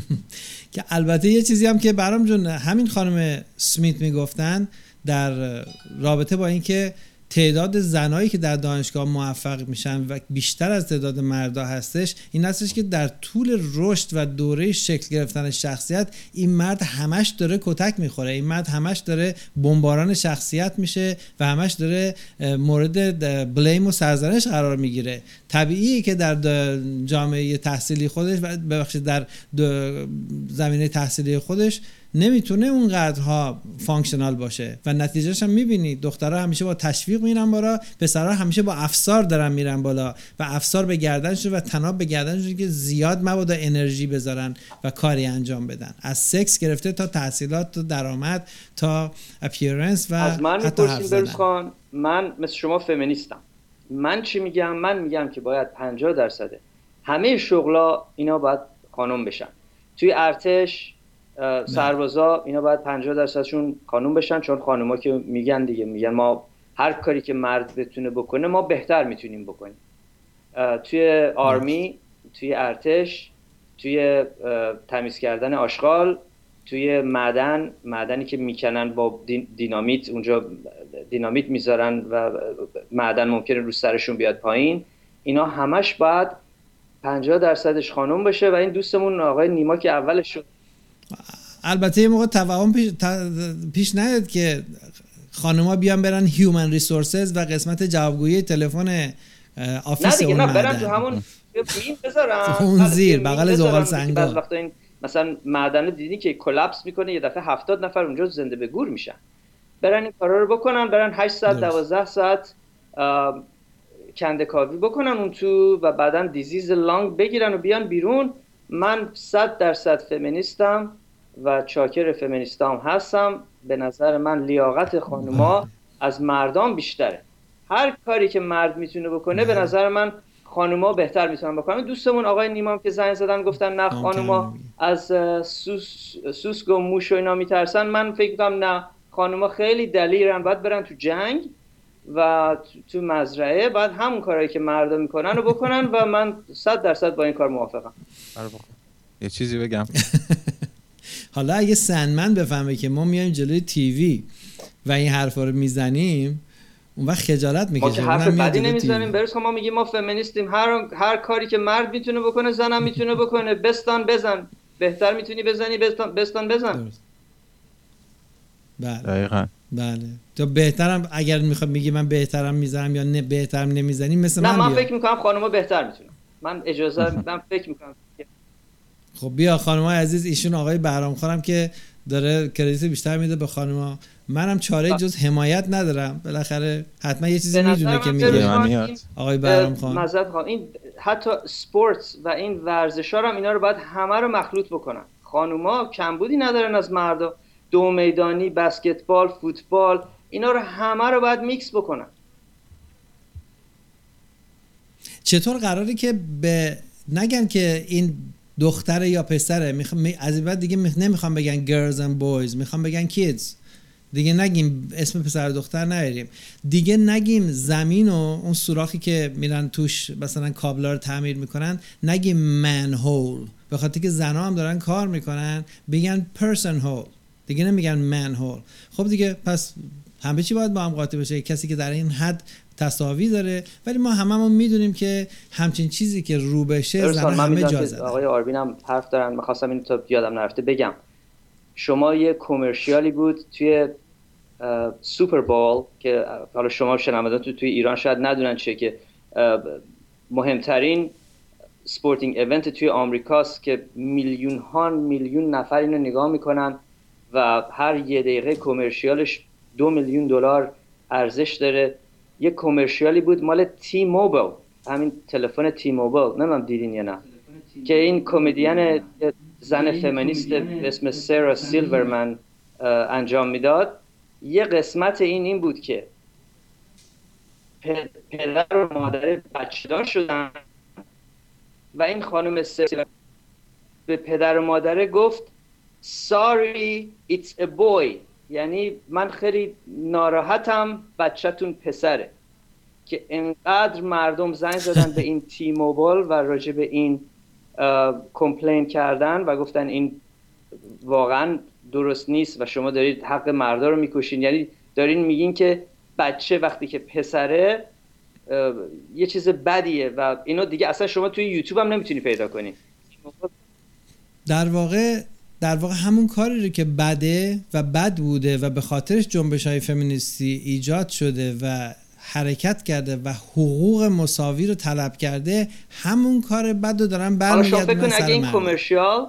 که البته یه چیزی هم که برام جون همین خانم سمیت می‌گفتن در رابطه با اینکه تعداد زنایی که در دانشگاه موفق میشن و بیشتر از تعداد مردا هستش این هستش که در طول رشد و دوره شکل گرفتن شخصیت این مرد همش داره کتک می‌خوره. این مرد همش داره بمباران شخصیت میشه و همش داره مورد بلیم و سرزنش قرار می‌گیره. طبیعیه که در جامعه تحصیلی خودش و ببخشید در زمینه تحصیلی خودش نمی‌تونه اونقدرها functional باشه و نتیجهش هم می‌بینی. دخترها همیشه با تشویق میرن بالا پسرها همیشه با افسار دارن میرن بالا و افسار به گردنشون و طناب به گردنشون که زیاد مبادا انرژی بذارن و کاری انجام بدن. از سکس گرفته تا تحصیلات تا درآمد تا appearance و از من حتی حرف می‌پرسین زدن. بروز خان من مثل شما فمینیستم. من چی میگم؟ من میگم که باید 50 درصده. همه شغلا اینا باید خانم بشن. توی ارتش سربازا اینا باید 50 درصدشون خانم بشن چون خانوما که میگن دیگه میگن ما هر کاری که مرد بتونه بکنه ما بهتر می‌تونیم بکنیم. توی آرمی توی ارتش توی تمیز کردن آشغال توی معدن معدنی که می‌کنن با دین- دینامیت اونجا دینامیت می‌ذارن و معدن ممکنه رو سرشون بیاد پایین. اینا همش باید 50 درصدش خانم بشه و این دوستمون آقای نیما که اولش شد البته یه موقع توهم پیش, پیش نیاد که خانوما بیان برن human resources و قسمت جوابگویی تلفن اه، نه office دیگه نه برن. تو همون بذارن اون زیر، بغل زغال سنگا. بعض وقتا این مثلا معدن دیدی که collapse می‌کنه یه دفعه 70 نفر اونجا زنده به گور میشن برن این کارا رو بکنن برن 8 ساعت درست. 12 ساعت آم، کنده کاوی بکنن اون تو و بعدا دیزیز لانگ بگیرن و بیان بیرون من 100 درصد فمینیستم و چاکر فمینیستام هستم. به نظر من لیاقت خانوما از مردان بیشتره. هر کاری که مرد می‌تونه بکنه به نظر من خانوما بهتر می‌تونن بکنن. دوستمون آقای نیمام که زنگ زدن گفتن نه خانوما از سوس سوسک و موش و اینا میترسن. من فکر می‌کنم نه خانوما خیلی دلیرن باید برن تو جنگ. و تو- تو مزرعه باید همون کارهایی که مردا می‌کنن رو بکنن و من صد درصد با این کار موافقم. یه چیزی بگم. حالا اگه سنمن بفهمه که ما میایم جلوی تیوی و این حرفا رو می‌زنیم اون وقت خجالت ما می‌کشه. که حرف بدی نمی‌زنیم. برس ما میگیم ما فمینیستیم. هر هر کاری که مرد می‌تونه بکنه زنم می‌تونه بکنه. بستان بزن. بهتر می‌تونی بزنی بستان, بستان بزن. بله. دقیقا. بله. تو بهترم اگر می‌خواد میگی من بهترم می‌زنم یا نه بهترم نمی‌زنیم مثل نه من, من بیا. فکر می‌کنم خانوما بهتر می‌تونن. من اجازه من فکر می‌کنم. خب بیا خانم عزیز ایشون آقای بهرام خانم که داره کردیت بیشتر میده به خانما منم چاره جز حمایت ندارم. بالاخره حتما یه چیزی می‌دونه که میگه. آقای بهرام خان مزد خان این حتی سپورت و این ورزش هم اینا رو باید همه رو مخلوط بکنن. خانوما کمبودی ندارن از مردا. دو میدانی بسکتبال فوتبال اینا رو همه رو باید میکس بکنن. چطور قراره که به نگن که این دختر یا پسره می‌خوام از این بعد دیگه میخ... نمی‌خوام بگن girls and boys می‌خوام بگن kids. دیگه نگیم اسم پسر دختر نیاریم. دیگه نگیم زمین و اون سوراخی که میرن توش مثلا کابلا رو تعمیر می‌کنن نگیم من هول به خاطر که زنا هم دارن کار می‌کنن بگن پرسن هول دیگه نمیگن من هول خب دیگه پس همه چی باید با هم قاطی بشه کسی که در این حد تصاوی داره. ولی ما هممون می‌دونیم که همچین چیزی که رو بشه زن همه جا زدن آقای آربین هم حرف دارن. می‌خواستم این تا یادم نرفته بگم. شما یه commercial ی بود توی Super Bowl که حالا شما شنوندگان تو توی ایران شاید ندونن چیه که مهمترین sporting event توی آمریکاست که میلیون ها میلیون نفر اینو نگاه می‌کنن و هر یه دقیقه commercial ش دو میلیون دلار ارزش داره. یه commercial ی بود مال T-Mobile همین تلفن T-Mobile نمی‌دونم دیدین یا نه. که این کمدین زن فمینیست به اسم سرا سیلورمن انجام می‌داد. یه قسمت این این بود که پدر و مادر بچه دار شدن و این خانم سرا به پدر و مادره گفت sorry it's a boy. یعنی من خیلی ناراحتم بچهتون پسره که انقدر مردم زنگ زدن به این تی موبایل و راجع به این کمپلین کردن و گفتن این واقعا درست نیست و شما دارید حق مردا رو می‌کشین. یعنی دارین میگین که بچه وقتی که پسره یه چیز بدیه و اینو دیگه اصلا شما توی یوتیوب هم نمی‌تونی پیدا کنی. در واقع در واقع همون کاری رو که بده و بد بوده و به خاطرش جنبش های فمینیستی ایجاد شده و حرکت کرده و حقوق مساوی رو طلب کرده همون کار بد رو دارن حالا شما اگه این. commercial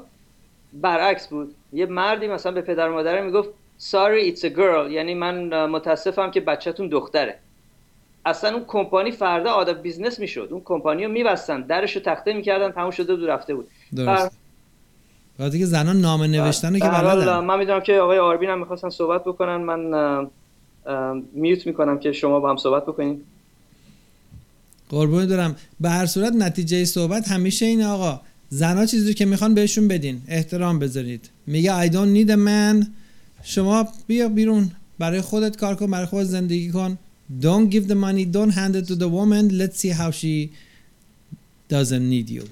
برعکس بود. یه مردی مثلا به پدر و مادره می‌گفت sorry it's a girl. یعنی من متاسفم که بچهتون دختره. اصلا اون کمپانی فردا out of business می‌شد. اون کمپانی رو میبستن درش رو تخته می‌کردن تموم شده بود رفته بود. درست وقتی که زنان نامه نوشتن رو که بلدن. من می‌دونم که آقای آربین هم می‌خواستن صحبت بکنن. من mute می‌کنم که شما با هم صحبت بکنین. قربون دارم به هر صورت نتیجه صحبت همیشه اینه آقا. زنا چیزی که می‌خوان بهشون بدین. احترام بذارید. میگه I don't need a man. شما بیا بیرون. برای خودت کار کن برای خودت زندگی کن. Don't give the money. Don't hand it to the woman. Let's see how she doesn't need you.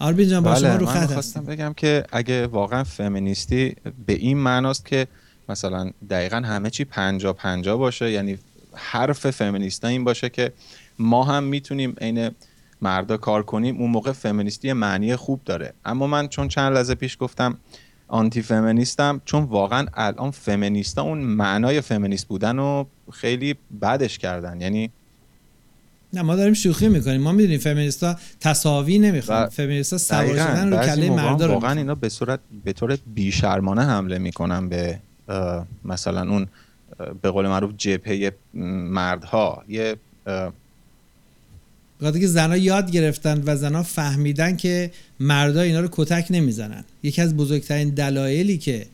آربین جان با شما بله رو من خط خواستم بگم که اگه واقعا فمینیستی به این معناست که مثلا دقیقا همه چی پنجا پنجا باشه یعنی حرف فمینیستا این باشه که ما هم می‌تونیم عین مردا کار کنیم اون موقع فمینیستی معنی خوب داره. اما من چون چند لحظه پیش گفتم آنتی فمینیستم چون واقعا الان فمینیستا اون معنای فمینیست بودن رو خیلی بدش کردن. یعنی نه ما داریم شوخی می‌کنیم. ما می‌دونیم فمینیستا تصاوی نمی‌خوان. فمینیستا سوار شدن رو کله مردا رو واقعا. اینا به صورت به طور بیشرمانه حمله می‌کنن به مثلا اون به قول معروف جبهه مردها. یه بخاطر که زنها یاد گرفتن و زنها فهمیدن که مردا اینا رو کتک نمی‌زنن. یکی از بزرگترین دلایلی که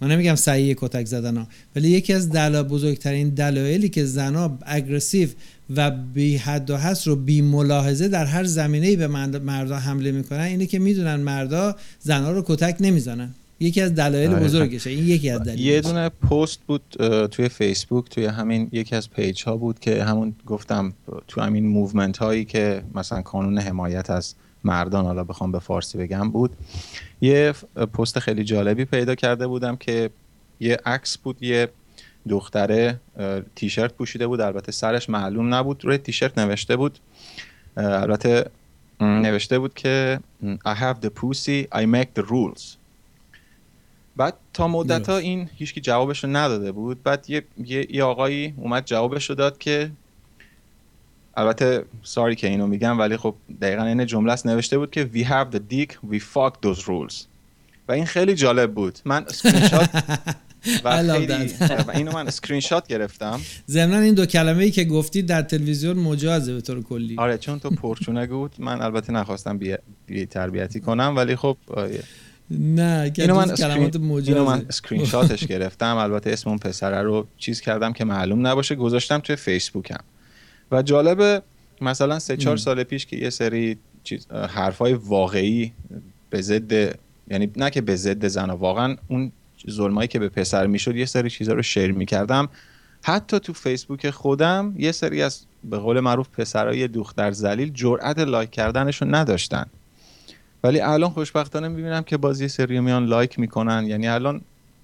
من نمیگم صحیح کتک زدن ها ولی یکی از دلا بزرگترین دلایلی که زنها اگریسیو و بی حد و حس رو بی ملاحظه در هر زمینه‌ای به مرد- مردا حمله می‌کنن اینه که می‌دونن مردا زنها رو کتک نمی‌زنن. یکی از دلایل. بزرگشه این یکی از دلایل یه دونه پست بود توی فیسبوک توی همین یکی از page ها بود که همون گفتم تو همین movement هایی که مثلا کانون حمایت از مردان حالا بخوام به فارسی بگم بود. یه پست خیلی جالبی پیدا کرده بودم که یه عکس بود یه دختره تیشرت پوشیده بود. البته سرش معلوم نبود. روی تیشرت نوشته بود. البته نوشته بود که I have the pussy I make the rules. بعد تا مدت ها. این هیچکی جوابش رو نداده بود. بعد یه, یه, یه آقایی اومد جوابش رو داد که البته sorry که اینو میگم ولی خب دقیقا این جمله است. نوشته بود که we have the dick we fuck those rules. و این خیلی جالب بود. من اسکرین شات و, خیلی اینو من اسکرین شات گرفتم. ضمن این دو کلمه ای که گفتی در تلویزیون مجازه به طور کلی. آره چون تو پرچونه بود من البته نخواستم بی, بی تربیتی کنم ولی خب آه، نه اینو من کلمات مجازه. اینو من اسکرین شاتش گرفتم. البته اسم اون پسره رو چیز کردم که معلوم نباشه گذاشتم توی فیسبوکم و جالب مثلا سه چهار سال پیش که یه سری چیز حرفای واقعی به ضد یعنی نه که به ضد زن واقعا اون ظلمایی که به پسر می‌شد یه سری چیزا رو share می‌کردم. حتی تو فیسبوک خودم یه سری از به قول معروف پسرای دختر ذلیل جرأت like کردنشون نداشتن. ولی الان خوشبختانه می‌بینم که باز یه سری میان like می‌کنن. یعنی الان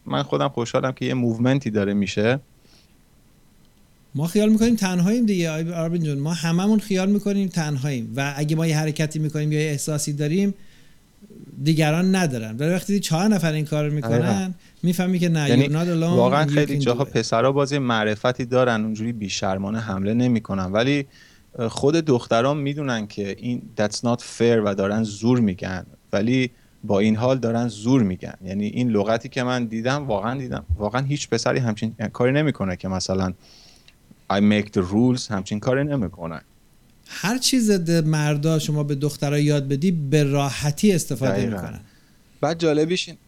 من خودم خوشحالم که یه movement ی داره میشه. ما خیال می‌کنیم تنهاییم دیگه. آربین جون ما هممون خیال می‌کنیم تنهاییم. و اگه ما یه حرکتی می‌کنیم یا یه احساسی داریم دیگران ندارن. ولی وقتی چهار نفر این کار می‌کنن می‌فهمی که نه یعنی واقعا خیلی جاها پسرها بازی معرفتی دارن اونجوری بیشرمانه حمله نمی‌کنن. ولی خود دختران می‌دونن که این that's not fair و دارن زور میگن. ولی با این حال دارن زور میگن. یعنی این لغتی که من دیدم واقعا دیدم. واقعا هیچ پسری همچین کاری نمی‌کنه که مثلا I make the rules همچین کاری نمی‌کنن هر چیز ضد مردا شما به دخترها یاد بدی به راحتی استفاده دقیقا. می‌کنن. بعد جالبیش این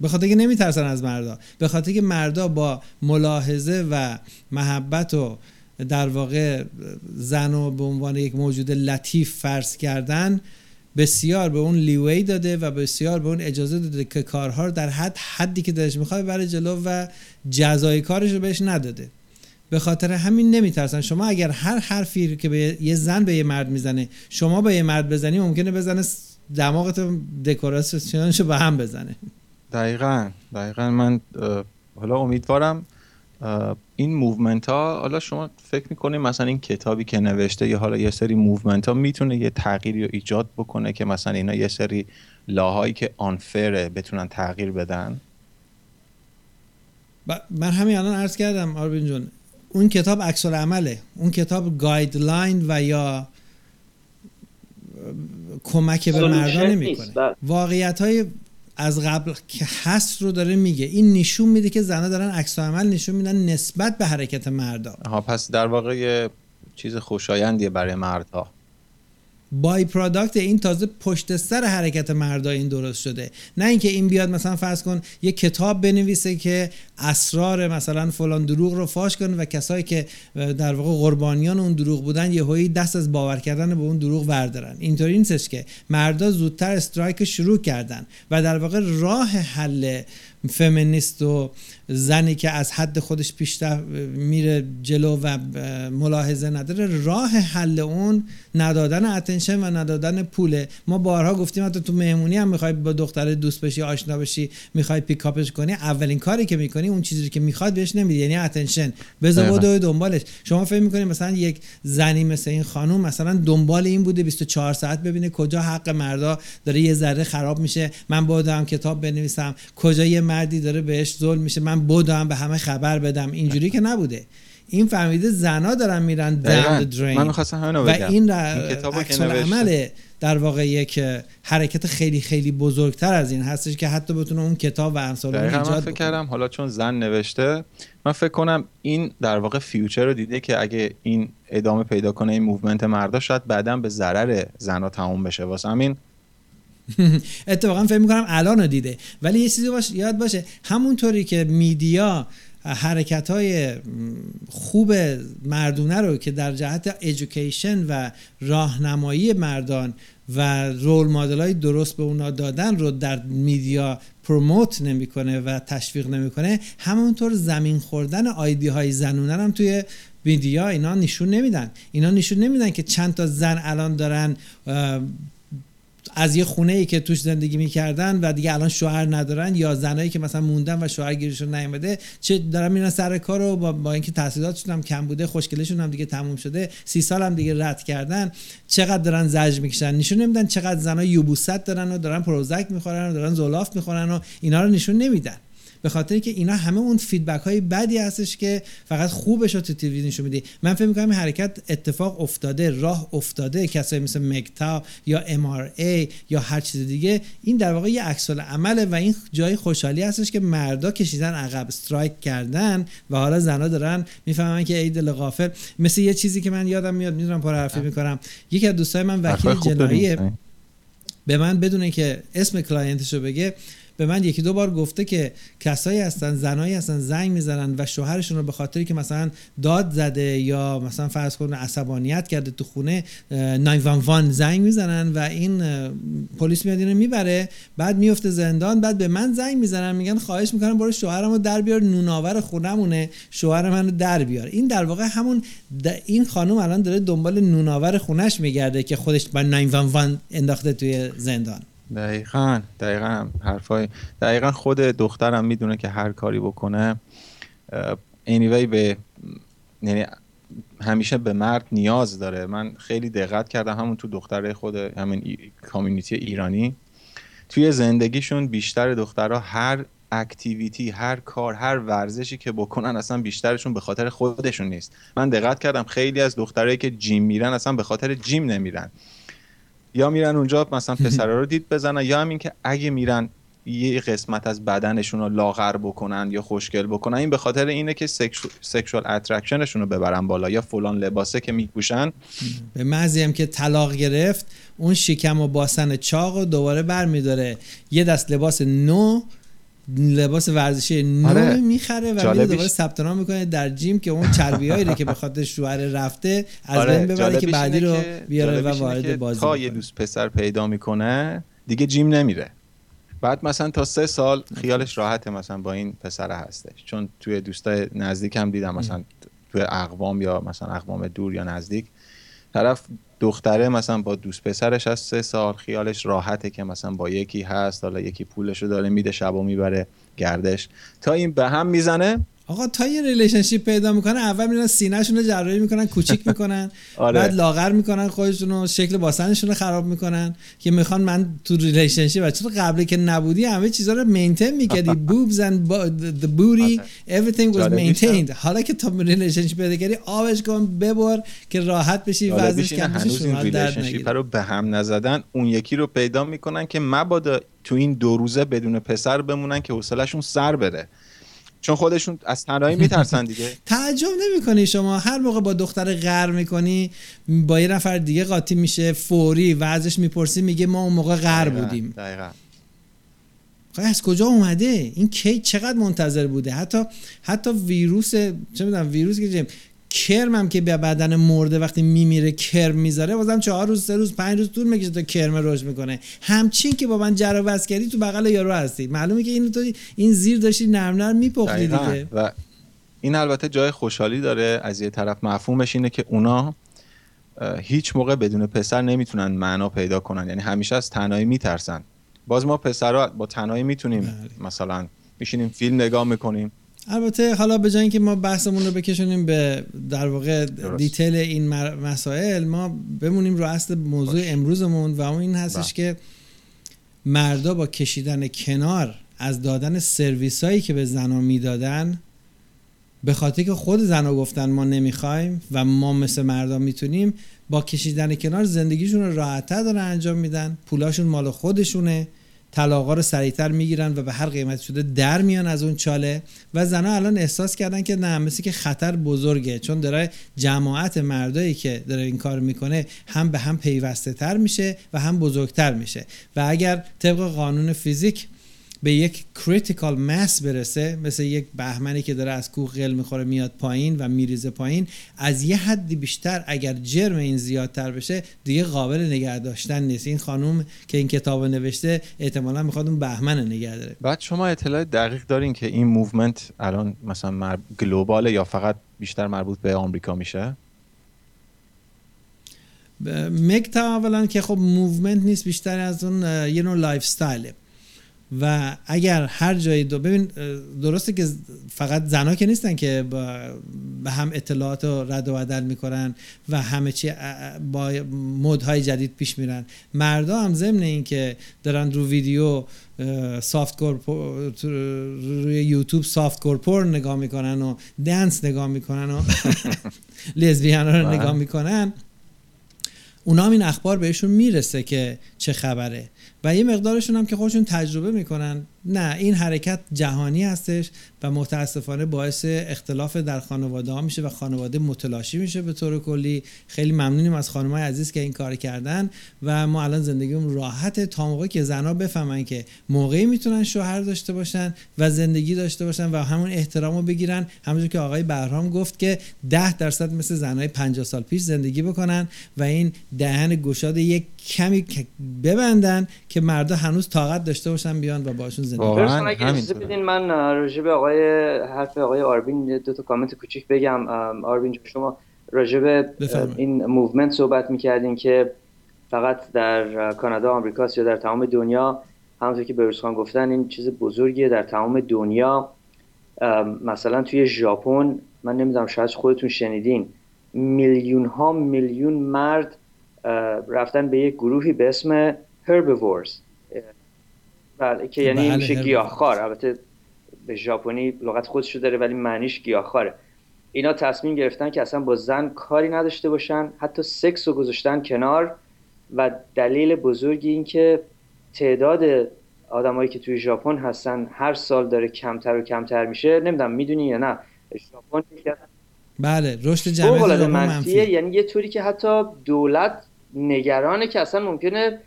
به خاطر که نمیترسن از مردا. به خاطر که مردا با ملاحظه و محبت و در واقع زن و به عنوان یک موجود لطیف فرض کردن بسیار به اون لیوی داده و بسیار به اون اجازه داده که کارها رو در حد حدی که دلش می‌خواد بره جلو و جزای کارش رو بهش نداده. به خاطر همین نمیترسن. شما اگر هر حرفی که به یه زن به یه مرد می‌زنه شما به یه مرد بزنی ممکنه بزنه دماغت دکوراسیونشو به هم بزنه. دقیقا دقیقا. من حالا امیدوارم این movement ها حالا شما فکر می‌کنید مثلا این کتابی که نوشته یا حالا یه سری movement ها می‌تونه یه تغییری رو ایجاد بکنه که مثلا اینا یه سری law هایی که unfair ه بتونن تغییر بدن؟ من همین الان عرض کردم آربین جون. اون کتاب عکس‌العمله اون کتاب guideline و یا کمک به مردان نمی‌کنه. بله. واقعیت های از قبل که هست رو داره میگه. این نشون میده که زنها دارن عکس عمل نشون میدن نسبت به حرکت مردا. ها پس در واقع یه چیز خوشایندیه برای مردها. بای پرادکت این تازه پشت سر حرکت مردا این درست شده. نه اینکه این بیاد مثلا فرض کن یه کتاب بنویسه که اسرار مثلا فلان دروغ رو فاش کنه و کسایی که در واقع قربانیان اون دروغ بودن یهویی دست از باور کردن به اون دروغ بردارن. اینطوری نیستش که مردا زودتر strike شروع کردن و در واقع راه حل فمینیست و زنی که از حد خودش پیشتر میره جلو و ملاحظه نداره راه حل اون ندادن attention و ندادن پوله. ما بارها گفتیم حتی تو مهمونی هم می‌خوای با دختر دوست بشی آشنا بشی می‌خوای pick up ش کنی اولین کاری که می‌کنی اون چیزی که می‌خواد بهش نمیدی یعنی attention. بذار بدو دنبالش. شما فکر می‌کنی مثلا یک زنی مثل این خانوم مثلا دنبال این بوده 24 ساعت ببینه کجا حق مردا داره یه ذره خراب میشه من بودم کتاب بنویسم کجا یه مردی داره بهش ظلم میشه من بودم به همه خبر بدم. اینجوری که نبوده. این فهمیده زنا دارن میرن down the drain من همینو و این, این عمل در واقع یک حرکت خیلی خیلی بزرگتر از این هستش که حتی بتونه اون کتاب و امثال اون ایجاد من فکر کردم حالا چون زن نوشته من فکر کنم این در واقع future رو دیده که اگه این ادامه پیدا کنه این movement مردا شاید بعدا به ضرر زنا تموم بشه. واسه همین اتفاقا فکر می‌کنم الان دیده. ولی یه چیزی باشه یاد باشه همونطوری که میدیا حرکت های خوب مردونه رو که در جهت ایژوکیشن و راهنمایی مردان و رول مدل های درست به اونا دادن رو در میدیا پروموت نمی‌کنه و تشویق نمی‌کنه همونطور زمین خوردن آیدی های زنونه هم توی میدیا اینا نشون نمیدن. اینا نشون نمیدن که چند تا زن الان دارن از یه خونه ای که توش زندگی می‌کردن و دیگه الان شوهر ندارن یا زنایی که مثلا موندن و شوهر گیرشون نیومده چه دارن میرن سر کار و با, با اینکه تحصیلاتشون هم کم بوده خوشگلشون هم دیگه تموم شده سی سال هم دیگه رد کردن چقدر دارن زجر می‌کشن؟ نشون نمیدن چقدر زنا یبوست دارن و دارن Prozac می‌خورن و دارن Zoloft می‌خورن و اینا رو نشون نمیدن. به خاطر که اینا همه اون feedback های بدی هستش که فقط خوبش رو تو تلویزیون نشون میدی. من فکر می‌کنم این حرکت اتفاق افتاده راه افتاده. کسایی مثل MGTOW یا ام یا هر چیز دیگه این در واقع یه عکس عمله و این جای خوشحالی هستش که مردا کشیدن عقب strike کردن و حالا زنا دارن می‌فهمن که ای دل غافل مثل یه چیزی که من یادم میاد می‌دونم پر حرفی می‌کنم. یکی از دوستای من وکیل جناییه به من بدون که اسم client ش رو بگه. به من یکی دو بار گفته که کسایی هستن زنایی هستن زنگ می‌زنن و شوهرشون رو به خاطری که مثلا داد زده یا مثلا فرض کن عصبانیت کرده تو خونه 911 زنگ می‌زنن و این پلیس میاد اینو می‌بره بعد میفته زندان بعد به من زنگ می‌زنن میگن خواهش می‌کنم برو شوهرمو در بیار نوناور خونمونه شوهر منو در بیار. این در واقع همون این خانم الان داره دنبال نوناور خونش میگرده که خودش با 911 انداخته توی زندان. دقیقا دقیقا حرفای دقیقا خود دخترم می‌دونه که هر کاری بکنه anyway به یعنی همیشه به مرد نیاز داره. من خیلی دقت کردم همون تو دختره خود همین کامیونیتی ایرانی. توی زندگیشون بیشتر دخترها هر اکتیویتی هر کار هر ورزشی که بکنن اصلا بیشترشون به خاطر خودشون نیست. من دقت کردم خیلی از دخترایی که جیم میرن اصلا به خاطر جیم نمیرن. یا میرن اونجا مثلا پسرا رو دید بزنن یا همین که اگه میرن یه قسمت از بدنشون رو لاغر بکنن یا خوشگل بکنن این به خاطر اینه که sexual attraction شون رو ببرن بالا یا فلان لباسه که میپوشن. به محضی هم که طلاق گرفت اون شکم و باسن چاق و دوباره برمیداره. یه دست لباس نو لباس ورزشی نو آره. می‌خره و میره دوباره ثبت نام می‌کنه در gym که اون چربیایی که به خاطر شوهر رفته از آره. بین ببره که بعدی رو بیاره و وارد بازی تا یه دوست پسر پیدا می‌کنه دیگه gym نمیره بعد مثلا تا سه سال خیالش راحته مثلا با این پسر هستش چون توی دوستای نزدیکم دیدم مثلا توی اقوام یا مثلا اقوام دور یا نزدیک طرف دختره مثلا با دوست پسرش از سه سال خیالش راحته که مثلا با یکی هست حالا یکی پولشو داره میده شب و می‌بره گردش. تا این به هم می‌زنه آقا تا یه relationship پیدا می‌کنن اول میرن سینهشون رو جراحی می‌کنن کوچیک می‌کنن آره. بعد لاغر می‌کنن خودشون رو شکل باسنشون رو خراب می‌کنن که می‌خوان من تو relationship و چون قبلی که نبودی همه چیزا رو maintain می‌کردی. Boobs and the booty everything was maintained. حالا که تا relationship پیدا کردی آبش کن ببر که راحت بشی وزنش کم هنوز این relationship رو به هم نزدن اون یکی رو پیدا می‌کنن که مبادا تو این دو روزه بدون پسر بمونن که حوصلهشون سر بره. چون خودشون از تنهایی میترسن دیگه. تعجب نمی‌کنی شما؟ هر موقع با دختر قهر می‌کنی با یه نفر دیگه قاطی میشه فوری و ازش می‌پرسی میگه ما اون موقع قهر بودیم. دقیقا. خب از کجا اومده؟ این کی چقدر منتظر بوده؟ حتی حتی ویروس چه می‌دونم ویروس که کرم هم که به بدن مرده وقتی میمیره کرم می‌ذاره بازم چهار روز سه روز پنج روز طول می‌کشه تا کرم رشد می‌کنه. همچین که با من جر کردی تو بغل یارو هستی. معلومه که این تو این زیر داشتی نرم نرم میپختی دیگه. و این البته جای خوشحالی داره از یه طرف. مفهومش اینه که اونا هیچ موقع بدون پسر نمی‌تونن معنا پیدا کنن. یعنی همیشه از تنهایی میترسن. باز ما پسرها با تنهایی می‌تونیم بله. مثلا میشینیم فیلم نگاه می‌کنیم. البته حالا به جای اینکه ما بحثمون رو بکشونیم به در واقع دیتیل این مسائل ما بمونیم رو اصل موضوع امروزمون و اون این هستش بله. که مردا با کشیدن کنار از دادن سرویس هایی که به زنا می‌دادن به خاطر که خود زنا گفتن ما نمی‌خوایم و ما مثل مردا می‌تونیم با کشیدن کنار زندگیشون رو راحتتر دارن انجام میدن پولاشون مال خودشونه طلاقا رو سریعتر می‌گیرن و به هر قیمت شده در میان از اون چاله و زنها الان احساس کردن که نه مثل که خطر بزرگه. چون داره جماعت مردایی که داره این کار می‌کنه هم به هم پیوسته تر میشه و هم بزرگتر میشه. و اگر طبق قانون فیزیک به یک کریتیکال مس برسه مثل یک بهمنی که داره از کوه قل می‌خوره میاد پایین و میریزه پایین از یه حدی بیشتر اگر جرم این زیادتر بشه دیگه قابل نگه داشتن نیست. این خانوم که این کتاب نوشته احتمالا می‌خواد اون بهمن نگه داره. بعد شما اطلاع دقیق دارین که این movement الان مثلا مر... global ه یا فقط بیشتر مربوط به آمریکا میشه؟ MGTOW اولا که خب movement نیست بیشتر از اون یه نوع lifestyle ه و اگر هر جایی دو ببین درسته که فقط زنها که نیستن که به هم اطلاعات رو رد و بدل می‌کنن و همه چی با مودهای جدید پیش میرن. مردا هم ضمن این که دارن رو ویدیو سافت کور روی یوتیوب سافت کورپور نگاه می‌کنن و دنس نگاه می‌کنن و لزبیان رو نگاه می‌کنن. اونا هم این اخبار بهشون می‌رسه که چه خبره. و یه مقدارشون هم که خودشون تجربه می‌کنن نه این حرکت جهانی هستش و متاسفانه باعث اختلاف در خانواده ها میشه و خانواده متلاشی میشه به طور کلی. خیلی ممنونیم از خانم های عزیز که این کار کردن و ما الان زندگیمون راحته تا موقعی که زنها بفهمن که موقعی می‌تونن شوهر داشته باشن و زندگی داشته باشن و همون احترام رو بگیرن همونجور که آقای بهرام گفت که ده درصد مثل زنهای 50 سال پیش زندگی بکنن و این دهن گشاد یک کمی ببندن که مردا هنوز طاقت داشته باشن بیان و باشون زندگی واقعا اگه اجازه. بدین من راجع به آقای حرف آقای آربین دو تا کامنت کوچیک بگم آربین شما راجع به. این movement صحبت می‌کردین که فقط در کانادا آمریکاست یا در تمام دنیا همونطور که بهروز خان گفتن این چیز بزرگیه در تمام دنیا مثلا توی ژاپن من نمی‌دونم شاید خودتون شنیدین میلیون ها میلیون مرد رفتن به یک گروهی به اسم اه، بله که یعنی بله، میشه. گیاهخوار. البته به ژاپنی لغت خودشو داره ولی معنیش گیاهخواره. اینا تصمیم گرفتن که اصلا با زن کاری نداشته باشن. حتی سکس رو گذاشتن کنار و دلیل بزرگی این که تعداد آدمایی که توی ژاپن هستن هر سال داره کمتر و کمتر میشه. نمی‌دونم می‌دونی یا نه؟ ژاپن بله رشد جمعیت منفیه. منفی یعنی یه طوری که حتی دولت نگرانه که اصلا ممکنه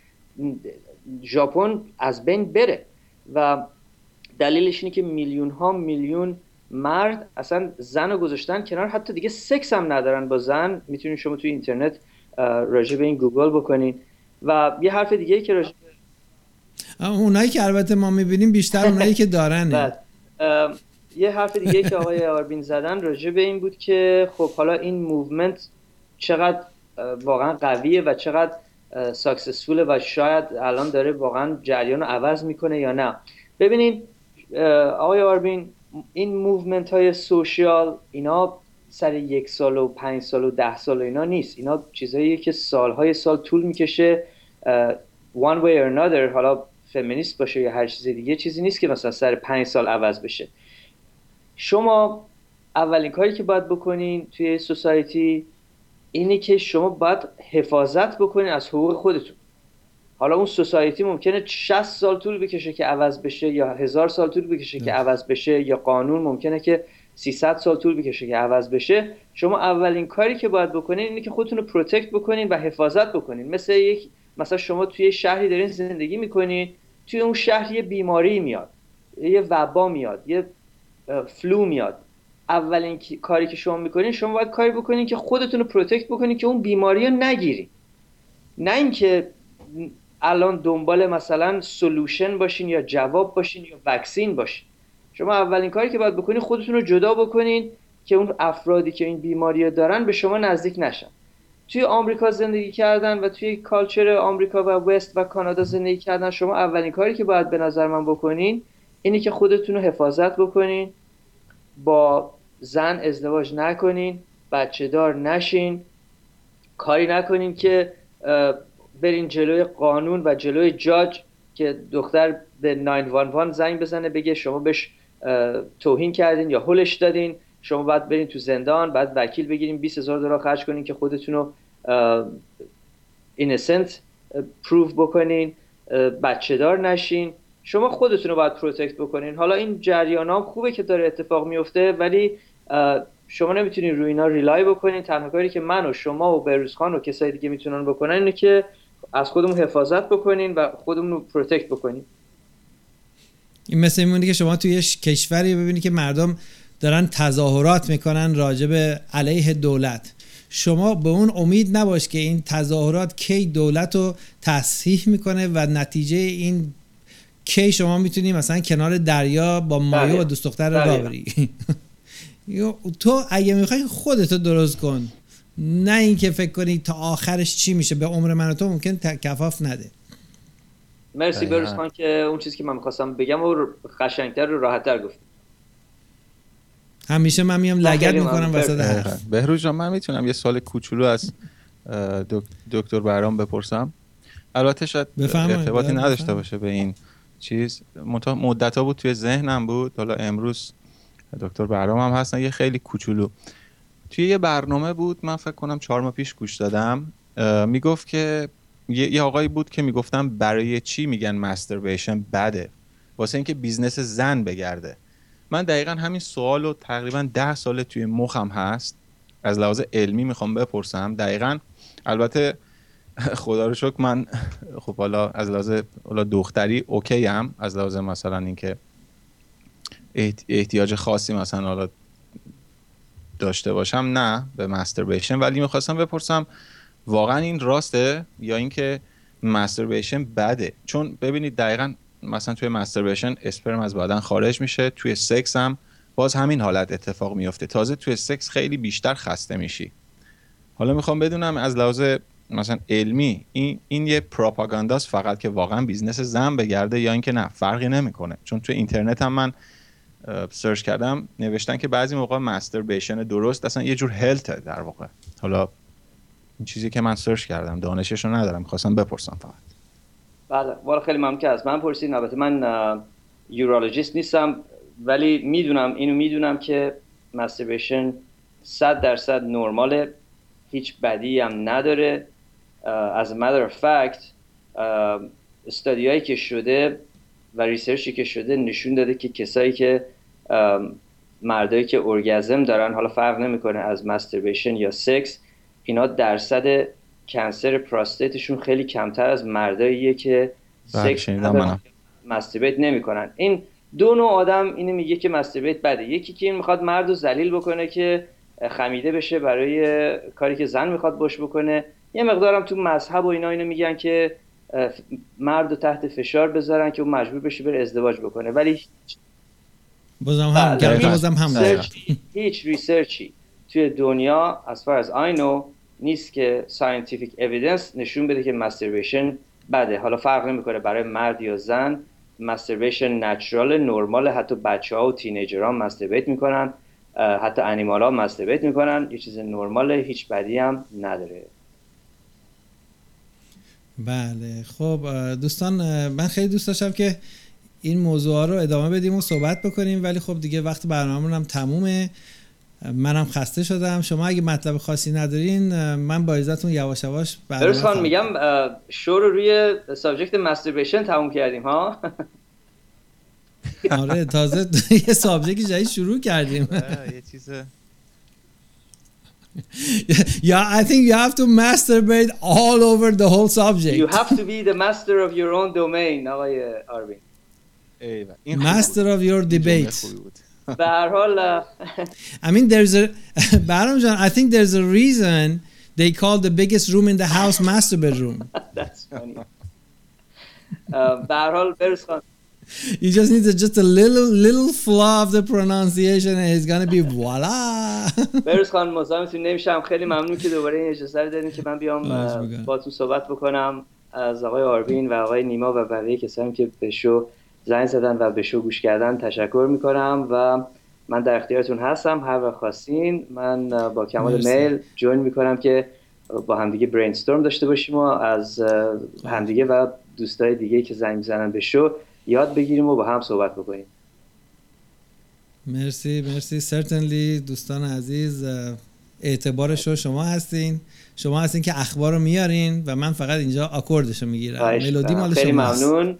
ژاپن از بین بره. و دلیلش اینه که میلیون ها میلیون مرد اصلا زن رو گذاشتن کنار. حتی دیگه سکس هم ندارن با زن. می‌تونید شما توی اینترنت راجع به این گوگل بکنین. و یه حرف دیگه که راجع اونایی که البته ما می‌بینیم بیشتر اونایی که دارن ام، یه حرف دیگه که آقای آربین زدن راجع به این بود که خب حالا این movement چقدر واقعا قویه و چقدر successful ه و شاید الان داره واقعا جریان رو عوض می‌کنه یا نه. ببینین آقای آربین این movement های social اینا سر یک سال و پنج سال و ده سال و اینا نیست. اینا چیزهاییه که سالهای سال طول می‌کشه one way or another حالا فمینیست باشه یا هر چیز دیگه چیزی نیست که مثلا سر پنج سال عوض بشه. شما اولین کاری که باید بکنین توی society اینه که شما باید حفاظت بکنین از حقوق خودتون. حالا اون society ممکنه 60 سال طول بکشه که عوض بشه یا هزار سال طول بکشه که عوض بشه یا قانون ممکنه که 300 سال طول بکشه که عوض بشه. شما اولین کاری که باید بکنین اینه که خودتون رو protect بکنین و حفاظت بکنین. مثل یک مثلا شما توی شهری دارین زندگی می‌کنین توی اون شهر یه بیماری میاد یه وبا میاد یه flu میاد. اولین کاری که شما می‌کنین شما باید کاری بکنین که خودتون رو protect بکنین که اون بیماری رو نگیرین. نه اینکه الان دنبال مثلا solution باشین یا جواب باشین یا vaccine باشین. شما اولین کاری که باید بکنین خودتون رو جدا بکنین که اون افرادی که این بیماری رو دارن به شما نزدیک نشن. توی آمریکا زندگی کردن و توی کالچر آمریکا و وست و کانادا زندگی کردن شما اولین کاری که باید به نظر من بکنین اینه که خودتون رو حفاظت بکنین با زن ازدواج نکنین بچه دار نشین. کاری نکنین که برین جلوی قانون و جلوی جاج که دختر به 911 زنگ بزنه بگه شما بهش توهین کردین یا هلش دادین. شما باید برین تو زندان بعد وکیل بگیرین 20 هزار دلار خرج کنین که خودتون رو innocent prove بکنین. بچه دار نشین. شما خودتون رو باید protect بکنین. حالا این جریان ها خوبه که داره اتفاق میفته ولی شما نمی‌تونین روی اینا rely بکنین تنها کاری که من و شما و بهروز خان و کسایی دیگه می‌تونن بکنن اینه که از خودمون حفاظت بکنین و خودمون رو protect بکنین این مثل میمونه که شما توی کشوری ببینی که مردم دارن تظاهرات می‌کنن راجع به علیه دولت شما به اون امید نباش که این تظاهرات کی دولت رو تصحیح می‌کنه و نتیجه این کی شما می‌تونی مثلا کنار دریا با مایو بله. و دوست دختر بله. را بری تو اگه می‌خوای خودتو درست کن نه اینکه فکر کنی تا آخرش چی میشه به عمر من و تو ممکن کفاف نده مرسی. بروز خان که اون چیزی که من می‌خواستم بگم و قشنگتر و راحتتر گفت همیشه من میام لگت می‌کنم. وسط. حرف بهروز جان من می‌تونم یه سال کوچولو از دکتر برام بپرسم البته شاید. ارتباطی بله، نداشته. باشه به این چیز مدت ها بود توی ذهنم بود حالا امروز دکتر برام هم هستن. یه خیلی کوچولو. توی یه برنامه بود من فکر کنم چهار ماه پیش گوش دادم. می‌گفت که یه, آقایی بود که می‌گفتم برای چی میگن masturbation بده؟ واسه اینکه business زن بگرده. من دقیقا همین سوال رو تقریبا ده سال توی مخم هست. از لحاظ علمی می‌خوام بپرسم. دقیقا البته خدا رو شکر من خب حالا از لحاظ دختری اوکی هم از لحاظ مثلا اینکه احتیاج خاصی مثلا حالا داشته باشم نه به masturbation ولی می‌خواستم بپرسم واقعا این راسته یا اینکه masturbation بده؟ چون ببینید دقیقا مثلا توی masturbation اسپرم از بدن خارج میشه توی سکس هم باز همین حالت اتفاق میفته تازه توی سکس خیلی بیشتر خسته میشی. حالا می‌خوام بدونم از لحاظ مثلا علمی این این یه پروپاگانداست فقط که واقعا business زن بگرده یا اینکه نه فرقی نمی‌کنه. چون توی اینترنت هم من search کردم نوشتن که بعضی موقع masturbation درست اصلا یه جور health ه در واقع. حالا این چیزی که من search کردم دانشش رو ندارم می‌خواستم بپرسم فقط. بله والا خیلی ممنون که از من پرسید البته من urologist نیستم ولی می‌دونم اینو می‌دونم که masturbation 100 درصد نرماله. هیچ بدی هم نداره. as of fact استادیایی که شده و ریسرچی که شده نشون داده که کسایی که مردایی که ارگزم دارن حالا فرق نمی‌کنه از مستربیشن یا سکس اینا درصد کنسر پراستیتشون خیلی کمتر از مرداییه که سکس مستربیت نمی‌کنن. این دو نوع آدم اینو میگه که مستربیت بده. یکی که این می‌خواد مرد رو ذلیل بکنه که خمیده بشه برای کاری که زن می‌خواد باش بکنه. یه مقدارم تو مذهب و اینا اینو میگن که مرد رو تحت فشار بذارن که اون مجبور بشه بره ازدواج بکنه. ولی بازم هم بله. هیچ, بازم هم هیچ ریسرچی توی دنیا as far as I know نیست که scientific evidence نشون بده که مستربیشن بده. حالا فرق نمی‌کنه برای مرد یا زن. مستربیشن نچرال نرمال حتی بچه ها و تینیجر ها مستربیت می‌کنن حتی انیمال ها مستربیت می‌کنن. یه چیز نرماله هیچ بدی هم نداره. بله. خب دوستان من خیلی دوست داشتم که این موضوع رو ادامه بدیم و صحبت بکنیم ولی خب دیگه وقت برنامه هم تمومه. منم خسته شدم. شما اگه مطلب خاصی ندارین من با عزتون یواش یواش خان میگم شو رو روی سابجکت مستربیشن تموم کردیم ها؟ آره تازه یه سابجکت جدید شروع کردیم. یه چیز yeah, I think you have to masturbate all over the whole subject. You have to be the master of your own domain آقای آربین. Master of your debate. به هر حال I mean there's a Baram John, I think there's a reason they call the biggest room in the house master bedroom. That's funny. به هر حال بروز خان You just need to, just a little little flaw of the pronunciation and it's gonna be voila. بروز خان مزاحمتون نمیشم. خیلی ممنون که دوباره این اجازه رو دادین که من بیام با تو صحبت بکنم. از آقای آربین و آقای نیما و بقیه کسانی که به شو زنگ زدن و به شو گوش کردن تشکر می‌کنم و من در اختیارتون هستم. هر وقت خواستین من با کمال میل جوین می‌کنم که با همدیگه برین استورم داشته باشیم و از همدیگه و دوستای دیگه که زنگ می‌زنن به شو یاد بگیریم و با هم صحبت بکنیم. مرسی مرسی. سرتنلی دوستان عزیز اعتبار شو شما هستین. شما هستین که اخبار رو میارین و من فقط اینجا آکوردش رو می‌گیرم. ملودی مال خیلی ممنون.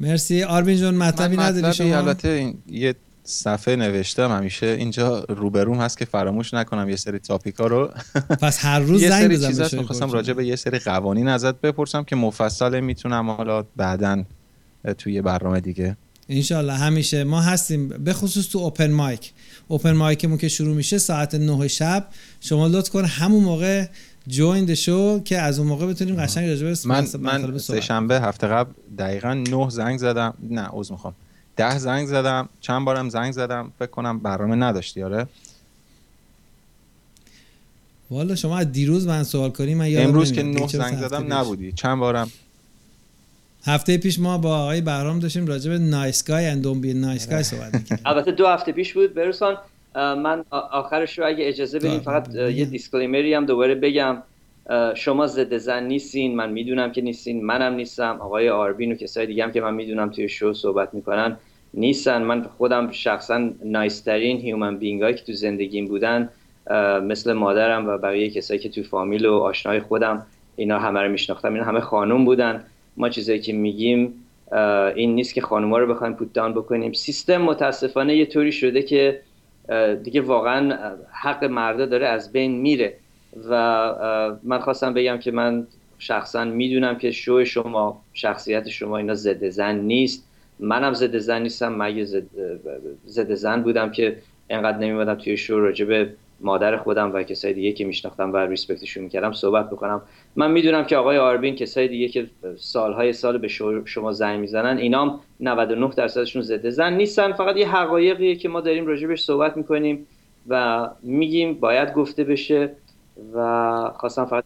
مرسی. آربین جون مطلبی نداری شما؟ البته این یه صفحه نوشتم همیشه اینجا روبروم هست که فراموش نکنم یه سری تاپیکا رو. پس هر روز یه سری چیزاست می‌خواستم راجع به یه سری قوانین ازت بپرسم که مفصل می‌تونم حالا بعدا توی برنامه دیگه. انشالله همیشه ما هستیم. به خصوص تو اوپن مایک اوپن مایکمون که شروع میشه ساعت 9 شب. شما لطف کن همون موقع جوین شو که از اون موقع بتونیم قشنگ راجع به من من سه شنبه هفته قبل دقیقا 9 زنگ زدم. نه عذر می‌خوام. ده زنگ زدم چند بارم زنگ زدم فکر کنم برنامه نداشتی آره؟ والا شما از دیروز من سوال کنی من یادم امروز که نه زنگ زدم نبودی. چند بارم؟ هفته پیش ما با آقای بهرام داشتیم راجع به nice guy and don't be nice guy صحبت می‌کردیم. البته دو هفته پیش بود. برسان من آخرش رو اگه اجازه بدین فقط یه disclaimer ی هم دوباره بگم. شما ضد زن نیستین من می‌دونم که نیستین. منم نیستم. آقای آربین و کسای دیگه هم که من می‌دونم توی شو صحبت می‌کنن. نیستن. من خودم شخصا nice ترین human being که تو زندگیم بودن مثل مادرم و بقیه کسایی که تو فامیل و آشنای خودم اینا همه رو میشناختم. اینا همه خانوم بودن. ما چیزایی که میگیم این نیست که خانوما رو بخوایم پوت بکنیم. سیستم متاسفانه یه طوری شده که دیگه واقعا حق مردا داره از بین میره. و من خواستم بگم که من شخصا می‌دونم که شو شما شخصیت شما اینا ضد زن نیست. منم ضد زن نیستم مگه ضد زن بودم که انقدر نمیمدم توی شو راجب مادر خودم و کسای دیگه که میشناختم و ریسپکتشون می‌کردم صحبت بکنم. من می‌دونم که آقای آربین کسای دیگه که سالهای سال به شما زنگ می‌زنن اینام 99 درصدشون ضد زن نیستن. فقط یه حقایقیه که ما داریم راجبش صحبت می‌کنیم و میگیم باید گفته بشه و خواستم فقط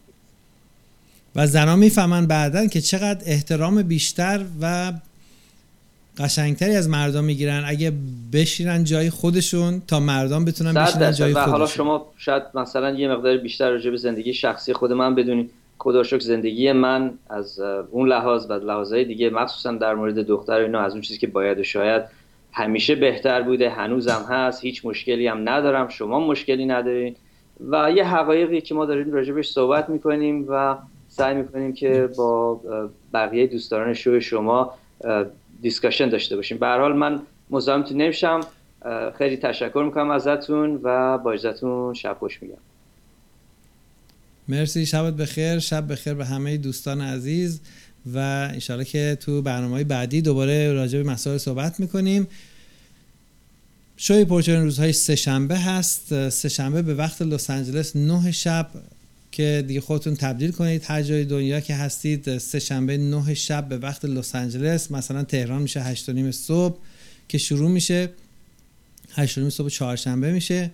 و زنان می‌فهمن بعدا که چقدر احترام بیشتر و قشنگتری از مردم می‌گیرن. اگه بشینن جای خودشون تا مردم بتونن بشینن جای خودشون حالا شما شاید مثلا یه مقدار بیشتر راجع به زندگی شخصی خود من بدونید. خدا زندگی من از اون لحاظ و لحاظهای دیگه مخصوصا در مورد دختر اینا از اون چیزی که باید و شاید همیشه بهتر بوده هنوزم هست هیچ مشکلی هم ندارم شما مشکلی ندارین. و یه حقایقی که ما داریم راجبش صحبت می‌کنیم و سعی می‌کنیم که با بقیه دوستان شو شما discussion داشته باشیم. به حال من مزاحمتون نمیشم. خیلی تشکر می‌کنم ازتون و با اجازهتون شب خوش میگم. مرسی. شبت بخیر. شب بخیر به همه دوستان عزیز و انشالله که تو برنامه بعدی دوباره راجع به مسائل صحبت می‌کنیم. شوی پرچونه روزهای سه شنبه هست. سه شنبه به وقت لس آنجلس نه شب که دیگه خودتون تبدیل کنید. هر جای دنیا که هستید سه شنبه نه شب به وقت لس آنجلس مثلا تهران میشه هشت و نیم صبح که شروع میشه. هشت و نیم صبح چهارشنبه میشه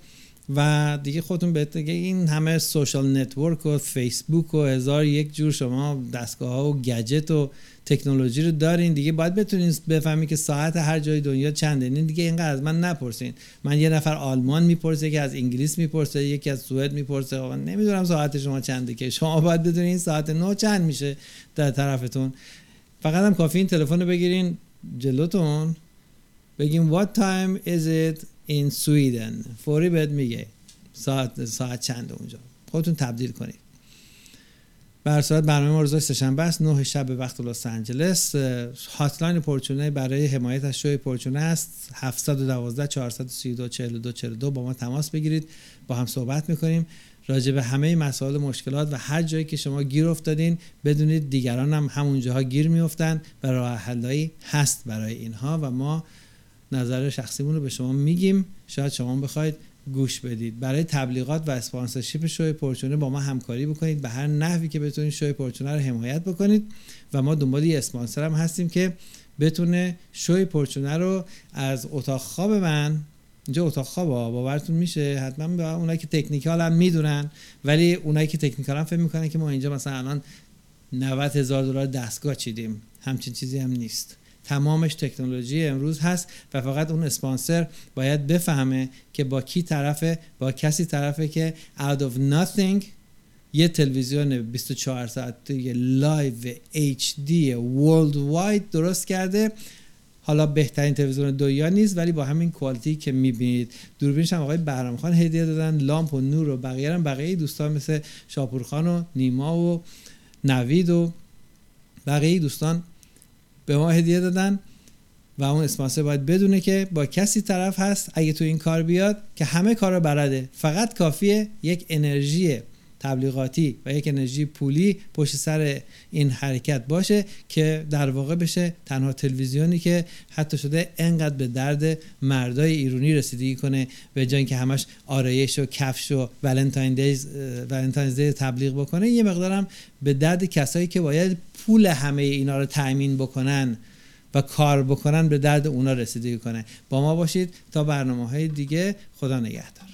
و دیگه خودتون بهت دیگه این همه social network و فیسبوک و هزار یک جور شما دستگاه ها و گجت و تکنولوژی رو دارین دیگه. باید بتونین بفهمی که ساعت هر جای دنیا چنده این دیگه اینقدر از من نپرسین. من یه نفر آلمان می‌پرسه یکی از انگلیس می‌پرسه یکی از سوئد می‌پرسه. من نمی‌دونم ساعت شما چنده که. شما باید بدونین ساعت نو چند میشه در طرفتون. فقط هم کافی این تلفن رو بگیرین جلوتون. بگیم what time is it in Sweden? فوری بهت میگه. ساعت ساعت چند اونجا. خودتون تبدیل کنید بر صورت برنامه ما روز سهشنبه است 9 شب به وقت لس آنجلس. هاتلاین پورچونه برای حمایت از شوی پورچونه است. 712 432 42 42 با ما تماس بگیرید. با هم صحبت می‌کنیم. راجع به همه مسائل مشکلات و هر جایی که شما گیر افتادین بدونید دیگران هم همون جاها گیر میافتن و راه حلایی هست برای اینها و ما نظر شخصیمون رو به شما میگیم. شاید شما بخواید گوش بدید. برای تبلیغات و اسپانسرشیپ شوی پرچونه با ما همکاری بکنید به هر نحوی که بتونید شوی پرچونه رو حمایت بکنید و ما دنبال یه اسپانسر هم هستیم که بتونه شوی پرچونه رو از اتاق خواب من اینجا اتاق خواب باورتون میشه حتما به اونایی که تکنیکال هم می‌دونن ولی اونایی که تکنیکال هم فکر می‌کنن که ما اینجا مثلا الان 90 هزار دلار دستگاه چیدیم. همچین چیزی هم نیست. تمامش تکنولوژی امروز هست و فقط اون اسپانسر باید بفهمه که با کی طرفه با کسی طرفه که out of nothing یه تلویزیون 24 ساعت یه live HD world wide درست کرده. حالا بهترین تلویزیون دنیا نیست ولی با همین quality که می‌بینید. دوربینش هم آقای بهرام خان هدیه دادن لامپ و نور و بقیه هم بقیه دوستان مثل شاپور خان و نیما و نوید و بقیه دوستان به ما هدیه دادن و اون اسپانسر باید بدونه که با کسی طرف هست اگه تو این کار بیاد که همه کار رو برده فقط کافیه یک انرژی تبلیغاتی و یک انرژی پولی پشت سر این حرکت باشه که در واقع بشه تنها تلویزیونی که حتی شده انقدر به درد مردای ایرونی رسیدگی کنه به جای که همش آرایش و کفش و ولنتاین دیز ولنتاین تبلیغ بکنه یه مقدارم به درد کسایی که باید پول همه اینا رو تأمین بکنن و کار بکنن به درد اونا رسیدگی کنه. با ما باشید تا برنامه های دیگه. خدا نگهدار.